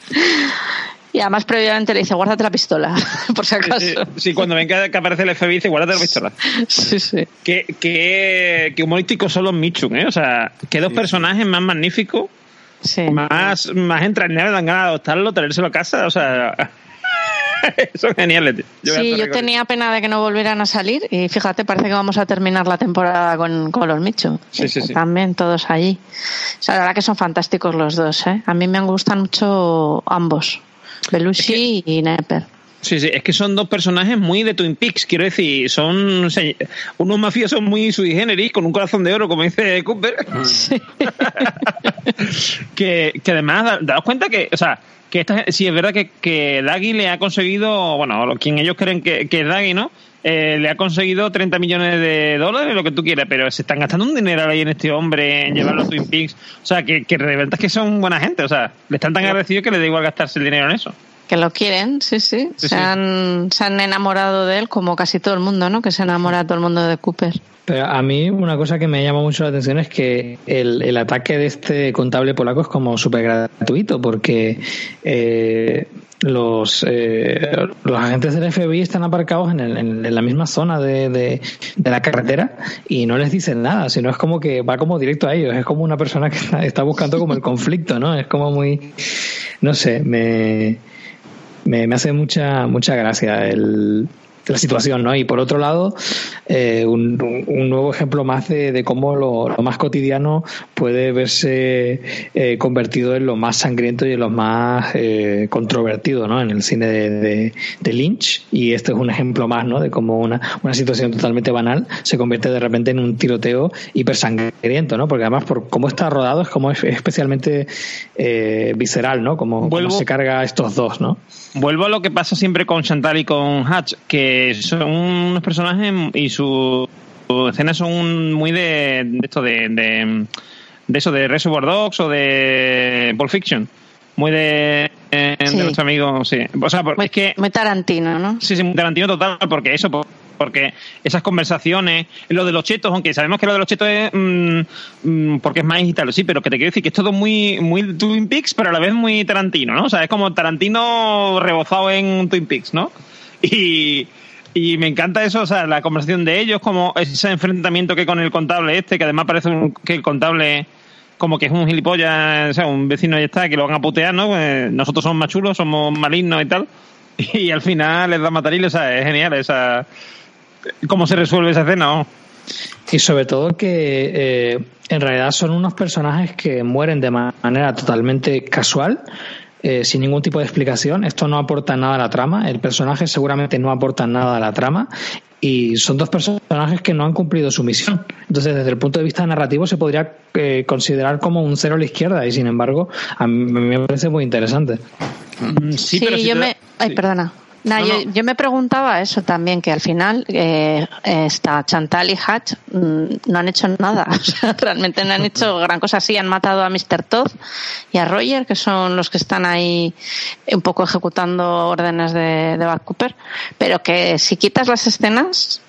Y además previamente le dice, guárdate la pistola, por si acaso. Sí, sí, cuando ven que, que aparece el FBI dice, guárdate la pistola. Sí, sí. Qué, qué, qué humorísticos son los Michun, ¿eh? O sea, qué dos personajes más magníficos, Sí. más, más entrañables, dan ganas de adoptarlo, traérselo a casa, o sea... son geniales, tío. Yo Sí, yo tenía pena de que no volvieran a salir y fíjate, parece que vamos a terminar la temporada con, con los Michu. Sí, sí, sí. También todos allí. O sea, la verdad que son fantásticos los dos, ¿eh? A mí me gustan mucho ambos, Belushi y Nepper. Sí, sí, es que son dos personajes muy de Twin Peaks, quiero decir, son o sea, unos mafiosos muy sui generis, con un corazón de oro, como dice Cooper. que, que además, da- daos cuenta que, o sea, que esta, sí es verdad que, que Daggy le ha conseguido, bueno, quien ellos creen que, que es Daggy, ¿no? Eh, le ha conseguido 30 millones de dólares, lo que tú quieras, pero se están gastando un dinero ahí en este hombre, en llevarlo a Twin Peaks. O sea, que, que de verdad es que son buena gente, o sea, le están tan agradecidos que le da igual gastarse el dinero en eso. Que lo quieren, sí, sí. Sí, se, sí. Han, se han enamorado de él como casi todo el mundo, ¿no? Que se enamora todo el mundo de Cooper. Pero a mí una cosa que me llama mucho la atención es que el, el ataque de este contable polaco es como súper gratuito porque eh, los, eh, los agentes del FBI están aparcados en, el- en- la misma zona de, de- de la carretera y no les dicen nada, sino es como que va como directo a ellos, es como una persona que está, está buscando como el conflicto, ¿no? Es como muy, no sé, me, me, me hace mucha mucha gracia el, la situación, ¿no? Y por otro lado, eh, un, nuevo ejemplo más de, de cómo lo, lo más cotidiano puede verse eh, convertido en lo más sangriento y en lo más eh, controvertido, ¿no? En el cine de, de- de Lynch. Y este es un ejemplo más, ¿no? De cómo una, una situación totalmente banal se convierte de repente en un tiroteo hiper sangriento, ¿no? Porque además por cómo está rodado es como es especialmente visceral, ¿no? Como, como se carga estos dos, ¿no? Vuelvo a lo que pasa siempre con Chantal y con Hatch, que son unos personajes y su- sus escenas son muy de, de esto de, de, de eso de Reservoir Dogs o de Pulp Fiction. Muy de, eh, de Sí. nuestro amigo, sí. O sea, porque es que Muy Tarantino, ¿no? Sí, sí, muy Tarantino total, porque eso, por- porque esas conversaciones, lo de los chetos, aunque sabemos que lo de los chetos es mm, mm, porque es más y tal, sí, pero que te quiero decir que es todo muy, muy Twin Peaks, pero a la vez muy Tarantino, ¿no? O sea, es como Tarantino rebozado en Twin Peaks, ¿no? Y, y me encanta eso, o sea, la conversación de ellos, como ese enfrentamiento que con el contable este, que además parece que el contable como que es un gilipollas, o sea, un vecino ya está, que lo van a putear, ¿no? Pues nosotros somos más chulos, somos malignos y tal. Y al final les da matarile, o sea, es genial esa cómo se resuelve esa escena. Y sobre todo que eh, en realidad son unos personajes que mueren de ma- manera totalmente casual, eh, sin ningún tipo de explicación. Esto no aporta nada a la trama. El personaje seguramente no aporta nada a la trama. Y son dos personajes que no han cumplido su misión. Entonces, desde el punto de vista narrativo, se podría eh, considerar como un cero a la izquierda. Y sin embargo, a mí me parece muy interesante. Sí, Sí, pero si yo me... Ay, sí. perdona. Nah, No, yo, no. yo me preguntaba eso también, que al final eh, está Chantal y Hatch mm, no han hecho nada. O sea, realmente no han hecho gran cosa. Sí, han matado a Mr. Todd y a Roger, que son los que están ahí un poco ejecutando órdenes de, de Bad Cooper. Pero que si quitas las escenas,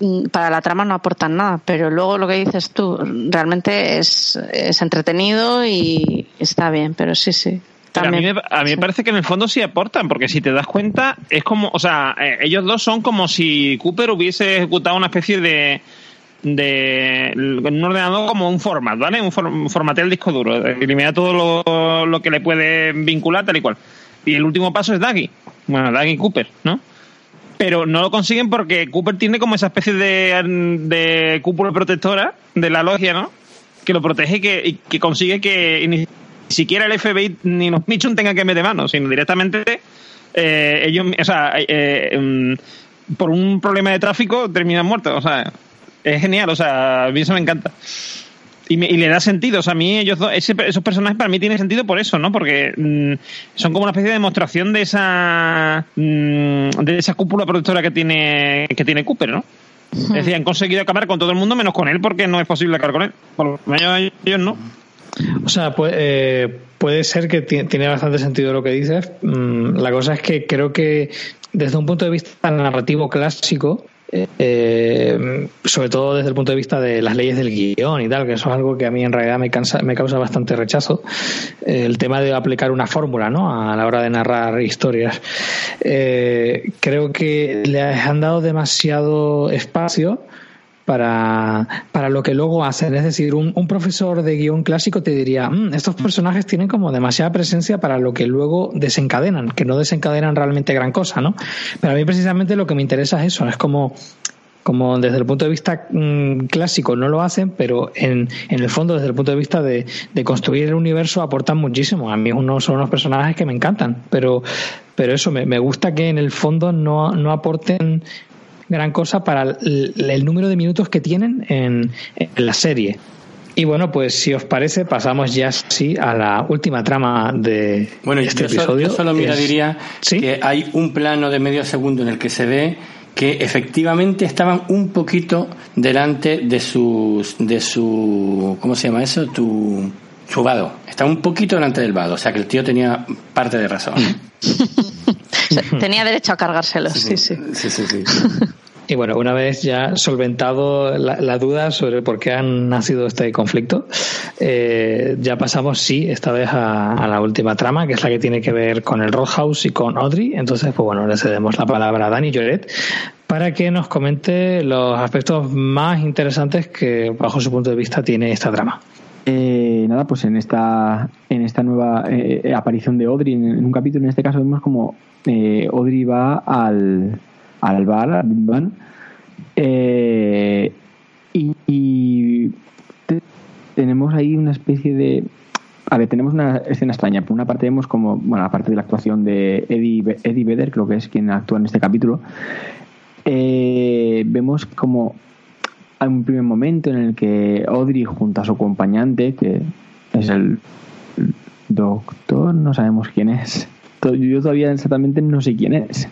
mm, para la trama no aportan nada. Pero luego lo que dices tú, realmente es, es entretenido y está bien. Pero sí, sí. Pero a mí, También, me, a mí me parece que en el fondo sí aportan, porque si te das cuenta, es como, o sea, eh, ellos dos son como si Cooper hubiese ejecutado una especie de de un ordenador como un format, ¿vale? Un, for- un formateo el disco duro, eliminar todo lo, lo que le puede vincular tal y cual. Y el último paso es Daggy, bueno, Daggy Cooper, ¿no? Pero no lo consiguen porque Cooper tiene como esa especie de, de cúpula protectora de la logia, ¿no? Que lo protege y que, y que consigue que siquiera el FBI ni los Mitchum tengan que meter mano, sino directamente eh, ellos, o sea, eh, mm, por un problema de tráfico terminan muertos. O sea, es genial, o sea, a mí eso me encanta. Y, me- y le da sentido, o sea, a mí ellos dos, ese- esos personajes para mí tienen sentido por eso, ¿no? Porque mm, son como una especie de demostración de esa mm, de esa cúpula protectora que tiene que tiene Cooper, ¿no? Es decir, han conseguido acabar con todo el mundo menos con él porque no es posible acabar con él. Por lo menos ellos no. O sea, puede, eh, puede ser que ti- tiene bastante sentido lo que dices. Mm, la cosa es que creo que desde un punto de vista narrativo clásico, eh, sobre todo desde el punto de vista de las leyes del guion y tal, que eso es algo que a mí en realidad me, cansa, me causa bastante rechazo, eh, el tema de aplicar una fórmula ¿no? a la hora de narrar historias. Creo que le han dado demasiado espacio para, para lo que luego hacen. Es decir, un, un profesor de guion clásico te diría, "Mm, estos personajes tienen como demasiada presencia para lo que luego desencadenan, que no desencadenan realmente gran cosa, ¿no? Pero a mí precisamente lo que me interesa es eso, es como como desde el punto de vista mm, clásico no lo hacen, pero en, en el fondo, desde el punto de vista de, de construir el universo, aportan muchísimo. A mí uno, son unos personajes que me encantan, pero, pero eso, me, me gusta que en el fondo no, no aporten gran cosa para el, el número de minutos que tienen en, en la serie. Y bueno, pues si os parece, pasamos ya sí a la última trama de Bueno, este yo, episodio. yo solo mira, Es- diría que hay un plano de medio segundo en el que se ve que efectivamente estaban un poquito delante de sus de su ¿cómo se llama eso? tu su vado. Está un poquito delante del vado, o sea que el tío tenía parte de razón. Tenía derecho a cargárselo, sí, sí. Sí, sí, sí. Y bueno, una vez ya solventado la, la duda sobre por qué han nacido este conflicto, eh, ya pasamos, sí, esta vez a, a la última trama, que es la que tiene que ver con el Roadhouse y con Audrey. Entonces, pues bueno, le cedemos la palabra a Dani Lloret para que nos comente los aspectos más interesantes que, bajo su punto de vista, tiene esta trama. Eh, nada, pues en esta en esta nueva eh, aparición de Audrey, en, un capítulo en este caso vemos como eh, Audrey va al, al bar, al Bang, eh, y, y te- tenemos ahí una especie de... A ver, tenemos una escena extraña. Por una parte vemos como, bueno, aparte de la actuación de Eddie, Eddie Vedder, creo que es quien actúa en este capítulo, eh, vemos como hay un primer momento en el que Audrey junto a su acompañante, que es el doctor, no sabemos quién es. Yo todavía exactamente no sé quién es.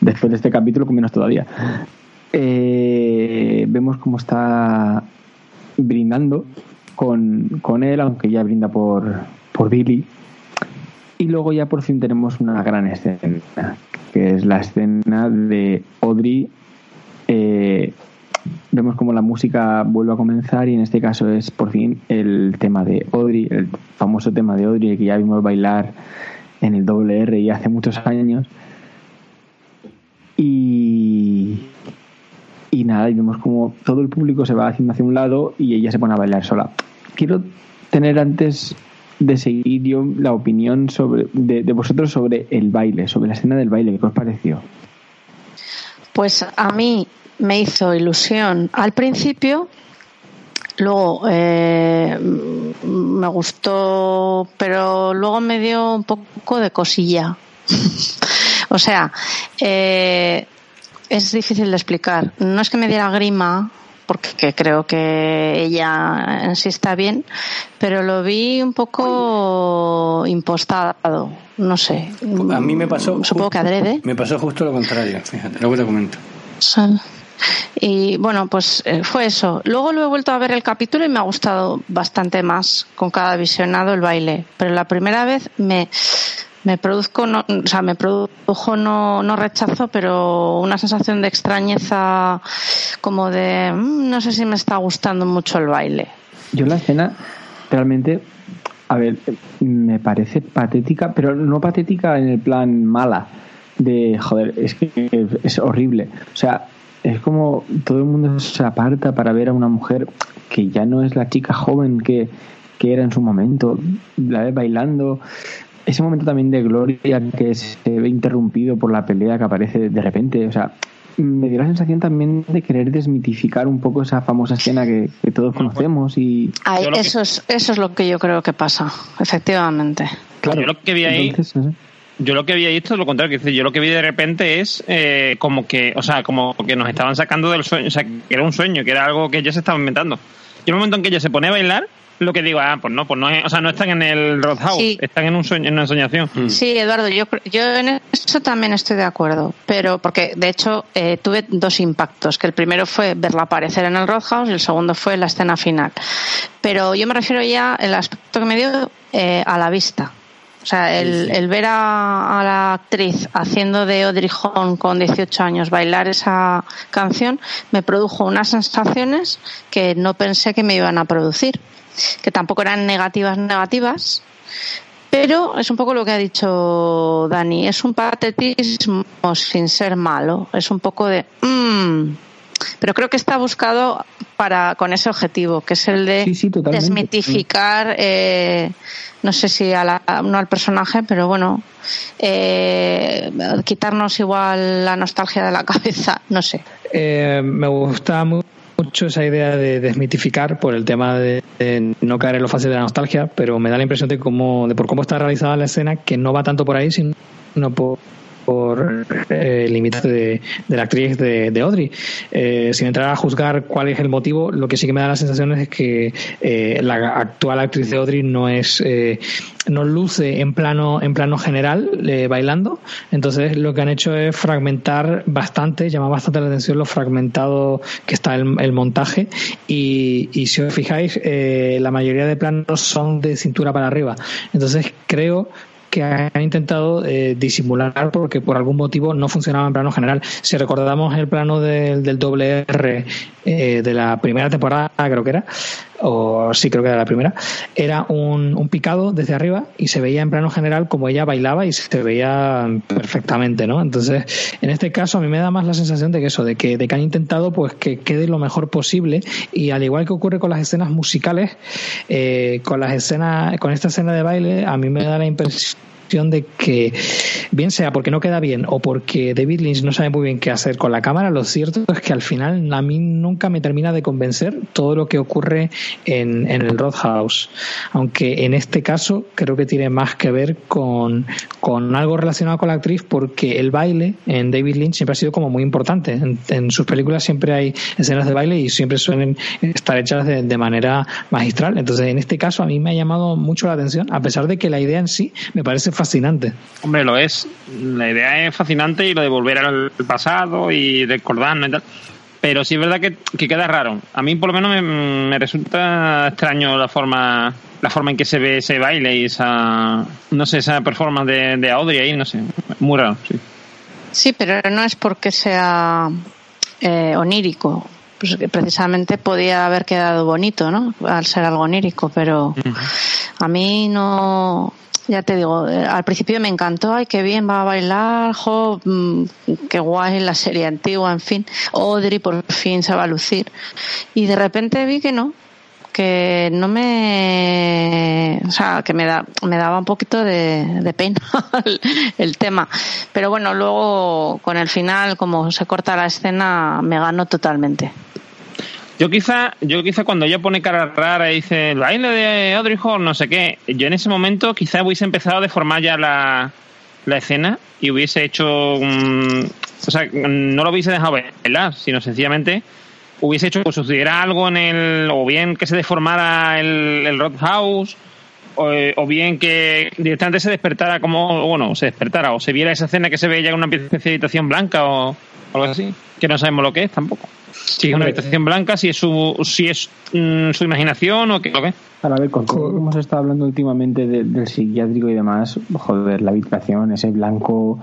Después de este capítulo, con menos todavía. Eh, vemos cómo está brindando con, con él, aunque ya brinda por, por Billy. Y luego ya por fin tenemos una gran escena, que es la escena de Audrey. eh, vemos como la música vuelve a comenzar y en este caso es por fin el tema de Audrey, el famoso tema de Audrey que ya vimos bailar en el doble R y hace muchos años. Y, y nada, y vemos como todo el público se va haciendo hacia un lado y ella se pone a bailar sola. Quiero tener antes de seguir yo la opinión sobre de, de vosotros sobre el baile, sobre la escena del baile, ¿qué os pareció? Pues a mí me hizo ilusión al principio, luego eh, me gustó, pero luego me dio un poco de cosilla. o sea, eh, es difícil de explicar. No es que me diera grima, porque creo que ella en sí está bien, pero lo vi un poco impostado. No sé. A mí me pasó Supongo que adrede. Me pasó justo lo contrario, fíjate, luego te comento. Son- Y bueno, pues eh, fue eso. Luego lo he vuelto a ver el capítulo y me ha gustado bastante más con cada visionado el baile. Pero la primera vez me, me produzco, no, o sea, me produjo no, no rechazo, pero una sensación de extrañeza, como de "Mm, no sé si me está gustando mucho el baile. Yo la escena realmente, a ver, me parece patética, pero no patética en el plan mala, de joder, es que es horrible. O sea, es como todo el mundo se aparta para ver a una mujer que ya no es la chica joven que, que era en su momento, la ve bailando. Ese momento también de gloria que se ve interrumpido por la pelea que aparece de repente, o sea, me dio la sensación también de querer desmitificar un poco esa famosa escena que, que todos conocemos y Ay, eso, es, eso es lo que yo creo que pasa, efectivamente. yo lo que vi ahí, Entonces. Yo lo que vi ahí esto es lo contrario, que dice, yo lo que vi de repente es eh, como que, o sea, como que nos estaban sacando del sueño, o sea, que era un sueño, que era algo que ellos estaban inventando. Y en el momento en que ella se pone a bailar, lo que digo, ah, pues no, pues no es, o sea, no están en el Roadhouse, Sí. están en un sueño, en una soñación. Sí, Eduardo, yo, yo en eso también estoy de acuerdo, pero porque de hecho eh, tuve dos impactos, que el primero fue verla aparecer en el Roadhouse y el segundo fue la escena final. Pero yo me refiero ya el aspecto que me dio eh, a la vista. O sea, el, el ver a, a la actriz haciendo de Audrey con 18 años bailar esa canción me produjo unas sensaciones que no pensé que me iban a producir, que tampoco eran negativas negativas, pero es un poco lo que ha dicho Dani, es un patetismo sin ser malo, es un poco de... "Mm". Pero creo que está buscado para con ese objetivo, que es el de Sí, sí, totalmente. desmitificar, eh, no sé si a la- no al personaje, pero bueno, eh, quitarnos igual la nostalgia de la cabeza, no sé. Eh, me gusta mu- mucho esa idea de desmitificar por el tema de, de no caer en lo fácil de la nostalgia, pero me da la impresión de cómo, de por cómo está realizada la escena que no va tanto por ahí, sino por por eh, el de, la actriz de, de Audrey. Eh, sin entrar a juzgar cuál es el motivo, lo que sí que me da la sensación es que eh, la actual actriz de Audrey no es eh, no luce en plano en plano general bailando. Entonces lo que han hecho es fragmentar bastante, llama bastante la atención lo fragmentado que está el, montaje y, si os fijáis la mayoría de planos son de cintura para arriba. Entonces creo que han intentado eh, disimular porque por algún motivo no funcionaba en plano general. Si recordamos el plano del, del doble R eh, de la primera temporada, creo que era, o sí creo que era la primera, era un, un picado desde arriba y se veía en plano general como ella bailaba y se veía perfectamente, ¿no? Entonces, en este caso a mí me da más la sensación de que eso, de que, de que han intentado pues que quede lo mejor posible y al igual que ocurre con las escenas musicales, eh, con las escenas, con esta escena de baile, a mí me da la impresión de que bien sea porque no queda bien o porque David Lynch no sabe muy bien qué hacer con la cámara, lo cierto es que al final a mí nunca me termina de convencer todo lo que ocurre en, en el Roadhouse. Aunque en este caso creo que tiene más que ver con, con algo relacionado con la actriz porque el baile en David Lynch siempre ha sido como muy importante. En, sus películas siempre hay escenas de baile y siempre suelen estar hechas de, de manera magistral. Entonces en este caso a mí me ha llamado mucho la atención, a pesar de que la idea en sí me parece fascinante. Hombre, lo es. La idea es fascinante y lo de volver al pasado y recordarnos y tal. Pero sí es verdad que, que queda raro. A mí por lo menos me, me resulta extraño la forma la forma en que se ve ese baile y esa no sé esa performance de, de Audrey ahí no sé muy raro sí Sí, pero no es porque sea eh, onírico. Pues que precisamente podía haber quedado bonito, ¿no? Al ser algo onírico, pero a mí no. Ya te digo, eh, al principio me encantó, ay, qué bien va a bailar, jo, mm, qué guay la serie antigua, en fin. Audrey por fin se va a lucir. Y de repente vi que no, que no me o sea que me da me daba un poquito de, de pena el, tema. Pero bueno luego con el final como se corta la escena me ganó totalmente. Yo quizá yo quizá cuando ella pone cara rara y dice el baile de Audrey Hall no sé qué yo en ese momento quizá hubiese empezado a deformar ya la, la escena y hubiese hecho o sea no lo hubiese dejado bailar sino sencillamente hubiese hecho que sucediera algo en el o bien que se deformara el, el Roadhouse o, o bien que directamente se despertara como bueno se despertara o se viera esa escena que se ve ya en una especie de habitación blanca o algo así que no sabemos lo que es tampoco si es una habitación blanca si es su si es mm, su imaginación o qué lo que es. Para ver, con todo lo que hemos estado hablando últimamente de- del psiquiátrico y demás, joder, la habitación, ese blanco,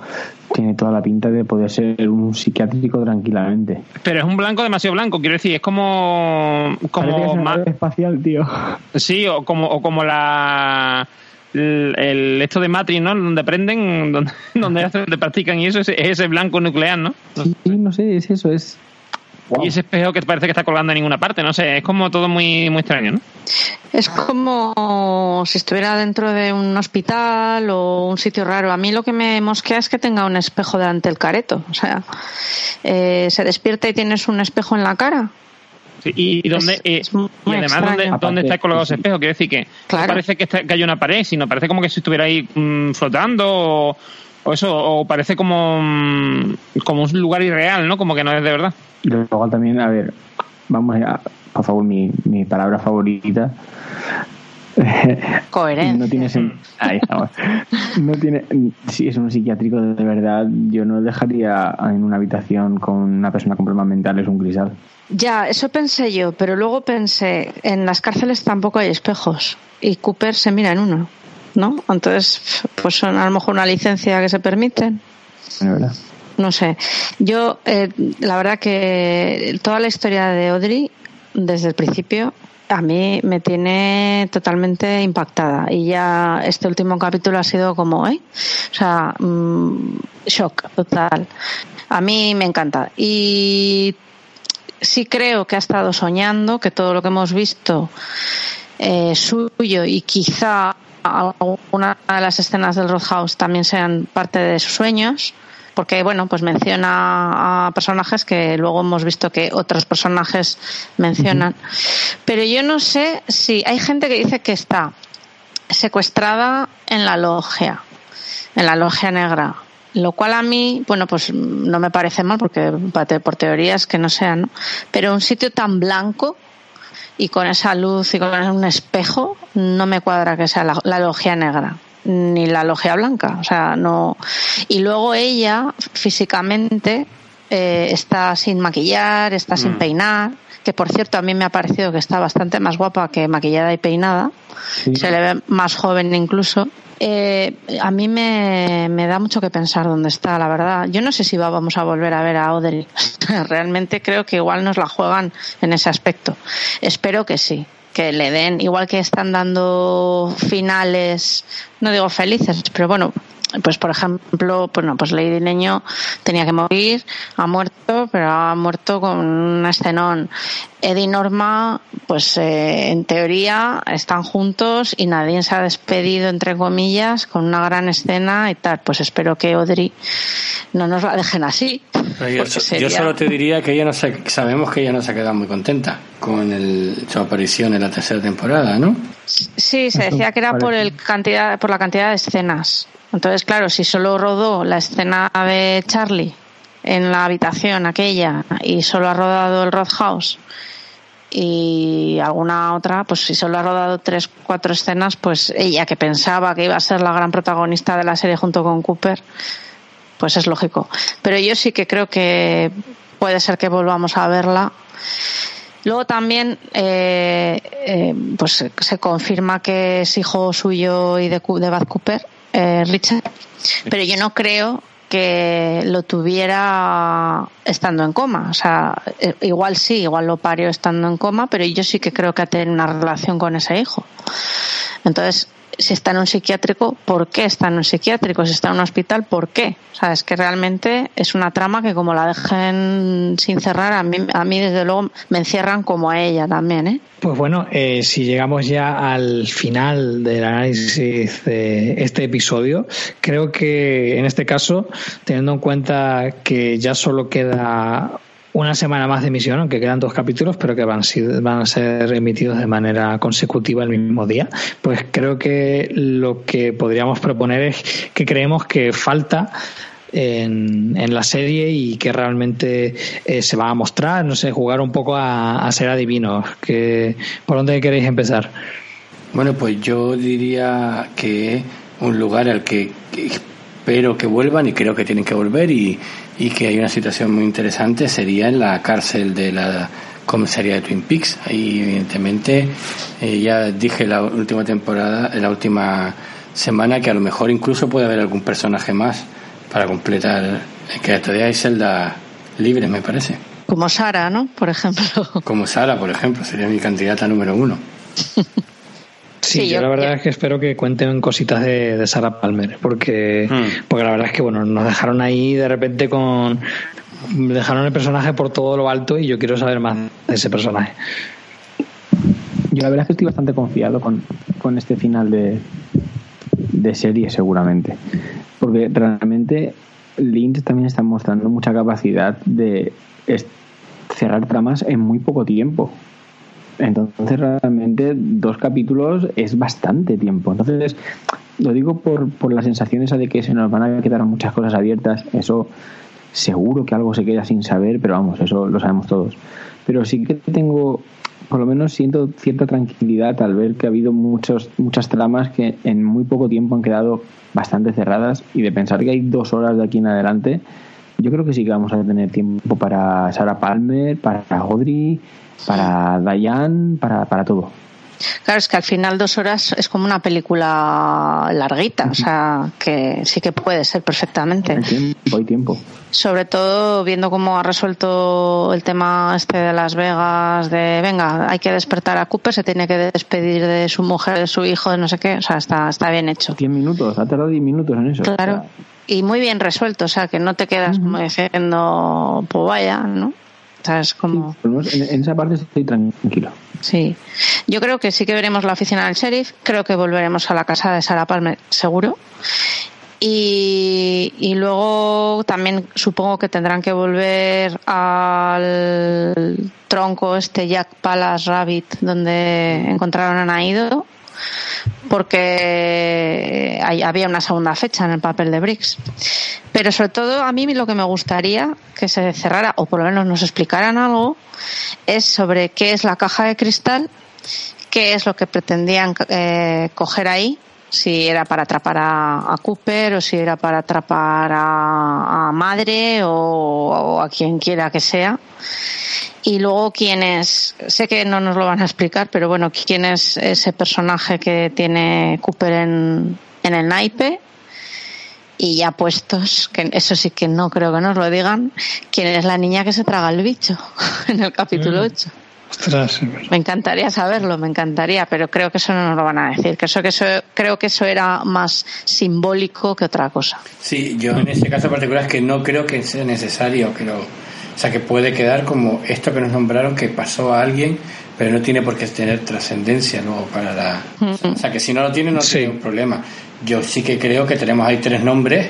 tiene toda la pinta de poder ser un psiquiátrico tranquilamente. pero es un blanco demasiado blanco quiero decir es como es como una ma- nave espacial, tío. sí o como o como la el, el- esto de Matrix no donde aprenden donde donde, hacen- donde practican y eso es ese blanco nuclear no Sí, no sé, es eso, es... y ese espejo que parece que está colgando en ninguna parte no sé es como todo muy muy extraño no es como si estuviera dentro de un hospital o un sitio raro. A mí lo que me mosquea es que tenga un espejo delante del careto. O sea eh, se despierta y tienes un espejo en la cara. Sí, y, y donde Es- eh, es y además Aparte, donde está colgado ese espejo quiero decir que Claro. no parece que, está- que hay una pared sino parece como que si estuviera ahí mm, flotando o, o eso o parece como mm, como un lugar irreal no como que no es de verdad Y luego también, a ver, vamos a, por favor, mi, mi palabra favorita. coherencia No tiene Ahí estamos. No tiene. Si es un psiquiátrico de verdad, yo no dejaría en una habitación con una persona con problemas mentales un cristal. Ya, eso pensé yo, pero luego pensé, en las cárceles tampoco hay espejos y Cooper se mira en uno, ¿no? Entonces, pues son a lo mejor una licencia que se permiten. Verdad. No sé. Yo, eh, la verdad que toda la historia de Audrey, desde el principio, a mí me tiene totalmente impactada. Y ya este último capítulo ha sido como, ¿eh? O sea, mm, shock total. A mí me encanta. Y sí creo que ha estado soñando, que todo lo que hemos visto eh, suyo y quizá alguna de las escenas del Roadhouse también sean parte de sus sueños porque bueno, pues menciona a personajes que luego hemos visto que otros personajes mencionan. Pero yo no sé si hay gente que dice que está secuestrada en la logia, en la logia negra. Lo cual a mí, bueno, pues no me parece mal porque por teorías que no sean, ¿no? Pero un sitio tan blanco y con esa luz y con un espejo no me cuadra que sea la, la logia negra ni la logia blanca, o sea, no. Y luego ella físicamente eh, está sin maquillar, está sin Mm. peinar, que por cierto a mí me ha parecido que está bastante más guapa que maquillada y peinada, se le ve más joven incluso. Eh, a mí me, me da mucho que pensar dónde está, la verdad. Yo no sé si va- vamos a volver a ver a Audrey. Realmente creo que igual nos la juegan en ese aspecto. Espero que sí, que le den, igual que están dando finales, no digo felices, pero bueno, pues por ejemplo, pues no, pues Lady Leño tenía que morir, ha muerto, pero ha muerto con un escenón. Eddie y Norma, pues eh, en teoría están juntos y nadie se ha despedido, entre comillas, con una gran escena y tal. Pues espero que Audrey no nos la dejen así. Yo, sería- yo solo te diría que ella no se, sabemos que ella no se ha quedado muy contenta con el, su aparición en la tercera temporada, ¿no? Sí, se decía que era por el cantidad, por la cantidad de escenas. Entonces, claro, si solo rodó la escena de Charlie en la habitación aquella y solo ha rodado el Roadhouse y alguna otra, pues si solo ha rodado tres, cuatro escenas, pues ella que pensaba que iba a ser la gran protagonista de la serie junto con Cooper, pues es lógico. Pero yo sí que creo que puede ser que volvamos a verla. Luego también eh, eh, pues se- confirma que es hijo suyo y de, de Bad Cooper, eh, Richard, pero yo no creo que lo tuviera estando en coma. O sea, eh, igual sí, igual lo parió estando en coma, pero yo sí que creo que tiene una relación con ese hijo. Entonces, si está en un psiquiátrico, ¿por qué está en un psiquiátrico? Si está en un hospital, ¿por qué? O sea, es que realmente es una trama que como la dejen sin cerrar, a mí, a mí desde luego me encierran como a ella también, ¿eh? Pues bueno, eh, si llegamos ya al final del análisis de este episodio, creo que en este caso, teniendo en cuenta que ya solo queda una semana más de emisión, aunque quedan dos capítulos, pero que van, van a ser emitidos de manera consecutiva el mismo día, pues creo que lo que podríamos proponer es que creemos que falta en, en la serie y que realmente eh, se va a mostrar, no sé, jugar un poco a, a ser adivinos. Que, ¿Por dónde queréis empezar? Bueno, pues yo diría que un lugar al que, que espero que vuelvan y creo que tienen que volver y, y que hay una situación muy interesante sería en la cárcel de la comisaría de Twin Peaks. Ahí, evidentemente, eh, ya dije la última temporada, en la última semana, que a lo mejor incluso puede haber algún personaje más para completar, que todavía hay celda libre, me parece. Como Sara, ¿no? Por ejemplo. Como Sara, por ejemplo, sería mi candidata número uno. Sí, Sí, yo, yo- la verdad es que espero que cuenten cositas de, de Sarah Palmer, porque, porque la verdad es que bueno, nos dejaron ahí de repente con dejaron el personaje por todo lo alto y yo quiero saber más de ese personaje. Yo la verdad es que estoy bastante confiado con, con este final de, de serie seguramente. Porque realmente Lynch también está mostrando mucha capacidad de cerrar tramas en muy poco tiempo. Entonces realmente dos capítulos es bastante tiempo. Entonces lo digo por, por la sensación esa de que se nos van a quedar muchas cosas abiertas. Eso seguro que algo se queda sin saber, pero vamos, eso lo sabemos todos. Pero sí que tengo, por lo menos siento cierta tranquilidad al ver que ha habido muchos, muchas tramas que en muy poco tiempo han quedado bastante cerradas y de pensar que hay dos horas de aquí en adelante, yo creo que sí que vamos a tener tiempo para Sarah Palmer, para Audrey, para Diane, para, para todo. Claro, es que al final dos horas es como una película larguita, o sea, que sí que puede ser perfectamente. Hay tiempo, hay tiempo. Sobre todo viendo cómo ha resuelto el tema este de Las Vegas, de venga, hay que despertar a Cooper, se tiene que despedir de su mujer, de su hijo, de no sé qué, o sea, está, está bien hecho. 10 minutos, ha tardado 10 minutos en eso. Claro. O sea, Y muy bien resuelto, o sea, que no te quedas como diciendo, pues vaya, ¿no? O sea, es como... en, esa parte estoy tranquilo. Sí, yo creo que sí que veremos la oficina del sheriff, creo que volveremos a la casa de Sarah Palmer, seguro. Y, y luego también supongo que tendrán que volver al tronco este Jack Palace Rabbit donde encontraron a Naido porque había una segunda fecha en el papel de Briggs. Pero sobre todo a mí lo que me gustaría que se cerrara o por lo menos nos explicaran algo es sobre qué es la caja de cristal, qué es lo que pretendían eh, coger ahí, si era para atrapar a, a Cooper o si era para atrapar a, a Madre o, o a quien quiera que sea. Y luego quién es, sé que no nos lo van a explicar, pero bueno, quién es ese personaje que tiene Cooper en, en el naipe. Y ya puestos, que eso sí que no creo que nos lo digan, quién es la niña que se traga el bicho en el capítulo 8. Ostras, Me encantaría saberlo, me encantaría, pero creo que eso no nos lo van a decir. Que eso, que eso, creo que eso era más simbólico que otra cosa. Sí, yo en ese caso particular es que no creo que sea necesario, que lo, o sea, que puede quedar como esto que nos nombraron que pasó a alguien, pero no tiene por qué tener trascendencia luego para la... O sea, que si no lo tiene, no tiene un problema. Yo sí que creo que tenemos ahí tres nombres,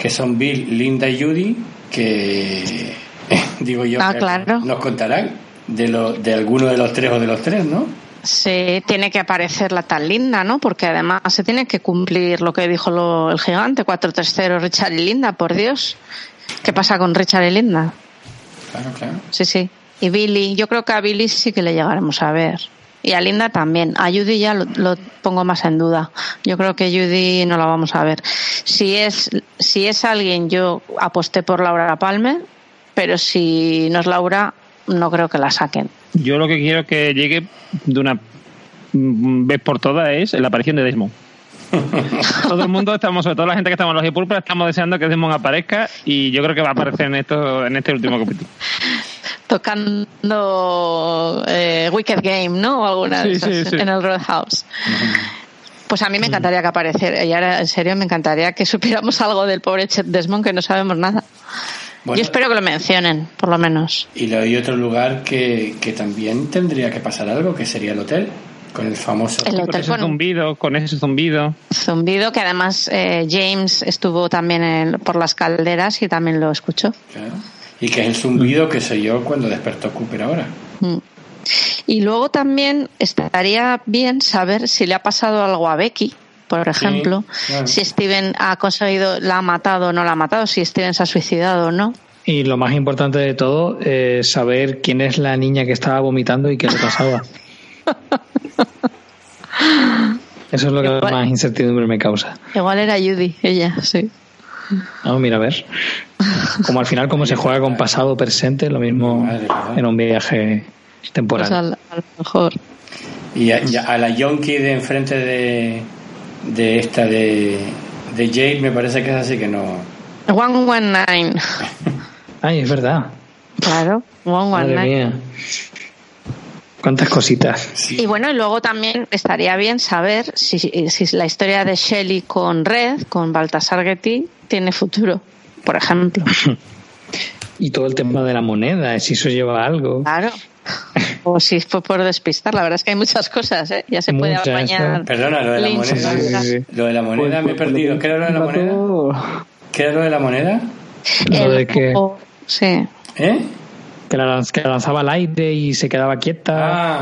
que son Bill, Linda y Judy, que digo yo, Ah, que claro. nos contarán de, lo, de alguno de los tres o de los tres, ¿no? Sí, tiene que aparecer la tan linda, ¿no? Porque además se tiene que cumplir lo que dijo lo- el gigante, 4-3-0, Richard y Linda, por Dios. ¿Qué pasa con Richard y Linda? Claro, claro. Sí, sí. Y Billy, yo creo que a Billy sí que le llegaremos a ver. Y a Linda también. A Judy ya lo, lo pongo más en duda. Yo creo que Judy no la vamos a ver. Si es, si es alguien, yo aposté por Laura Palmer, pero si no es Laura, no creo que la saquen. Yo lo que quiero que llegue de una vez por todas es la aparición de Desmond. todo el mundo estamos, sobre todo la gente que estamos en los y púrpura, estamos deseando que Desmond aparezca y yo creo que va a aparecer en esto, en este último capítulo. Tocando eh, Wicked Game, ¿no? O alguna de Sí, esas sí, sí. en el Roadhouse. Pues a mí me encantaría que apareciera. Y ahora, en serio, me encantaría que supiéramos algo del pobre Chet Desmond, que no sabemos nada. Bueno. Yo espero que lo mencionen, por lo menos. Y lo- hay otro lugar que, que también tendría que pasar algo, que sería el hotel, con el famoso... El Con hotel ese con un zumbido, con ese zumbido. zumbido, que además eh, James estuvo también en- por las calderas y también lo escuchó. Claro. Y que es el zumbido que se oyó cuando despertó Cooper ahora. Mm. Y luego también estaría bien saber si le ha pasado algo a Becky, por ejemplo, claro. si Steven ha conseguido, la ha matado o no la ha matado, si Steven se ha suicidado o no. Y lo más importante de todo es saber quién es la niña que estaba vomitando y qué le pasaba. Eso es lo que Igual- más incertidumbre me causa. Igual era Judy, ella, sí. Vamos, mira, a ver. Como al final, como se juega con pasado presente, lo mismo en un viaje temporal. Pues a lo mejor. Y a, y a la Yonki de enfrente de, de esta de, de Jade me parece que es así que no... One One Nine. Ay, es verdad. Claro, One One Madre Nine. mía. Cuántas cositas. Y bueno, y luego también estaría bien saber si, si la historia de Shelley con Red, con Baltasar Getty, tiene futuro, por ejemplo. Y todo el tema de la moneda, si eso lleva a algo. Claro. O si fue por despistar. La verdad es que hay muchas cosas, ¿eh? Ya se puede Muchas, apañar. Perdona, lo de la Lynch, moneda. Lo de la moneda me he perdido. ¿Qué era lo de la moneda? ¿Qué era lo de la moneda? Lo de que, Sí. ¿Eh? que, la, lanz- que la lanzaba al aire y se quedaba quieta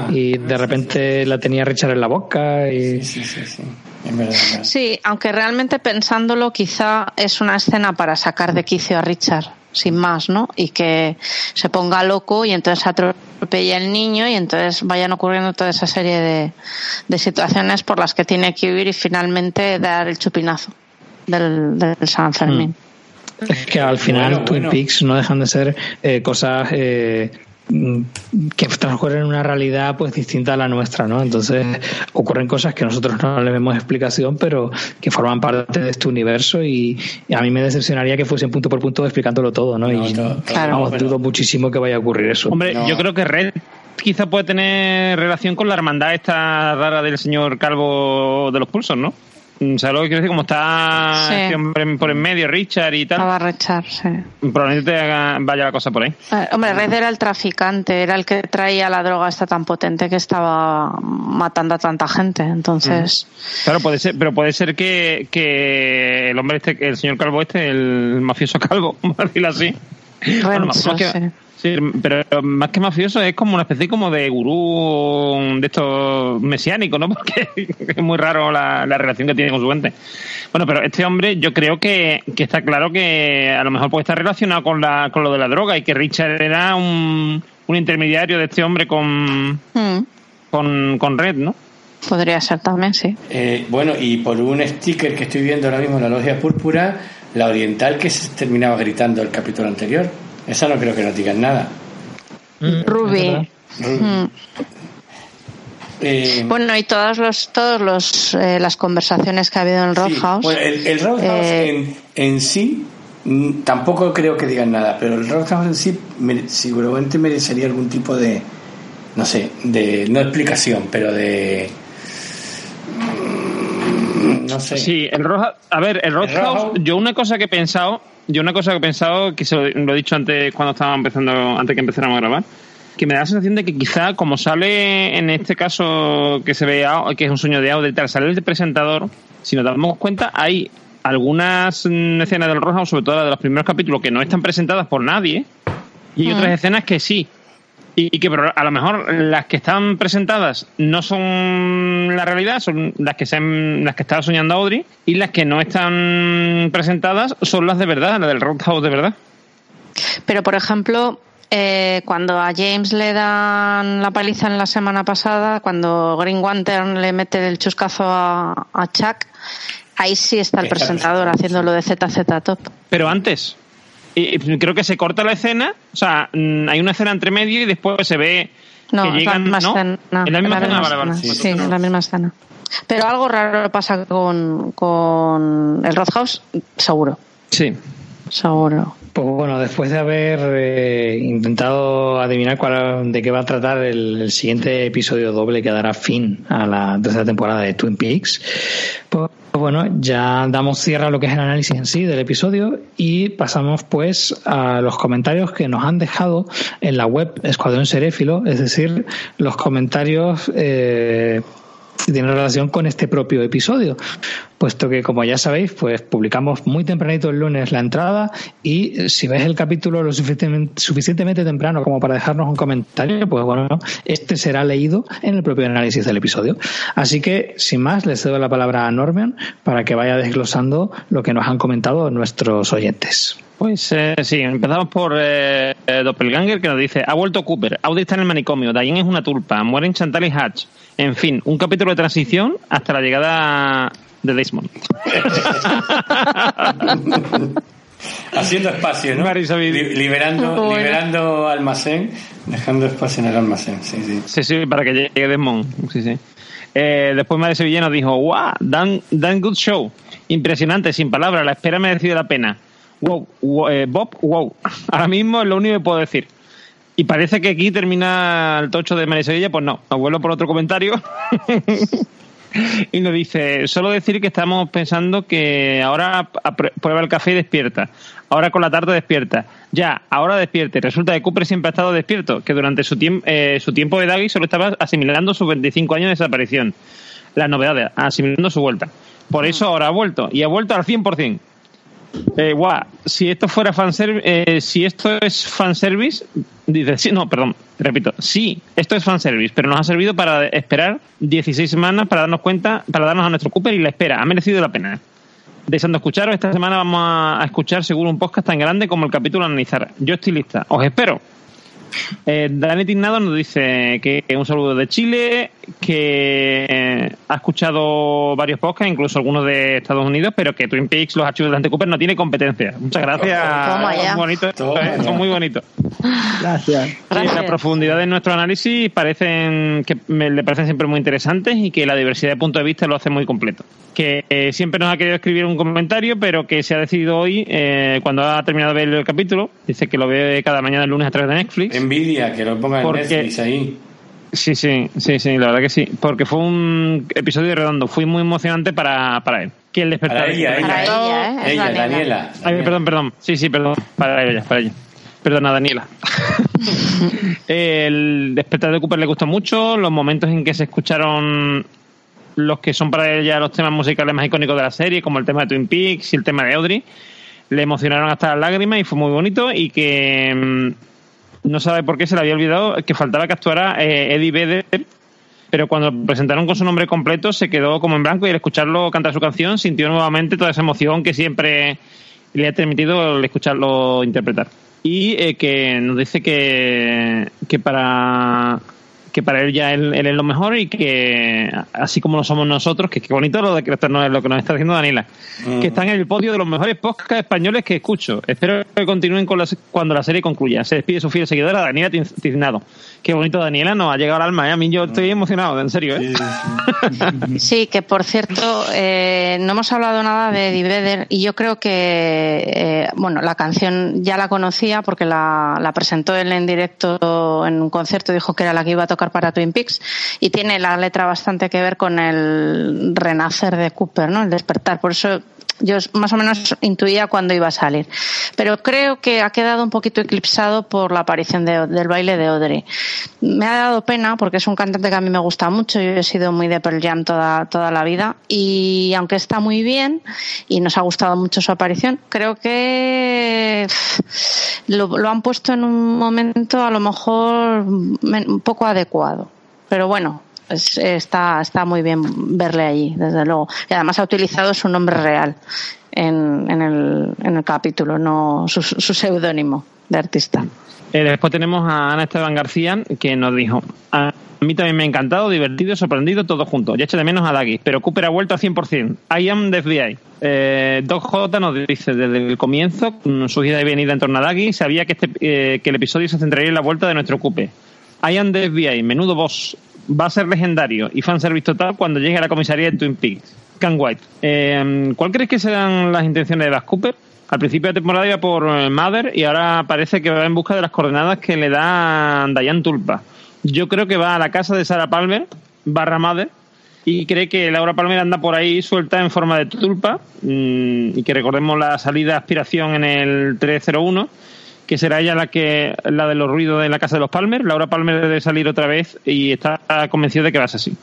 Ah. y de repente la tenía Richard en la boca y Sí, sí, sí. Verdad, verdad. Sí, aunque realmente pensándolo quizá es una escena para sacar de quicio a Richard, sin más, ¿no? Y que se ponga loco y entonces atropelle al niño y entonces vayan ocurriendo toda esa serie de, de situaciones por las que tiene que huir y finalmente dar el chupinazo del, del San Fermín. Es que al final Bueno, Twin bueno. Peaks no dejan de ser eh, cosas eh, mm, que transcurren en una realidad pues distinta a la nuestra, ¿no? Entonces ocurren cosas que nosotros no le vemos explicación, pero que forman parte de este universo y, y a mí me decepcionaría que fuesen punto por punto explicándolo todo, ¿no? y Claro. vamos, dudo muchísimo que vaya a ocurrir eso. Hombre, yo creo que Red quizá puede tener relación con la hermandad esta rara del señor Calvo de los pulsos, ¿no? ¿Sabes lo que quiero decir? Como está Sí. este hombre por en medio, Richard y tal, Estaba a rechar, sí. probablemente haga- vaya la cosa por ahí. Eh, hombre, Red era el traficante, era el que traía la droga esta tan potente que estaba matando a tanta gente. Entonces, Claro, puede ser, pero puede ser que, que el hombre este, el señor Calvo este, el mafioso Calvo, vamos a decirlo así. Bueno, más, Renzo, más que, sí. Sí, pero más que mafioso es como una especie como de gurú de estos mesiánicos, ¿no? Porque es muy raro la, la relación que tiene con su gente. Bueno, pero este hombre yo creo que, que está claro que a lo mejor puede estar relacionado con, la, con lo de la droga y que Richard era un, un intermediario de este hombre con, Mm, con, con Red, ¿no? podría ser también, sí. Eh, bueno, y por un sticker que estoy viendo ahora mismo en la logia púrpura, la oriental que se terminaba gritando el capítulo anterior. Esa no creo que nos digan nada. Ruby. Mm. Eh, Bueno, y todos los, todos los, eh, las conversaciones que ha habido en el sí, Roadhouse. bueno, el, el Roadhouse eh, en, en sí mm, tampoco creo que digan nada, pero el Roadhouse en sí mere- seguramente merecería algún tipo de, no sé, de no explicación, pero de mm, no sé. Sí, el Roadhouse, a ver, el Roadhouse, Roadhouse- yo una cosa que he pensado, yo una cosa que he pensado, que se lo, lo he dicho antes cuando estaba empezando, antes que empezáramos a grabar, que me da la sensación de que quizá como sale en este caso que se ve que es un sueño de audio y tal, sale el presentador, si nos damos cuenta, hay algunas mm, escenas del Roadhouse, sobre todo las de los primeros capítulos, que no están presentadas por nadie, y hay Mm. otras escenas que sí. Y, que pero a lo mejor las que están presentadas no son la realidad, son las que se han- las que estaba soñando Audrey, y las que no están presentadas son las de verdad, las del Roadhouse de verdad. Pero, por ejemplo, eh, cuando a James le dan la paliza en la semana pasada, cuando Green Lantern le mete el chuscazo a, a Chuck, ahí sí está el presentador haciendo lo de ZZ Top. Pero antes, y- y creo que se corta la escena, o sea, mm, hay una escena entre medio y después se ve No, que es la llegan, misma ¿no? escena. En la misma es escena, vale, vale. escena, Sí, es la misma escena. Pero algo raro pasa con, con el Roadhouse, seguro, Sí. seguro. Pues bueno, después de haber eh, intentado adivinar cuál, de qué va a tratar el, siguiente episodio doble que dará fin a la tercera temporada de Twin Peaks, pues bueno, ya damos cierre a lo que es el análisis en sí del episodio y pasamos pues a los comentarios que nos han dejado en la web Escuadrón Seréfilo, es decir, los comentarios eh, que tienen relación con este propio episodio, puesto que como ya sabéis, pues publicamos muy tempranito el lunes la entrada y eh, si ves el capítulo lo suficientemente, temprano como para dejarnos un comentario, pues bueno, este será leído en el propio análisis del episodio. Así que, sin más, les cedo la palabra a Norman para que vaya desglosando lo que nos han comentado nuestros oyentes. Pues eh, sí, empezamos por eh, eh, Doppelganger que nos dice, ha vuelto Cooper, Audrey está en el manicomio, Diane es una tulpa, mueren Chantal y Hatch. En fin, un capítulo de transición hasta la llegada de Desmond. Haciendo espacio, ¿no? Liberando, Bueno. liberando almacén, dejando espacio en el almacén. Sí, sí. Sí, sí, para que llegue Desmond. Sí, sí. Eh, después Madre Sevilla nos dijo, wow, Dan, Dan Good Show. Impresionante, sin palabras, la espera ha merecido la pena. Wow, wow, eh, Bob, wow. Ahora mismo es lo único que puedo decir. Y parece que aquí termina el tocho de María Sevilla, pues no, abuelo por otro comentario. y nos dice, solo decir que estamos pensando que ahora prueba el café y despierta. Ahora con la tarde despierta. Ya, ahora despierte. Resulta que Cooper siempre ha estado despierto, que durante su, tiemp- eh, su tiempo de Daggy solo estaba asimilando sus 25 años de desaparición. Las novedades, asimilando su vuelta. Por eso ahora ha vuelto, y ha vuelto al 100%. Eh, si esto fuera fanservice, eh, si esto es fanservice, dice, sí, no, perdón, repito, sí, esto es fanservice, pero nos ha servido para esperar 16 semanas para darnos cuenta, para darnos a nuestro Cooper y la espera, ha merecido la pena. Deseando escucharos, esta semana vamos a, a escuchar seguro un podcast tan grande como el capítulo a analizar. Yo estoy lista, os espero. Eh, Dani Tignado nos dice que un saludo de Chile, que eh, ha escuchado varios podcasts, incluso algunos de Estados Unidos, pero que Twin Peaks, los archivos de Dante Cooper, no tiene competencia. Muchas gracias. Toma ya. Son bonitos, Toma eh, ya. son muy bonitos. Gracias. Sí, Gracias. la profundidad de nuestro análisis parecen que me, le parecen siempre muy interesantes y que la diversidad de puntos de vista lo hace muy completo. Que eh, siempre nos ha querido escribir un comentario, pero que se ha decidido hoy, eh, cuando ha terminado de ver el capítulo, dice que lo ve cada mañana el lunes a través de Netflix. Envidia que lo ponga en Netflix ahí. Sí, sí, sí, sí, la verdad que sí. Porque fue un episodio redondo, fue muy emocionante para, para él. Que el despertar. Para ella, ella. Ella, ¿eh? Ella, Daniela. Daniela. Ay, perdón, perdón. Sí, sí, perdón. Para ella, para ella. Perdona, Daniela. el despertar de Cooper le gustó mucho. Los momentos en que se escucharon los que son para ella los temas musicales más icónicos de la serie, como el tema de Twin Peaks y el tema de Audrey, le emocionaron hasta las lágrimas y fue muy bonito. Y que mm, no sabe por qué se le había olvidado que faltaba que actuara eh, Eddie Vedder pero cuando presentaron con su nombre completo se quedó como en blanco y al escucharlo cantar su canción sintió nuevamente toda esa emoción que siempre le ha permitido el escucharlo interpretar. Y eh, que nos dice que, que para que para él ya él, él es lo mejor y que así como lo somos nosotros, que qué bonito lo de que esto no es lo que nos está diciendo Daniela, Mm. que están en el podio de los mejores podcasts españoles que escucho. Espero que continúen con las- cuando la serie concluya. Se despide su fiel seguidora Daniela Tin- Tiznado. Qué bonito Daniela, nos ha llegado al alma, ¿eh? a mí yo estoy emocionado, en serio, ¿eh? Sí, que por cierto, eh, no hemos hablado nada de Eddie Vedder y yo creo que, eh, bueno, la canción ya la conocía porque la, la presentó él en directo en un concierto, dijo que era la que iba a tocar para Twin Peaks y tiene la letra bastante que ver con el renacer de Cooper, ¿no? El despertar. Por eso yo más o menos intuía cuándo iba a salir. Pero creo que ha quedado un poquito eclipsado por la aparición de- del baile de Audrey. Me ha dado pena porque es un cantante que a mí me gusta mucho. Yo he sido muy de Pearl Jam toda, toda la vida. Y aunque está muy bien y nos ha gustado mucho su aparición, creo que lo, han puesto en un momento a lo mejor un poco adecuado. Pero bueno, es- está, está muy bien verle allí, desde luego. Y además ha utilizado su nombre real en, en, el, en el capítulo, no su, su seudónimo de artista. Eh, después tenemos a Ana Esteban García que nos dijo: A mí también me ha encantado, divertido, sorprendido, todo junto. Ya echo de menos a Daggy, pero Cooper ha vuelto al 100%. I am the FBI. Eh, Doc J nos dice: Desde el comienzo, su ida y venida en torno a Daggy, sabía que, este, eh, que el episodio se centraría en la vuelta de nuestro Cooper. I am the FBI, menudo boss. Va a ser legendario y fanservice total cuando llegue a la comisaría de Twin Peaks. Can White. Eh, ¿Cuál crees que serán las intenciones de Bas Cooper? Al principio de temporada iba por eh, Mother y ahora parece que va en busca de las coordenadas que le da Diane Tulpa. Yo creo que va a la casa de Sarah Palmer, barra Mother, y cree que Laura Palmer anda por ahí suelta en forma de tulpa mm, y que recordemos la salida aspiración en el 301 que será ella la que la de los ruidos de la casa de los Palmer. Laura Palmer debe salir otra vez y está convencida de que va a ser así.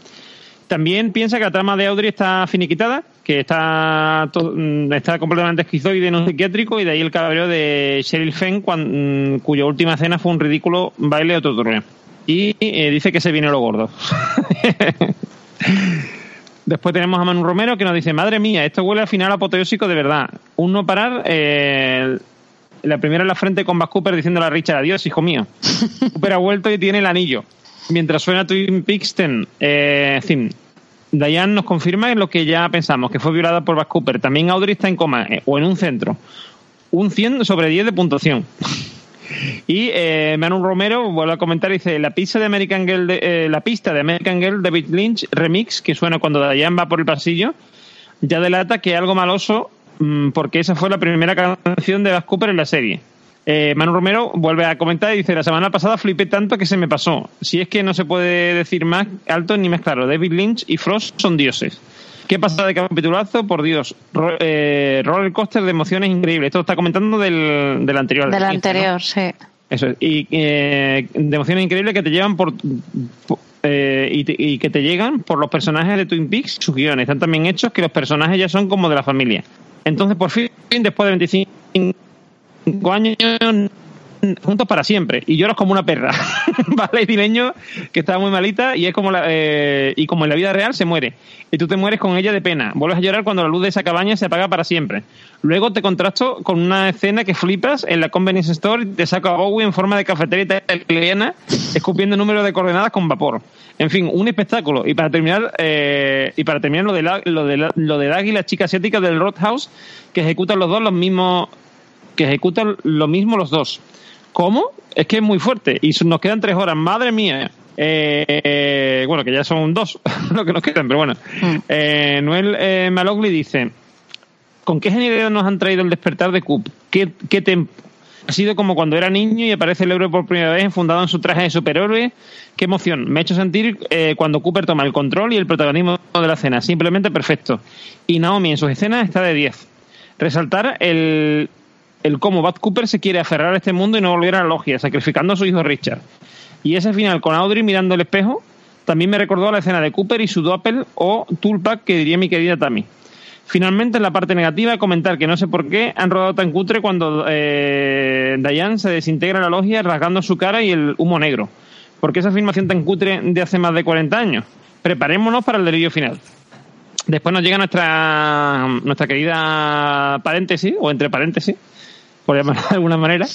También piensa que la trama de Audrey está finiquitada, que está, mm, está completamente esquizoide en un psiquiátrico y de ahí el cabreo de Cheryl Fenn, cuan- mm, cuya última escena fue un ridículo baile otro torneo. Y eh, dice que se viene lo gordo. Después tenemos a Manu Romero que nos dice, madre mía, esto huele al final apoteósico de verdad. Un no parar, eh, la primera en la frente con Bas Cooper diciéndole a Richard, adiós, hijo mío. Cooper ha vuelto y tiene el anillo. Mientras suena Twin Peaks 10, eh, theme. Diane nos confirma lo que ya pensamos, que fue violada por Bas Cooper. También Audrey está en coma eh, o en un centro. Un 100 sobre 10 de puntuación. Y eh, Manu Romero vuelve a comentar y dice la pista de American Girl de, eh, la pista de American Girl David Lynch remix que suena cuando Diane va por el pasillo ya delata que algo maloso porque esa fue la primera canción de Bas Cooper en la serie. Eh, Manu Romero vuelve a comentar y dice la semana pasada flipé tanto que se me pasó. Si es que no se puede decir más alto ni más claro. David Lynch y Frost son dioses. ¿Qué pasa de capitulazo? Por Dios. Ro- eh, roller coaster de emociones increíbles. Esto está comentando del, del anterior. Del del 15, ¿no? anterior, sí. Eso es. Y eh, de emociones increíbles que te llevan por. por- eh, y, te- y que te llegan por los personajes de Twin Peaks, sus guiones. Están también hechos que los personajes ya son como de la familia. Entonces, por fin, después de 25 años, juntos para siempre. Y lloras como una perra. ¿Vale? Dileño, que está muy malita y es como la, eh, y como en la vida real se muere. Y tú te mueres con ella de pena. Vuelves a llorar cuando la luz de esa cabaña se apaga para siempre. Luego te contrasto con una escena que flipas en la Convenience Store te saco a Bowie en forma de cafetería italiana escupiendo números de coordenadas con vapor. En fin, un espectáculo. Y para terminar, eh, y para terminar lo de la, lo de la- lo de la chica asiática del Roadhouse, que ejecutan los dos los mismos, que ejecutan lo mismo los dos. ¿Cómo? Es que es muy fuerte. Y nos quedan tres horas. Madre mía. Eh, bueno, que ya son dos lo que nos quedan, pero bueno. Eh, Noel eh, Malogly dice: ¿Con qué genialidad nos han traído el despertar de Coop? ¿Qué, qué, Ha sido como cuando era niño y aparece el héroe por primera vez enfundado en su traje de superhéroe. Qué emoción. Me ha hecho sentir eh, cuando Cooper toma el control y el protagonismo de la escena. Simplemente perfecto. Y Naomi en sus escenas está de 10. Resaltar el, el cómo Bad Cooper se quiere aferrar a este mundo y no volver a la logia, sacrificando a su hijo Richard. Y ese final con Audrey mirando el espejo también me recordó a la escena de Cooper y su doppel o Tulpak que diría mi querida Tammy. Finalmente, en la parte negativa, comentar que no sé por qué han rodado tan cutre cuando eh, Diane se desintegra en la logia rasgando su cara y el humo negro. ¿Por qué esa afirmación tan cutre de hace más de 40 años? Preparémonos para el delirio final. Después nos llega nuestra, nuestra querida paréntesis, o entre paréntesis, por llamarlo de alguna manera,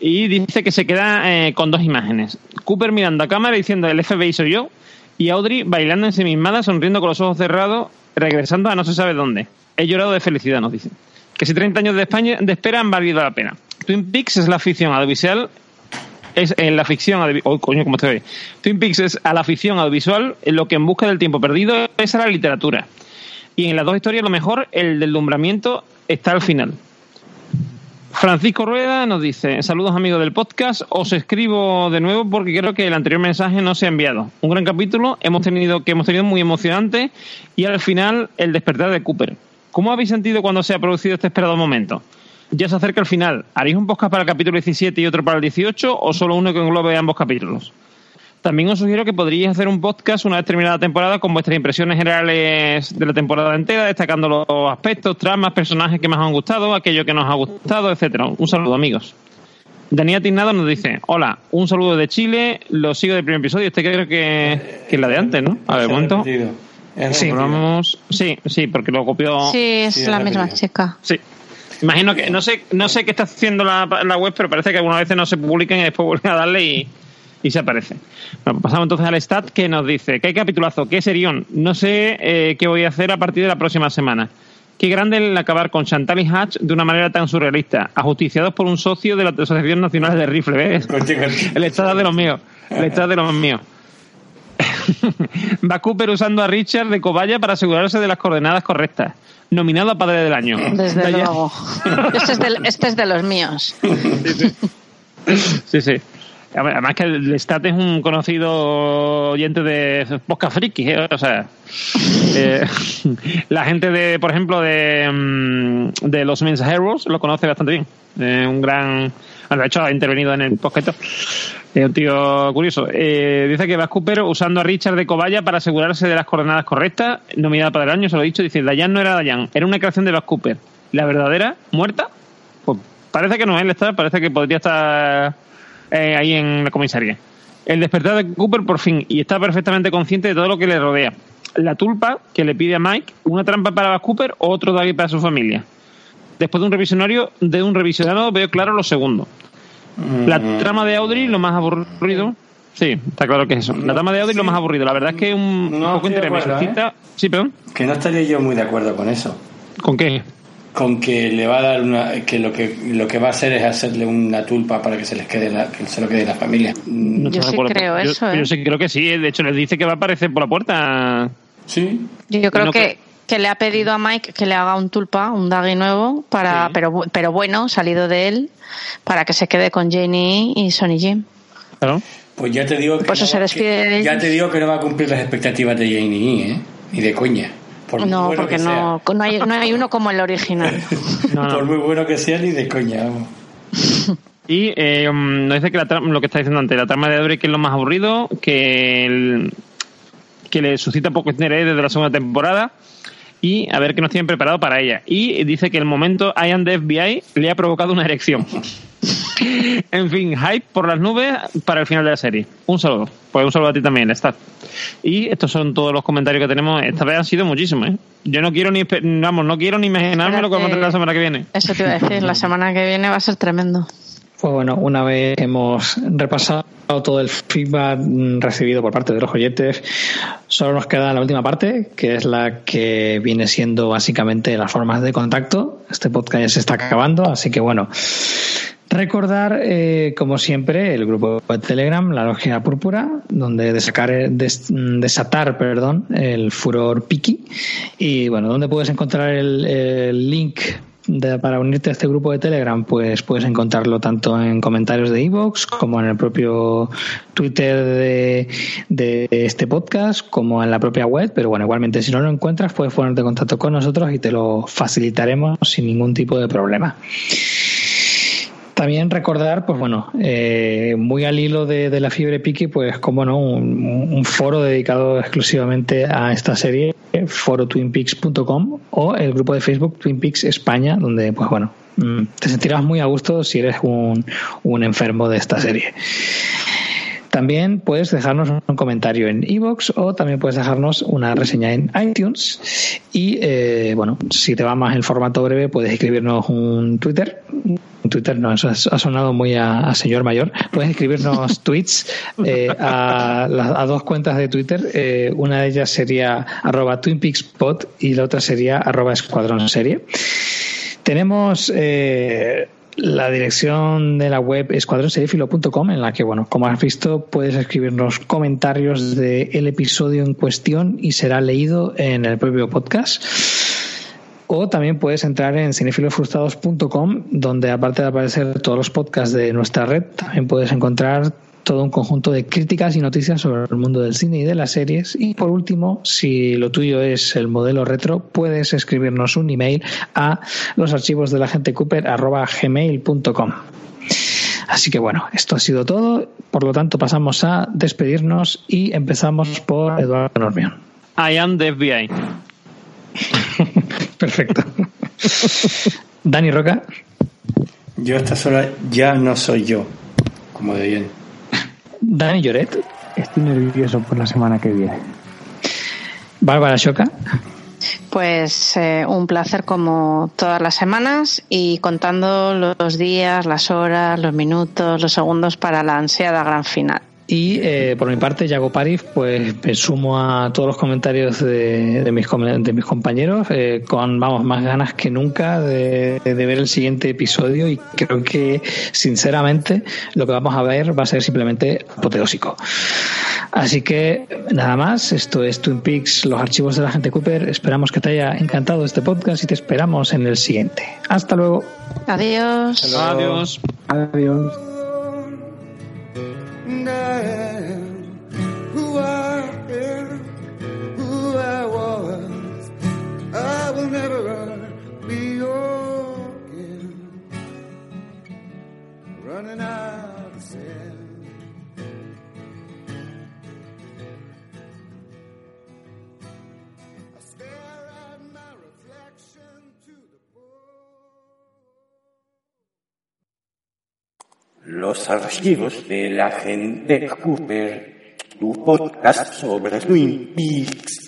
y dice que se queda eh, con dos imágenes. Cooper mirando a cámara diciendo el FBI soy yo, y Audrey bailando ensimismada, sonriendo con los ojos cerrados, regresando a no se sabe dónde. He llorado de felicidad, nos dicen. Que si 30 años de, España, de espera han valido la pena. Twin Peaks es la ficción audiovisual es en la ficción. Oh, coño, ¿cómo ve? Twin Peaks es a la ficción audiovisual en lo que en busca del tiempo perdido es la literatura. Y en las dos historias, lo mejor, el del lumbramiento está al final. Francisco Rueda nos dice, saludos amigos del podcast, os escribo de nuevo porque creo que el anterior mensaje no se ha enviado. Un gran capítulo, hemos tenido que hemos tenido muy emocionante y al final el despertar de Cooper. ¿Cómo habéis sentido cuando se ha producido este esperado momento? Ya se acerca el final. ¿Haréis un podcast para el capítulo 17 y otro para el 18 o solo uno que englobe ambos capítulos? También os sugiero que podríais hacer un podcast una vez terminada la temporada con vuestras impresiones generales de la temporada entera, destacando los aspectos, tramas, personajes que más os han gustado, aquello que nos ha gustado, etcétera. Un saludo, amigos. Daniel Tignado nos dice, hola, un saludo de Chile, lo sigo del primer episodio, este creo que, que es la de antes, ¿no? A ver, momento. Sí, vamos, sí, sí, porque lo copió. Sí, es la misma chica. Sí. Imagino que, no sé, no sé qué está haciendo la, la web, pero parece que algunas veces no se publican y después vuelven a darle y, y se aparece. Bueno, pasamos entonces al stat que nos dice, ¿qué capitulazo? ¿Qué serión? No sé eh, qué voy a hacer a partir de la próxima semana. Qué grande el acabar con Chantal y Hatch de una manera tan surrealista, ajusticiados por un socio de la Asociación Nacional de Rifle, ¿ves? El estado de los míos, el estado de los míos. Va Cooper usando a Richard de cobaya para asegurarse de las coordenadas correctas. Nominado a Padre del Año. Desde luego. Este es, de, este es de los míos. Sí, sí. Además que el Stat es un conocido oyente de Posca Friki, ¿eh? o sea, eh, la gente de, por ejemplo, de, mm, de los Mensajeros lo conoce bastante bien. Un gran, bueno, de hecho ha intervenido en el podcast. Es un tío curioso. Eh, dice que Vas Cooper usando a Richard de cobaya para asegurarse de las coordenadas correctas, nominada para el año, se lo he dicho, dice, Dayan no era Dayan, era una creación de Vas Cooper. La verdadera, muerta, pues parece que no, él está, parece que podría estar eh, ahí en la comisaría. El despertar de Cooper por fin y está perfectamente consciente de todo lo que le rodea. La tulpa que le pide a Mike, una trampa para Cooper o otro Daggy para su familia. Después de un revisionario, de un revisionado veo claro lo segundo. La trama de Audrey, lo más aburrido. Sí, está claro que es eso. La trama de Audrey, lo más aburrido. La verdad es que un, un poco intermedio. ¿eh? Sí, perdón. Que no estaría yo muy de acuerdo con eso. ¿Con qué? Con que le va a dar una. que lo que lo que va a hacer es hacerle una tulpa para que se les quede la, que se lo quede la familia. Mm, No estoy de acuerdo. yo, yo sí creo que sí. De hecho, les dice que va a aparecer por la puerta. Sí. Yo, yo creo No que, que le ha pedido a Mike que le haga un tulpa, un daggy nuevo, para, pero, bu- pero bueno, salido de él, para que se quede con Janie y Sonny Jim. Claro. Pues ya te digo que. Por eso no- se despide que- de ya te digo que no va a cumplir las expectativas de Janie, ¿eh? Ni de coña. Por no, bueno porque que no, no, hay, no hay uno como el original. sea. Por muy bueno que sea, ni de coña, vamos. Y eh, mm, nos dice que la trama- lo que está diciendo antes, la trama de Audrey que es lo más aburrido, que, el- que le suscita poco interés desde la segunda temporada y a ver qué nos tienen preparado para ella. Y dice que el momento I am the FBI le ha provocado una erección. en fin, hype por las nubes para el final de la serie. Un saludo. Pues un saludo a ti también, Star. Y estos son todos los comentarios que tenemos. Esta vez han sido muchísimos, ¿eh? Yo no quiero ni, vamos, no quiero ni imaginarme lo que vamos a tener la semana que viene. Eso te iba a decir, la semana que viene va a ser tremendo. Pues bueno, una vez hemos repasado todo el feedback recibido por parte de los oyentes, solo nos queda la última parte, que es la que viene siendo básicamente las formas de contacto. Este podcast ya se está acabando, así que bueno, recordar, eh, como siempre, el grupo de Telegram, la Logia Púrpura, donde desatar perdón, el furor Piki. Y bueno, donde puedes encontrar el, link de- para unirte a este grupo de Telegram, pues puedes encontrarlo tanto en comentarios de iVoox como en el propio Twitter de, de este podcast, como en la propia web. Pero bueno, igualmente, si no lo encuentras, puedes ponerte en contacto con nosotros y te lo facilitaremos sin ningún tipo de problema. También recordar, pues bueno, eh, muy al hilo de, la fiebre Piki, pues como no, un, foro dedicado exclusivamente a esta serie, forotwinpeaks.com o el grupo de Facebook Twin Peaks España, donde pues bueno, mm, te sentirás muy a gusto si eres un, enfermo de esta serie. También puedes dejarnos un comentario en iVoox o también puedes dejarnos una reseña en iTunes. Y eh, bueno, si te va más el formato breve, puedes escribirnos un Twitter. Twitter, no, eso ha sonado muy a, a señor mayor. Puedes escribirnos tweets eh, a, a dos cuentas de Twitter. Eh, una de ellas sería arroba TwinPeaksPod y la otra sería arroba Escuadrón Serie. Tenemos eh, la dirección de la web escuadronserifilo.com en la que, bueno, como has visto, puedes escribirnos comentarios del episodio en cuestión y será leído en el propio podcast. O también puedes entrar en cinefilosfrustrados.com, donde aparte de aparecer todos los podcasts de nuestra red, también puedes encontrar todo un conjunto de críticas y noticias sobre el mundo del cine y de las series. Y por último, si lo tuyo es el modelo retro, puedes escribirnos un email a los archivos de la gente Cooper gmail.com. Así que bueno, esto ha sido todo. Por lo tanto, pasamos a despedirnos y empezamos por Eduardo Normión. I am the FBI. Perfecto. Dani Roca. Yo a esta sola ya no soy yo, como de bien. Dani Lloret. Estoy nervioso por la semana que viene. Bárbara Choca. Pues eh, un placer como todas las semanas y contando los días, las horas, los minutos, los segundos para la ansiada gran final. Y eh, por mi parte, Yago Parif, pues me sumo a todos los comentarios de, de mis, com- de mis compañeros eh, con, vamos, más ganas que nunca de, de ver el siguiente episodio y creo que, sinceramente, lo que vamos a ver va a ser simplemente apoteósico. Así que, nada más, esto es Twin Peaks, los archivos de la gente Cooper. Esperamos que te haya encantado este podcast y te esperamos en el siguiente. Hasta luego. Adiós. Adiós. Adiós. And I am who I am, who I was. I will never be again. Running out Los archivos de la gente Cooper, tu podcast sobre Twin Peaks.